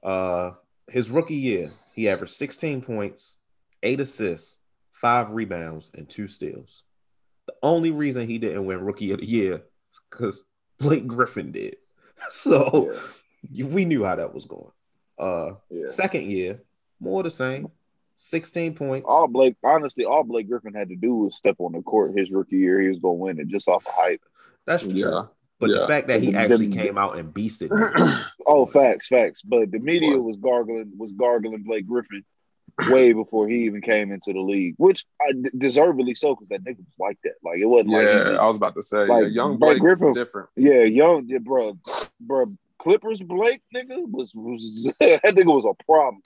Uh, his rookie year, he averaged 16 points, eight assists, five rebounds, and two steals. The only reason he didn't win rookie of the year is because Blake Griffin did. So we knew how that was going. Uh, Yeah. second year, more the same. 16 points. All Blake honestly, all Blake Griffin had to do was step on the court his rookie year. He was gonna win it just off the hype. That's true. Yeah. But the fact that he The- actually the- came out and beasted him, Oh, facts, facts. But the media was gargling was gargling Blake Griffin way before he even came into the league, which I d- deservedly so because that nigga was like that. Like it wasn't like he yeah, just- I was about to say, like, yeah, young Blake Blake Griffin- is different. Yeah, young, yeah, bro, bro. Clippers Blake nigga was, was that nigga was a problem.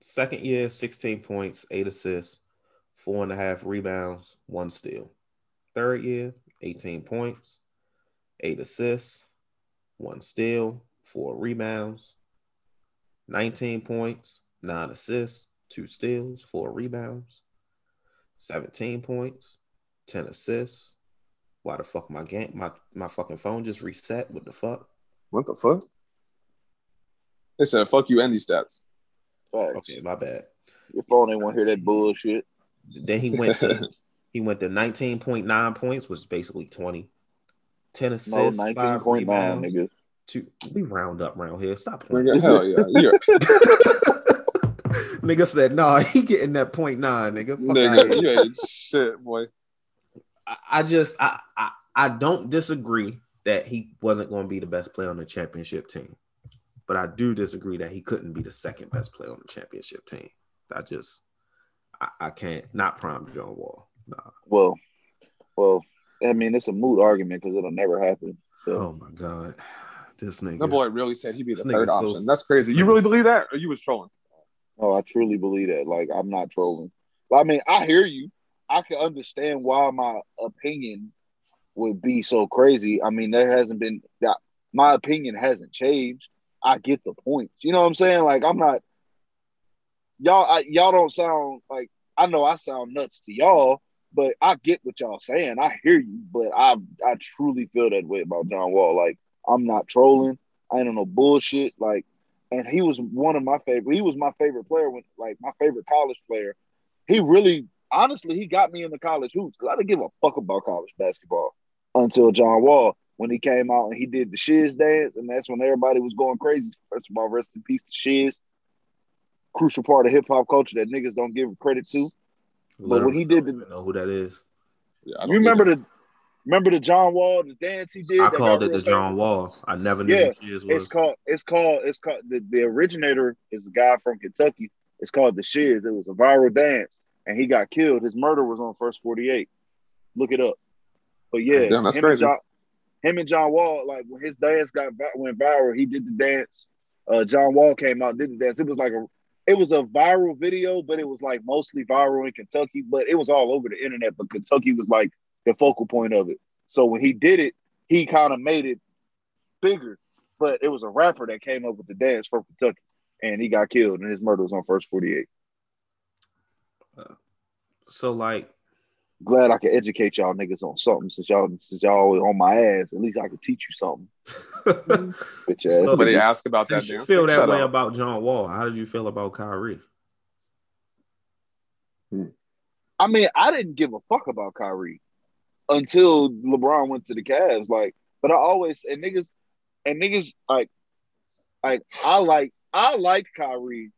second year, 16 points, eight assists, four and a half rebounds, one steal. Third year, 18 points, eight assists, one steal, four rebounds, 19 points, nine assists, two steals, four rebounds, 17 points, 10 assists, Why the fuck my game my my fucking phone just reset? What the fuck? What the fuck? They said fuck you and these stats. Facts. Okay, my bad. Your phone ain't want to hear that bullshit. Then he went to he went to 19.9 points, which is basically 20. 10 No, assists, nineteen five point nine, rebounds, nigga. two. We round up round here. Stop playing. Hell yeah. You're, nigga said, "Nah, he getting that point nine, nigga." Fuck nigga, you ain't shit, boy. I, I just I, I I don't disagree that he wasn't going to be the best player on the championship team, but I do disagree that he couldn't be the second best player on the championship team. I just I, I can't not prime John Wall. Nah. Well, well, I mean, it's a moot argument because it'll never happen. So Oh my god, this nigga. That boy really said he'd be the third nigga's so- option. That's crazy. You really believe that, or you was trolling? Oh, I truly believe that. Like, I'm not trolling. I mean, I hear you. I can understand why my opinion would be so crazy. I mean, there hasn't been that. My opinion hasn't changed. I get the points. You know what I'm saying? Like, I'm not. Y'all, I, y'all don't sound like. I know I sound nuts to y'all, but I get what y'all saying. I hear you, but I, I truly feel that way about John Wall. Like, I'm not trolling. I ain't on no bullshit. Like, and he was one of my favorite. He was my favorite player when, like, my favorite college player. He really, honestly, he got me into college hoops because I didn't give a fuck about college basketball until John Wall when he came out and he did the shiz dance, and that's when everybody was going crazy. First of all, rest in peace to shiz. Crucial part of hip hop culture that niggas don't give credit to. But when he did I don't the- even know who that is. Yeah, I You remember the remember the John Wall the dance he did? I called it the real John? Wall. I never knew Yeah, who she was. It's called. It's called. It's called. The, the originator is a guy from Kentucky. It's called the Shiz. It was a viral dance, and he got killed. His murder was on First Forty Eight. Look it up. But yeah, Damn, that's him and crazy. John, him and John Wall, like when his dance got went viral, he did the dance. Uh, John Wall came out, did the dance. It was like a, it was a viral video, but it was like mostly viral in Kentucky. But it was all over the internet. But Kentucky was like the focal point of it. So when he did it, he kind of made it bigger. But it was a rapper that came up with the dance from Kentucky, and he got killed, and his murder was on First Forty Eight. so like Glad I could educate y'all niggas on something since y'all since y'all always on my ass. At least I could teach you something. Bitch ass. So- Somebody asked about that. did you feel that shut way up. about John Wall? How did you feel about Kyrie? Hmm. I mean, I didn't give a fuck about Kyrie until LeBron went to the Cavs. Like, but I always and niggas and niggas like like I like I like Kyrie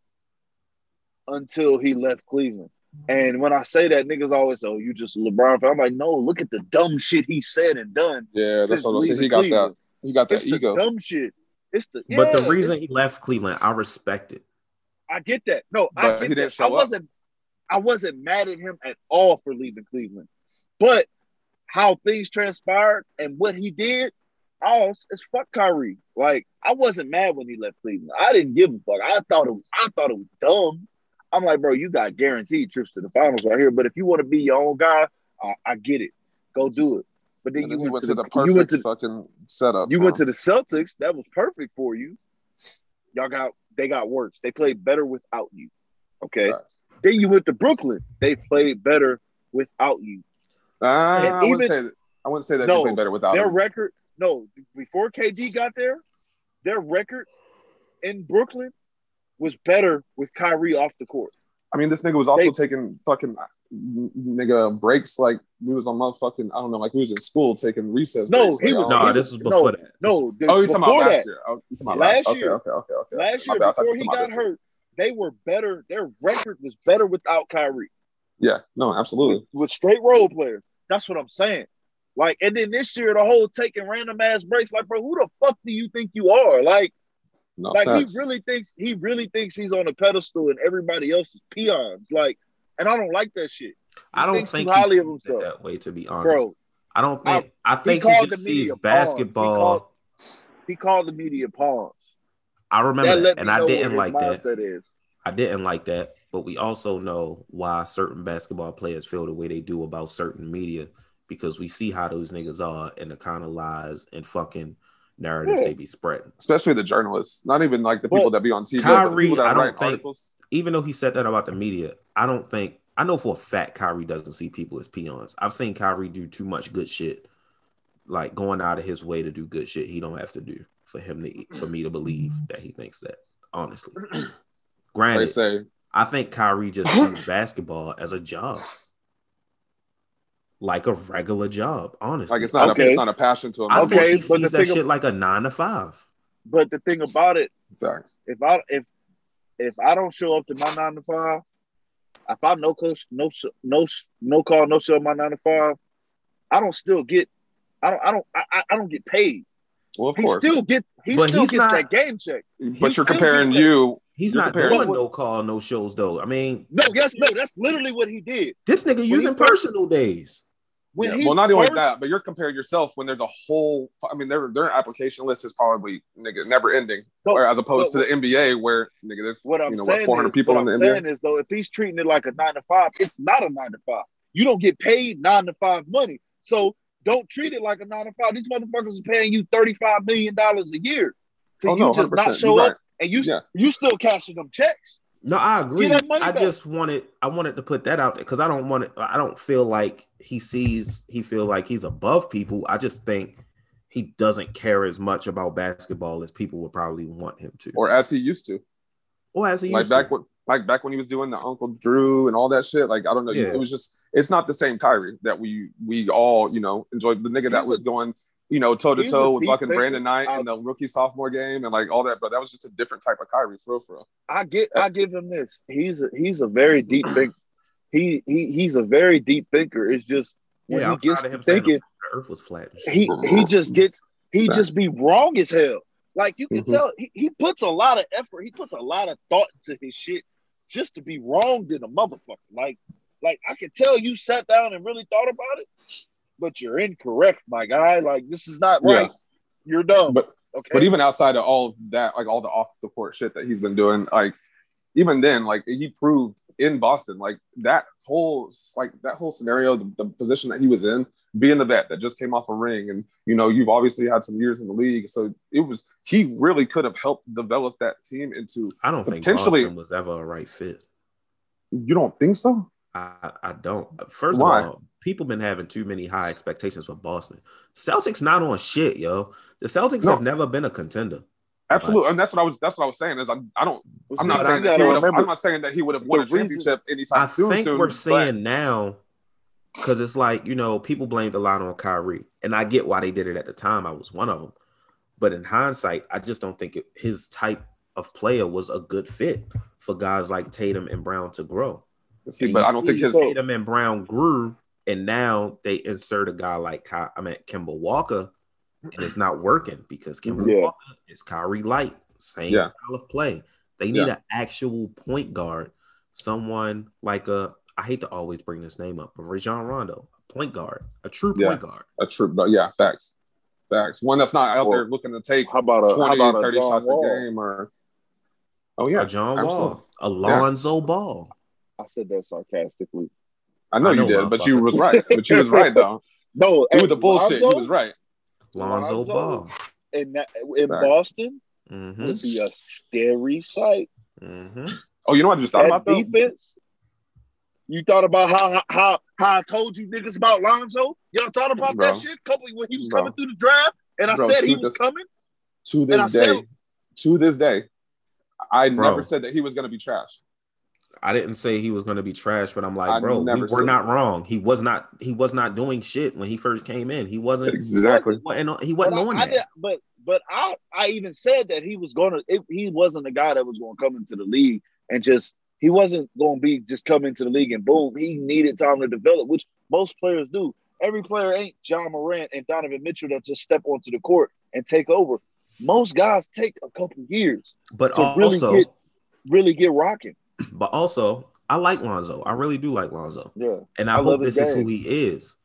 until he left Cleveland. And when I say that, niggas always say, "Oh, you just a LeBron." fan." I'm like, no, look at the dumb shit he said and done. Yeah, that's what I'm saying. He got that. He got that It's the ego. dumb shit. It's the but the reason he left Cleveland, I respect it. I get that. No, I get he didn't that. show I wasn't. I wasn't mad at him at all for leaving Cleveland, but how things transpired and what he did, all is fuck Kyrie. Like I wasn't mad when he left Cleveland. I didn't give a fuck. I thought it. Was, I thought it was dumb. I'm like, bro, you got guaranteed trips to the finals right here. But if you want to be your own guy, I, I get it. Go do it. But then And you went, went to the you perfect went to fucking setup. you went to the Celtics. That was perfect for you. Y'all got they got worse. They played better without you. Okay. Facts. Then you went to Brooklyn. They played better without you. And ah, I wouldn't say that. I wouldn't say that No, they played better without Their him. record, no, before KD got there, their record in Brooklyn was better with Kyrie off the court. I mean, this nigga was also They- taking fucking nigga breaks like we was on motherfucking I don't know, like we was in school taking recess. No, breaks, he like, was- don't No, know. this was no, before that. No, the- Oh, you talking before about that, last year? Oh, talking about Last last year. Okay, okay, okay, okay. last year bad, I thought you before he got this year. hurt, they were better. Their record was better without Kyrie. Yeah, no, absolutely. with, with straight role players. That's what I'm saying. Like, and then this year, the whole taking random ass breaks. Like, bro, who the fuck do you think you are? Like, No, like facts. he really thinks he really thinks he's on a pedestal and everybody else is peons. Like, and I don't like that shit, I don't think highly he of himself. that way. To be honest, bro. I don't think. I, think he, called just the sees pawns. He basketball. called- He called the media pawns. I remember That that, and I didn't like that. I didn't like that, but we also know why certain basketball players feel the way they do about certain media because we see how those niggas are and the kind of lies and fucking narratives Yeah. they be spreading. especially the journalists, not even like the people that be on TV. Kyrie, people that I don't think- articles. Even though he said that about the media, I don't think I know for a fact Kyrie doesn't see people as peons. I've seen Kyrie do too much good shit like going out of his way to do good shit he don't have to do for him to for me to believe that he thinks that. Honestly, They granted, say I think Kyrie just sees basketball as a job, like a regular job. Honestly, like it's not Okay. a it's not a passion to him. I Okay, think he sees that shit ab- like a nine to five. But the thing about it, Facts. if I if if I don't show up to my nine to five, if I no coach, no sh- no sh- no call, no show my nine to five, I don't still get. I don't. I don't. I, I- I don't get paid. Well, of He course. still gets. He But still he's gets not- that game check. but he you're comparing you. He's not comparing- doing no call, no shows though. I mean, No, yes, no. That's literally what he did. this nigga he using first- personal days. When Yeah, well, not only first- that, but you're comparing yourself when there's a whole. I mean, their their application list is probably nigga never ending, No, or as opposed but to the NBA where nigga there's What I'm you know saying what 400 is, people what in the I'm NBA. saying is though, if he's treating it like a nine to five, it's not a nine to five. You don't get paid nine to five money, so don't treat it like a nine to five. These motherfuckers are paying you thirty five million dollars a year to Oh you no, just not show You're up, and you Yeah. you still cashing them checks. No, I agree. that money I back. just wanted I wanted to put that out there because I don't want it. I don't feel like he sees he feel like he's above people. I just think he doesn't care as much about basketball as people would probably want him to. Or as he used to, Or as he like used back to. when like back when he was doing the Uncle Drew and all that shit. Like I don't know, Yeah. it was just it's not the same Kyrie that we we all you know enjoyed. The nigga that was a- going you know toe to toe with fucking thinker. Brandon Knight I- in the rookie sophomore game and like all that, but that was just a different type of Kyrie, for real, for real. I get I give him this. He's a, he's a very deep thinker. He he he's a very deep thinker. It's just when Yeah, he I'm gets to him saying thinking, the earth was flat. he he just gets he Right. just be wrong as hell. Like you can Mhm. tell he, he puts a lot of effort, he puts a lot of thought into his shit just to be wrong than a motherfucker. Like like I can tell you sat down and really thought about it, but you're incorrect, my guy. Like this is not right. You're dumb. But okay. But even outside of all of that, like all the off the court shit that he's been doing, like even then, like he proved in Boston, like that whole like that whole scenario, the, the position that he was in, being the vet that just came off a ring, and you know you've obviously had some years in the league, so it was he really could have helped develop that team into. I don't think Boston was ever a right fit. You don't think so? I, I don't. First Why? of all, people been having too many high expectations for Boston. Celtics not on shit, yo. The Celtics No. have never been a contender. Absolutely, and that's what I was. That's what I was saying. Is I, I don't. I'm not saying you that he would have. I'm not saying that he would have won the a championship anytime I soon. think soon, we're but- seeing now because it's like you know people blamed a lot on Kyrie, and I get why they did it at the time. I was one of them, but in hindsight, I just don't think it, his type of player was a good fit for guys like Tatum and Brown to grow. See, And but I don't think his. Tatum and Brown grew, and now they insert a guy like Ky- I mean Kemba Walker, and it's not working because Kemba Yeah. Walker is Kyrie light, same Yeah. style of play. They need Yeah. an actual point guard, someone like a. I hate to always bring this name up, but Rajon Rondo, a point guard, a true Yeah. point guard. a true, but yeah, facts, facts. One that's not out there looking to take how about a 20, how about 30 John shots Wall? a game or. Oh yeah, a John absolutely. Wall, Alonzo Ball. I said that sarcastically. I know I you know, did, but you motherfucker. was right. But you was right though. No, Do hey, the bullshit. Lonzo You was right. Lonzo Lonzo. Ball. in that, in Facts. Boston hmm would be a scary sight. hmm Oh, you know what I just thought That about though? defense. You thought about how how how I told you niggas about Lonzo? Y'all thought about Bro. that shit? Couple when he was Bro. coming through the draft, and I Bro, said he to was this- coming. To this day, said- to this day, I Bro. never said that he was going to be trash. I didn't say he was going to be trash, but I'm like, I bro, we never were said not wrong. He was not. He was not doing shit when he first came in. He wasn't. Exactly. He wasn't, he But, wasn't I, on I that. did, but but I I even said that he was gonna. If he wasn't the guy that was going to come into the league and just he wasn't going to be just come into the league and boom. He needed time to develop, which most players do. Every player ain't Ja Morant and Donovan Mitchell that just step onto the court and take over. Most guys take a couple years but to really get really get rocking. but also, I like Lonzo. I really do like Lonzo, Yeah. and I, I hope love his this is who he is.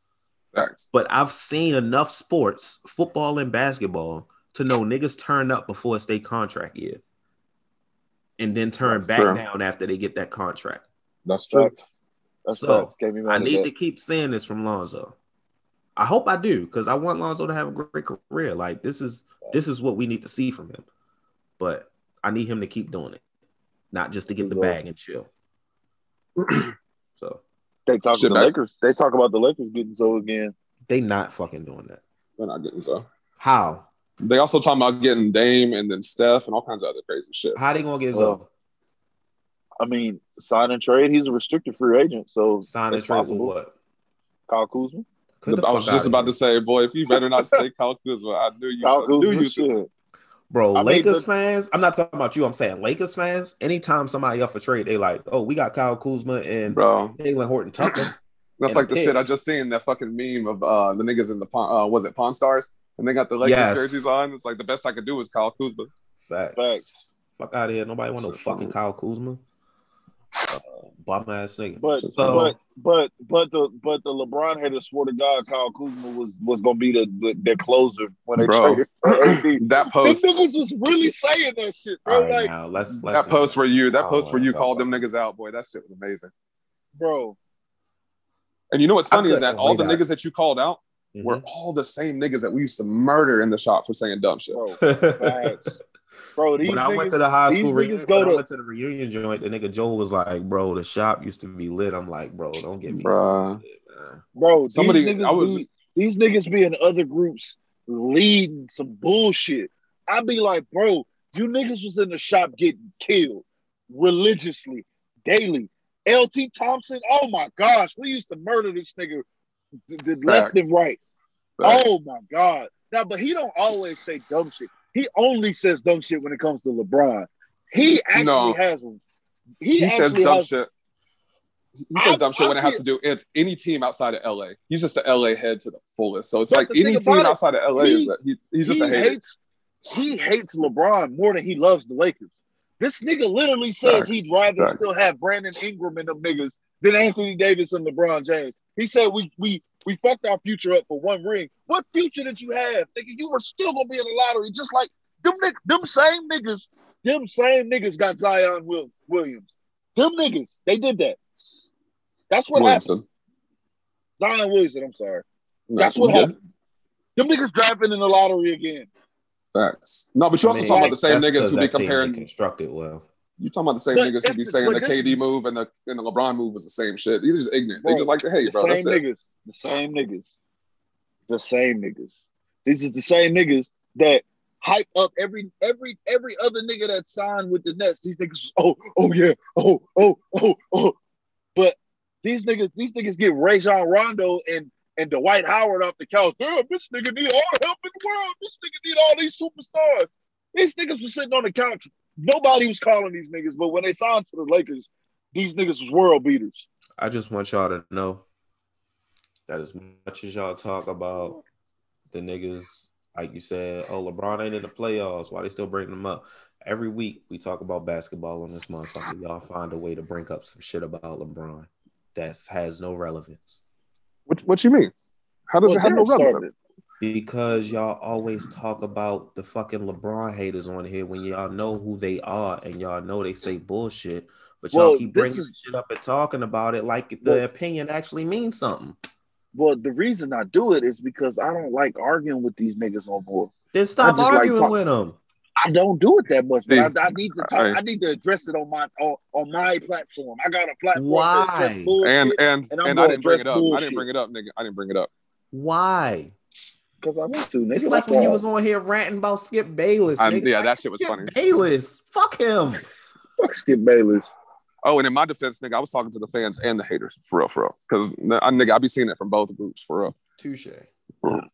Facts. But I've seen enough sports, football and basketball, to know niggas turn up before it's their contract year, and then turn That's back true. down after they get that contract. That's true. Facts. That's So, facts. I need to keep saying this from Lonzo. I hope I do because I want Lonzo to have a great career. Like this is this is what we need to see from him. But I need him to keep doing it, not just to get the bag and chill. so They talk Shit the back. Lakers. They talk about the Lakers getting so again. they not fucking doing that. They're not getting so. How? They also talking about getting Dame and then Steph and all kinds of other crazy shit. How they gonna get Well, I mean, sign and trade. He's a restricted free agent, so Sign and it's trade for possible. what? Kyle Kuzma. Get the I was just about here. to say, boy, if you better not say Kyle Kuzma, I knew you. Kyle I knew you was shit. Bro, I Lakers but- fans, I'm not talking about you. I'm saying Lakers fans. Anytime somebody up for trade, they like, oh, we got Kyle Kuzma and bro. Talen Horton Tucker. That's like the pick. shit I just seen that fucking meme of uh the niggas in the pawn uh was it Pawn Stars and they got the Lakers Yes. jerseys on. It's like the best I could do was Kyle Kuzma. Facts. Facts. Fuck out of here. Nobody want no Shit, fucking. Kyle Kuzma. Uh, bum ass nigga. But So- but but but the but the LeBron haters swore to God Kyle Kuzma was was gonna be the the, their closer when they Bro. traded for AD. That These post niggas was really saying that shit, bro. All right, like, now let's let's that post where you that post where you called them niggas out, boy, that shit was amazing. bro, And you know what's funny is that all the believe that. niggas that you called out Mhm. were all the same niggas that we used to murder in the shop for saying dumb shit. bro, bro. These when I went to the high school niggas reunion, go when I to- went to the reunion joint, the nigga Joel was like, "Bro, the shop used to be lit." I'm like, "Bro, don't get me Bruh. started, man." bro. Somebody- these niggas, I was- be, these niggas be in other groups leading some bullshit. I'd be like, bro, you niggas was in the shop getting killed religiously, daily. LT Thompson, oh my gosh, we used to murder this nigga th- th- left and right. Facts. Oh my god. Now, but he don't always say dumb shit. He only says dumb shit when it comes to LeBron. He actually No. has. He, he says dumb has, shit. He I- says dumb shit I when it has it. to do with any team outside of LA. He's just an LA head to the fullest. So it's But like any team it, outside of LA he- is that he, he's just he a hater. hates. He hates LeBron more than he loves the Lakers. This nigga literally says Facts. he'd rather Facts. still have Brandon Ingram and them niggas than Anthony Davis and LeBron James. He said we we we fucked our future up for one ring. What future did you have? Nigga, you were still gonna be in the lottery, just like them nig- them same niggas, them same niggas got Zion Will- Williams. Them niggas, they did that. That's what happened. Williamson. Zion Williamson, I'm sorry. No, That's what yeah, happened. Them niggas drafting in the lottery again. Facts. No, but you I also mean, talking about the same that's niggas 'cause who be comparing. constructed well. You talking about the same But niggas who be saying the KD is- move and the and the LeBron move was the same shit. They're just ignorant. Bro, they just like to hate, the bro. same That's it. niggas. The same niggas. The same niggas. These are the same niggas that hype up every every every other nigga that signed with the Nets. These niggas, oh, oh yeah, oh, oh, oh, oh. But these niggas, these niggas get Rajon Rondo and and Dwight Howard off the couch. Damn, this nigga need all the help in the world. This nigga need all these superstars. These niggas was sitting on the couch. Nobody was calling these niggas, but when they signed to the Lakers, these niggas was world beaters. I just want y'all to know that as much as y'all talk about the niggas, like you said, oh LeBron ain't in the playoffs. Why they still bringing them up? Every week we talk about basketball on this motherfucker. Y'all find a way to bring up some shit about LeBron that has no relevance What, what you mean? How does Well, it have no relevance? Started. because y'all always talk about the fucking LeBron haters on here when y'all know who they are and y'all know they say bullshit. But y'all Well, keep bringing is- shit up and talking about it like the Well- opinion actually means something. Well, the reason I do it is because I don't like arguing with these niggas on board. Then stop just like arguing talk- with them. I don't do it that much, but I, I need to talk. I- I, need to address it on my on, on my platform. I got a platform. Why? To And and And and, I'm I gonna didn't bring it address up. I didn't bring it up, nigga. I didn't bring it up. Why? Because I want to. Nigga, It's like That's when you was on here ranting about Skip Bayless. I- nigga. yeah, Like, that shit was Skip funny. Bayless. Fuck him. fuck Skip Bayless. Oh, and in my defense, nigga, I was talking to the fans and the haters for real, for real. Because I nigga, I be seeing it from both groups for real. Touche. Mm.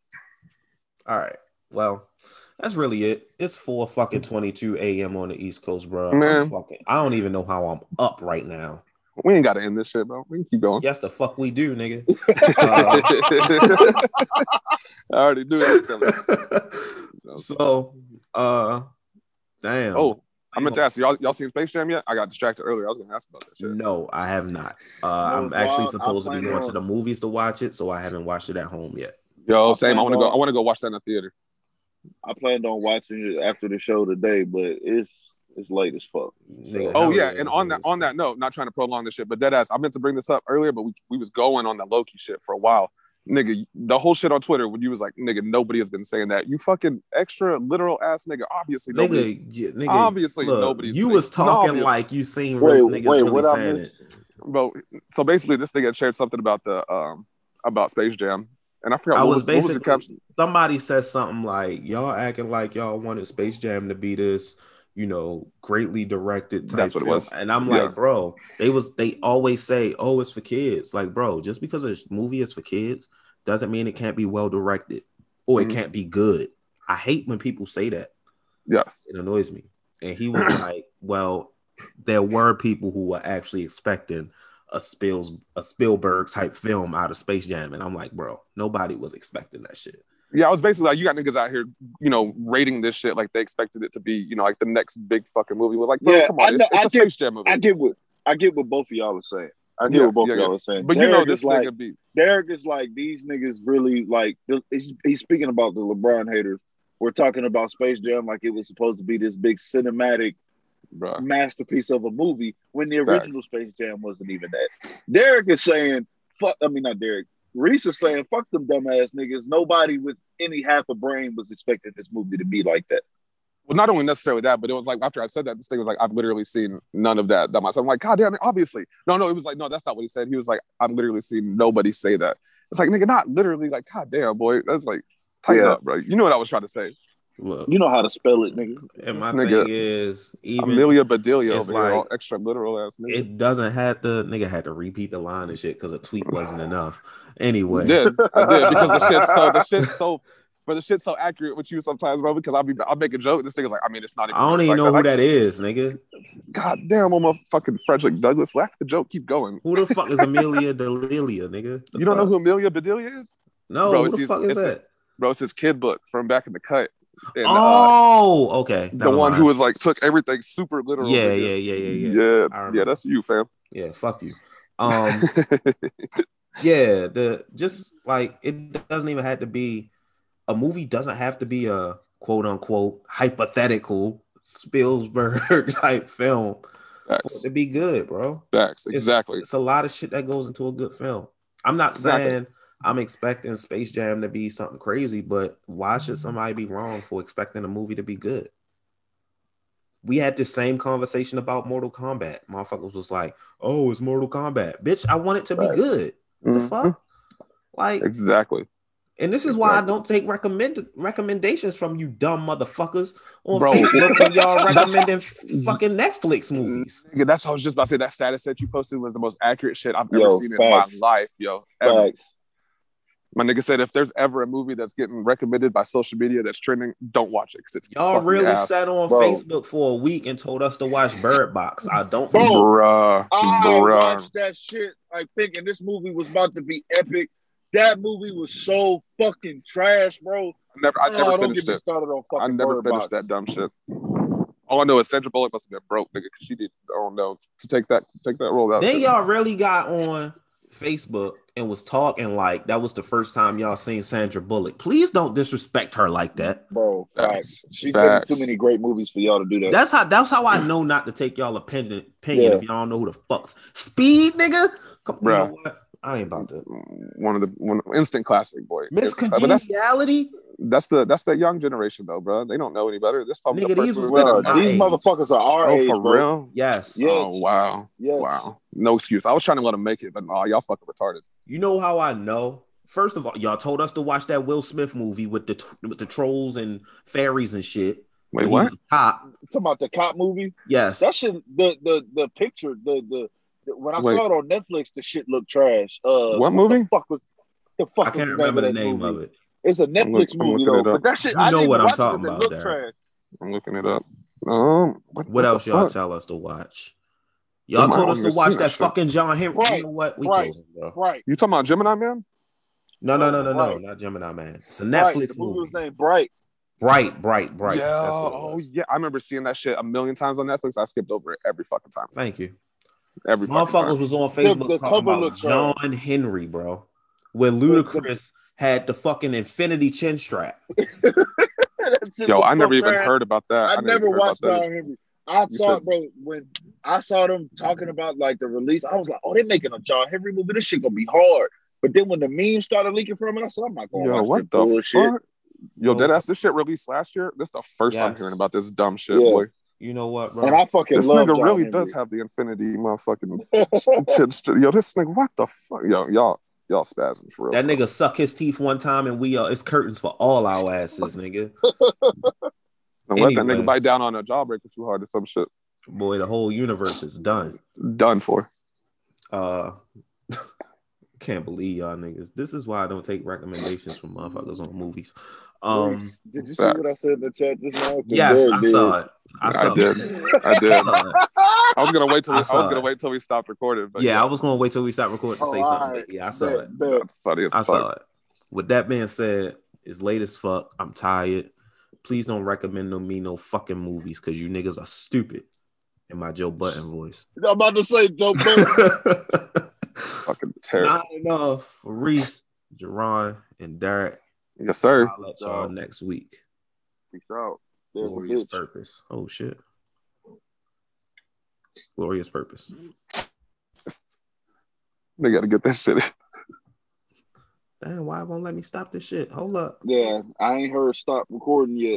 All right. Well, that's really it. It's 4 fucking 22 a.m. on the East Coast, bro. I'm Man. fucking, I don't even know how I'm up right now. We ain't got to end this shit, bro. We can keep going. Yes, the fuck we do, nigga. Uh, I already knew that. so, uh, damn. Oh, I'm meant to ask y'all. Y'all seen Space Jam yet? I got distracted earlier. I was gonna ask about that shit. no, I have not. Uh, No, I'm actually dog, supposed to I'm be going to the movies to watch it, so I haven't watched it at home yet. Yo, same. I want to go. I want to go watch that in the theater. I planned on watching it after the show today, but it's it's late as fuck. Nigga, Oh yeah, yeah, and on that on that note, not trying to prolong this shit, but dead ass. I meant to bring this up earlier, but we, we was going on that Loki shit for a while. Nigga, the whole shit on Twitter when you was like, nigga, nobody has been saying that. You fucking extra literal ass nigga. Obviously, nobody's Nigga, yeah, nigga, obviously look, nobody's you was talking obvious- like you seen Wait, niggas wait, really what I saying it. But so basically, this nigga shared something about the um about Space Jam, And I forgot I what was was, what was your basically somebody said something like y'all acting like y'all wanted Space Jam to be this, you know, greatly directed type That's what it was. And I'm Yeah. like, bro, they was they always say, oh, it's for kids. Like, bro, just because a movie is for kids doesn't mean it can't be well directed or it Mhm. can't be good. I hate when people say that. Yes. It annoys me. And he was like, well, there were people who were actually expecting a Spills a Spielberg type film out of Space Jam, and I'm like, bro, nobody was expecting that shit. Yeah, I was basically like, you got niggas out here, you know, rating this shit like they expected it to be, you know, like the next big fucking movie. It was like, bro, Yeah, come on, I it's, it's I a get- Space Jam movie. I get what I get what both of y'all are saying. I get Yeah, what both yeah, of y'all yeah. are saying. but you know, this like nigga be Derek is like these niggas really like he's, he's speaking about the LeBron haters. We're talking about Space Jam like it was supposed to be this big cinematic bro. masterpiece of a movie when the Facts. original Space Jam wasn't even that. Derek is saying, fuck, I mean, not Derek. Reese is saying, fuck them dumbass niggas. Nobody with any half a brain was expecting this movie to be like that. Well, not only necessarily that, but it was like after I said that, this thing was like, I've literally seen none of that done myself. I'm like, God damn it, obviously. No, no, it was like, no, that's not what he said. He was like, I've literally seen nobody say that. It's like, nigga, not literally, like, God damn, boy. That's like, tighten Yeah. up, bro. You know what I was trying to say. Look, You know how to spell it, nigga. and my nigga- thing is, even Amelia Bedelia it's over here, all like- extra literal ass nigga. it doesn't have to. Nigga had to repeat the line and shit because a tweet wasn't enough. Anyway, I did, I did, because the shit's so, the shit's so, but the shit's so accurate with you sometimes, bro, because I'll be, I'll make a joke. This nigga's like, I mean, it's not even. I don't even like know who Like, that is, nigga. God damn, I'm a fucking Frederick Douglass. Laugh the joke, keep going. Who the fuck is Amelia Delilia, nigga? The You don't know who Amelia Bedelia is? No, Bro, who the his- fuck is it's a- that? Bro, it's his kid book from back in the cut. And, uh, oh, okay. the one who was like took everything super literal. Yeah, yeah, yeah, yeah, yeah. yeah, yeah. That's you, fam. Yeah, fuck you. Um, yeah, the just like it doesn't even have to be a movie. Doesn't have to be a quote unquote hypothetical Spielberg type film Facts, to be good, bro. facts, It's- exactly. It's, a lot of shit that goes into a good film. I'm not Exactly. saying I'm expecting Space Jam to be something crazy, but why should somebody be wrong for expecting a movie to be good? We had the same conversation about Mortal Kombat. Motherfuckers was like, "Oh, it's Mortal Kombat, bitch. I want it to be good." The Mhm. fuck, like, Exactly, and this is why I don't take recommend recommendations from you dumb motherfuckers on Bro. Facebook when y'all recommending fucking Netflix movies. That's what I was just about to say. That status that you posted was the most accurate shit I've Yo, ever seen facts. in my life, yo. Ever. Facts. My nigga said if there's ever a movie that's getting recommended by social media that's trending, don't watch it because it's Y'all really ass. sat on Bro. Facebook for a week and told us to watch Bird Box. I don't. Bro. bruh, I bruh. watched that shit like thinking this movie was about to be epic. That movie was so fucking trash, bro. I never, I oh, never don't finished get me it. started on fucking I never Bird finished Box. that dumb shit. All I know is Sandra Bullock must have been broke, nigga, because she did. I don't know to take that take that role out. Then y'all really got on Facebook and was talking like that was the first time y'all seen Sandra Bullock. Please don't disrespect her like that. Bro, facts. Facts. She's been Facts. too many great movies for y'all to do that. That's how that's how I know not to take y'all opinion opinion Yeah. if y'all don't know who the fuck's speed nigga. Come, you know what? I ain't about to. one of the one instant classic boy. Miss Congeniality, that's the that's that young generation though, bro. They don't know any better. This probably Nigga, the these first was movie Bro, that- my these age. motherfuckers are our Oh, age, for bro. real? yes. Yeah. Oh wow, Yes. wow. No excuse. I was trying to let them make it, but no, y'all fucking retarded. You know how I know? First of all, y'all told us to watch that Will Smith movie with the with the trolls and fairies and shit. Wait, what? cop. Talking about the cop movie. Yes. That shit, the the the picture, the, the when I Wait. saw it on Netflix, the shit looked trash. Uh, What movie? The fuck was the fuck I can't was remember the name movie? of it. It's a I'm Netflix look- I'm movie looking though, it up. but that shit You I know what I'm watch it talking 'cause it about, looked trash. I'm looking it up. Um, what, What the else y'all fuck? tell us to watch? Y'all Damn, told us to watch that, that fucking John Henry. You Right, know what? We right. closing, bro. Right, You talking about Gemini Man? No, no, no, no, no, Right. not Gemini Man. It's a right. Netflix The movie movie. was named Bright. Bright, bright, bright. Yeah. That's what it Oh yeah. I remember seeing that shit a million times on Netflix. I skipped over it every fucking time. Thank you. Every fucking Motherfuckers was on Facebook the talking about looked John Henry, bro. when Ludacris had the fucking infinity chin strap. Yo, looked I so never even trash. heard about that. I, never never watched John that. Henry. I You saw said- bro, when I saw them talking about like the release, I was like, oh, they're making a John Henry movie. This shit gonna be hard. But then when the memes started leaking from it, I said, I'm not gonna Yo, watch what this the bullshit. fuck? Yo, Yo. dead. This shit released last year. This is the first I'm Yes. hearing about this dumb shit, Yeah. boy. You know what, bro? And I fucking This love nigga John really Henry. does have the infinity motherfucking shit. Yo, this nigga, what the fuck? Yo, y'all, Y'all spazzing for real. That bro. nigga suck his teeth one time and we uh it's curtains for all our asses, nigga. And let that nigga bite down on a jawbreaker too hard or some shit. Boy, the whole universe is done. Done for. Uh can't believe y'all niggas. This is why I don't take recommendations from motherfuckers on movies. Um did you see what I said in the chat just now? 'Cause yes, I did. saw it. I I, did. it. I did. I saw it. I was gonna wait till I we, I, was gonna it. wait till we stopped recording. But Yeah, I was gonna wait till we stopped recording to Oh, say all something. right. Yeah, I saw Bet, it. bet. that's funny as I fuck. saw it. With that being said, it's late as fuck. I'm tired. Please don't recommend no me no fucking movies because you niggas are stupid. In my Joe Button voice. I'm about to say Joe Budden. Fucking terrible. Signing off for Reese, Jerron, and Derek. Yes, sir. I'll let y'all next week. Peace out. There's a Glorious purpose. Oh shit. Glorious purpose. They gotta get that shit. Damn, why won't let me stop this shit? Hold up. Yeah, I ain't heard stop recording yet.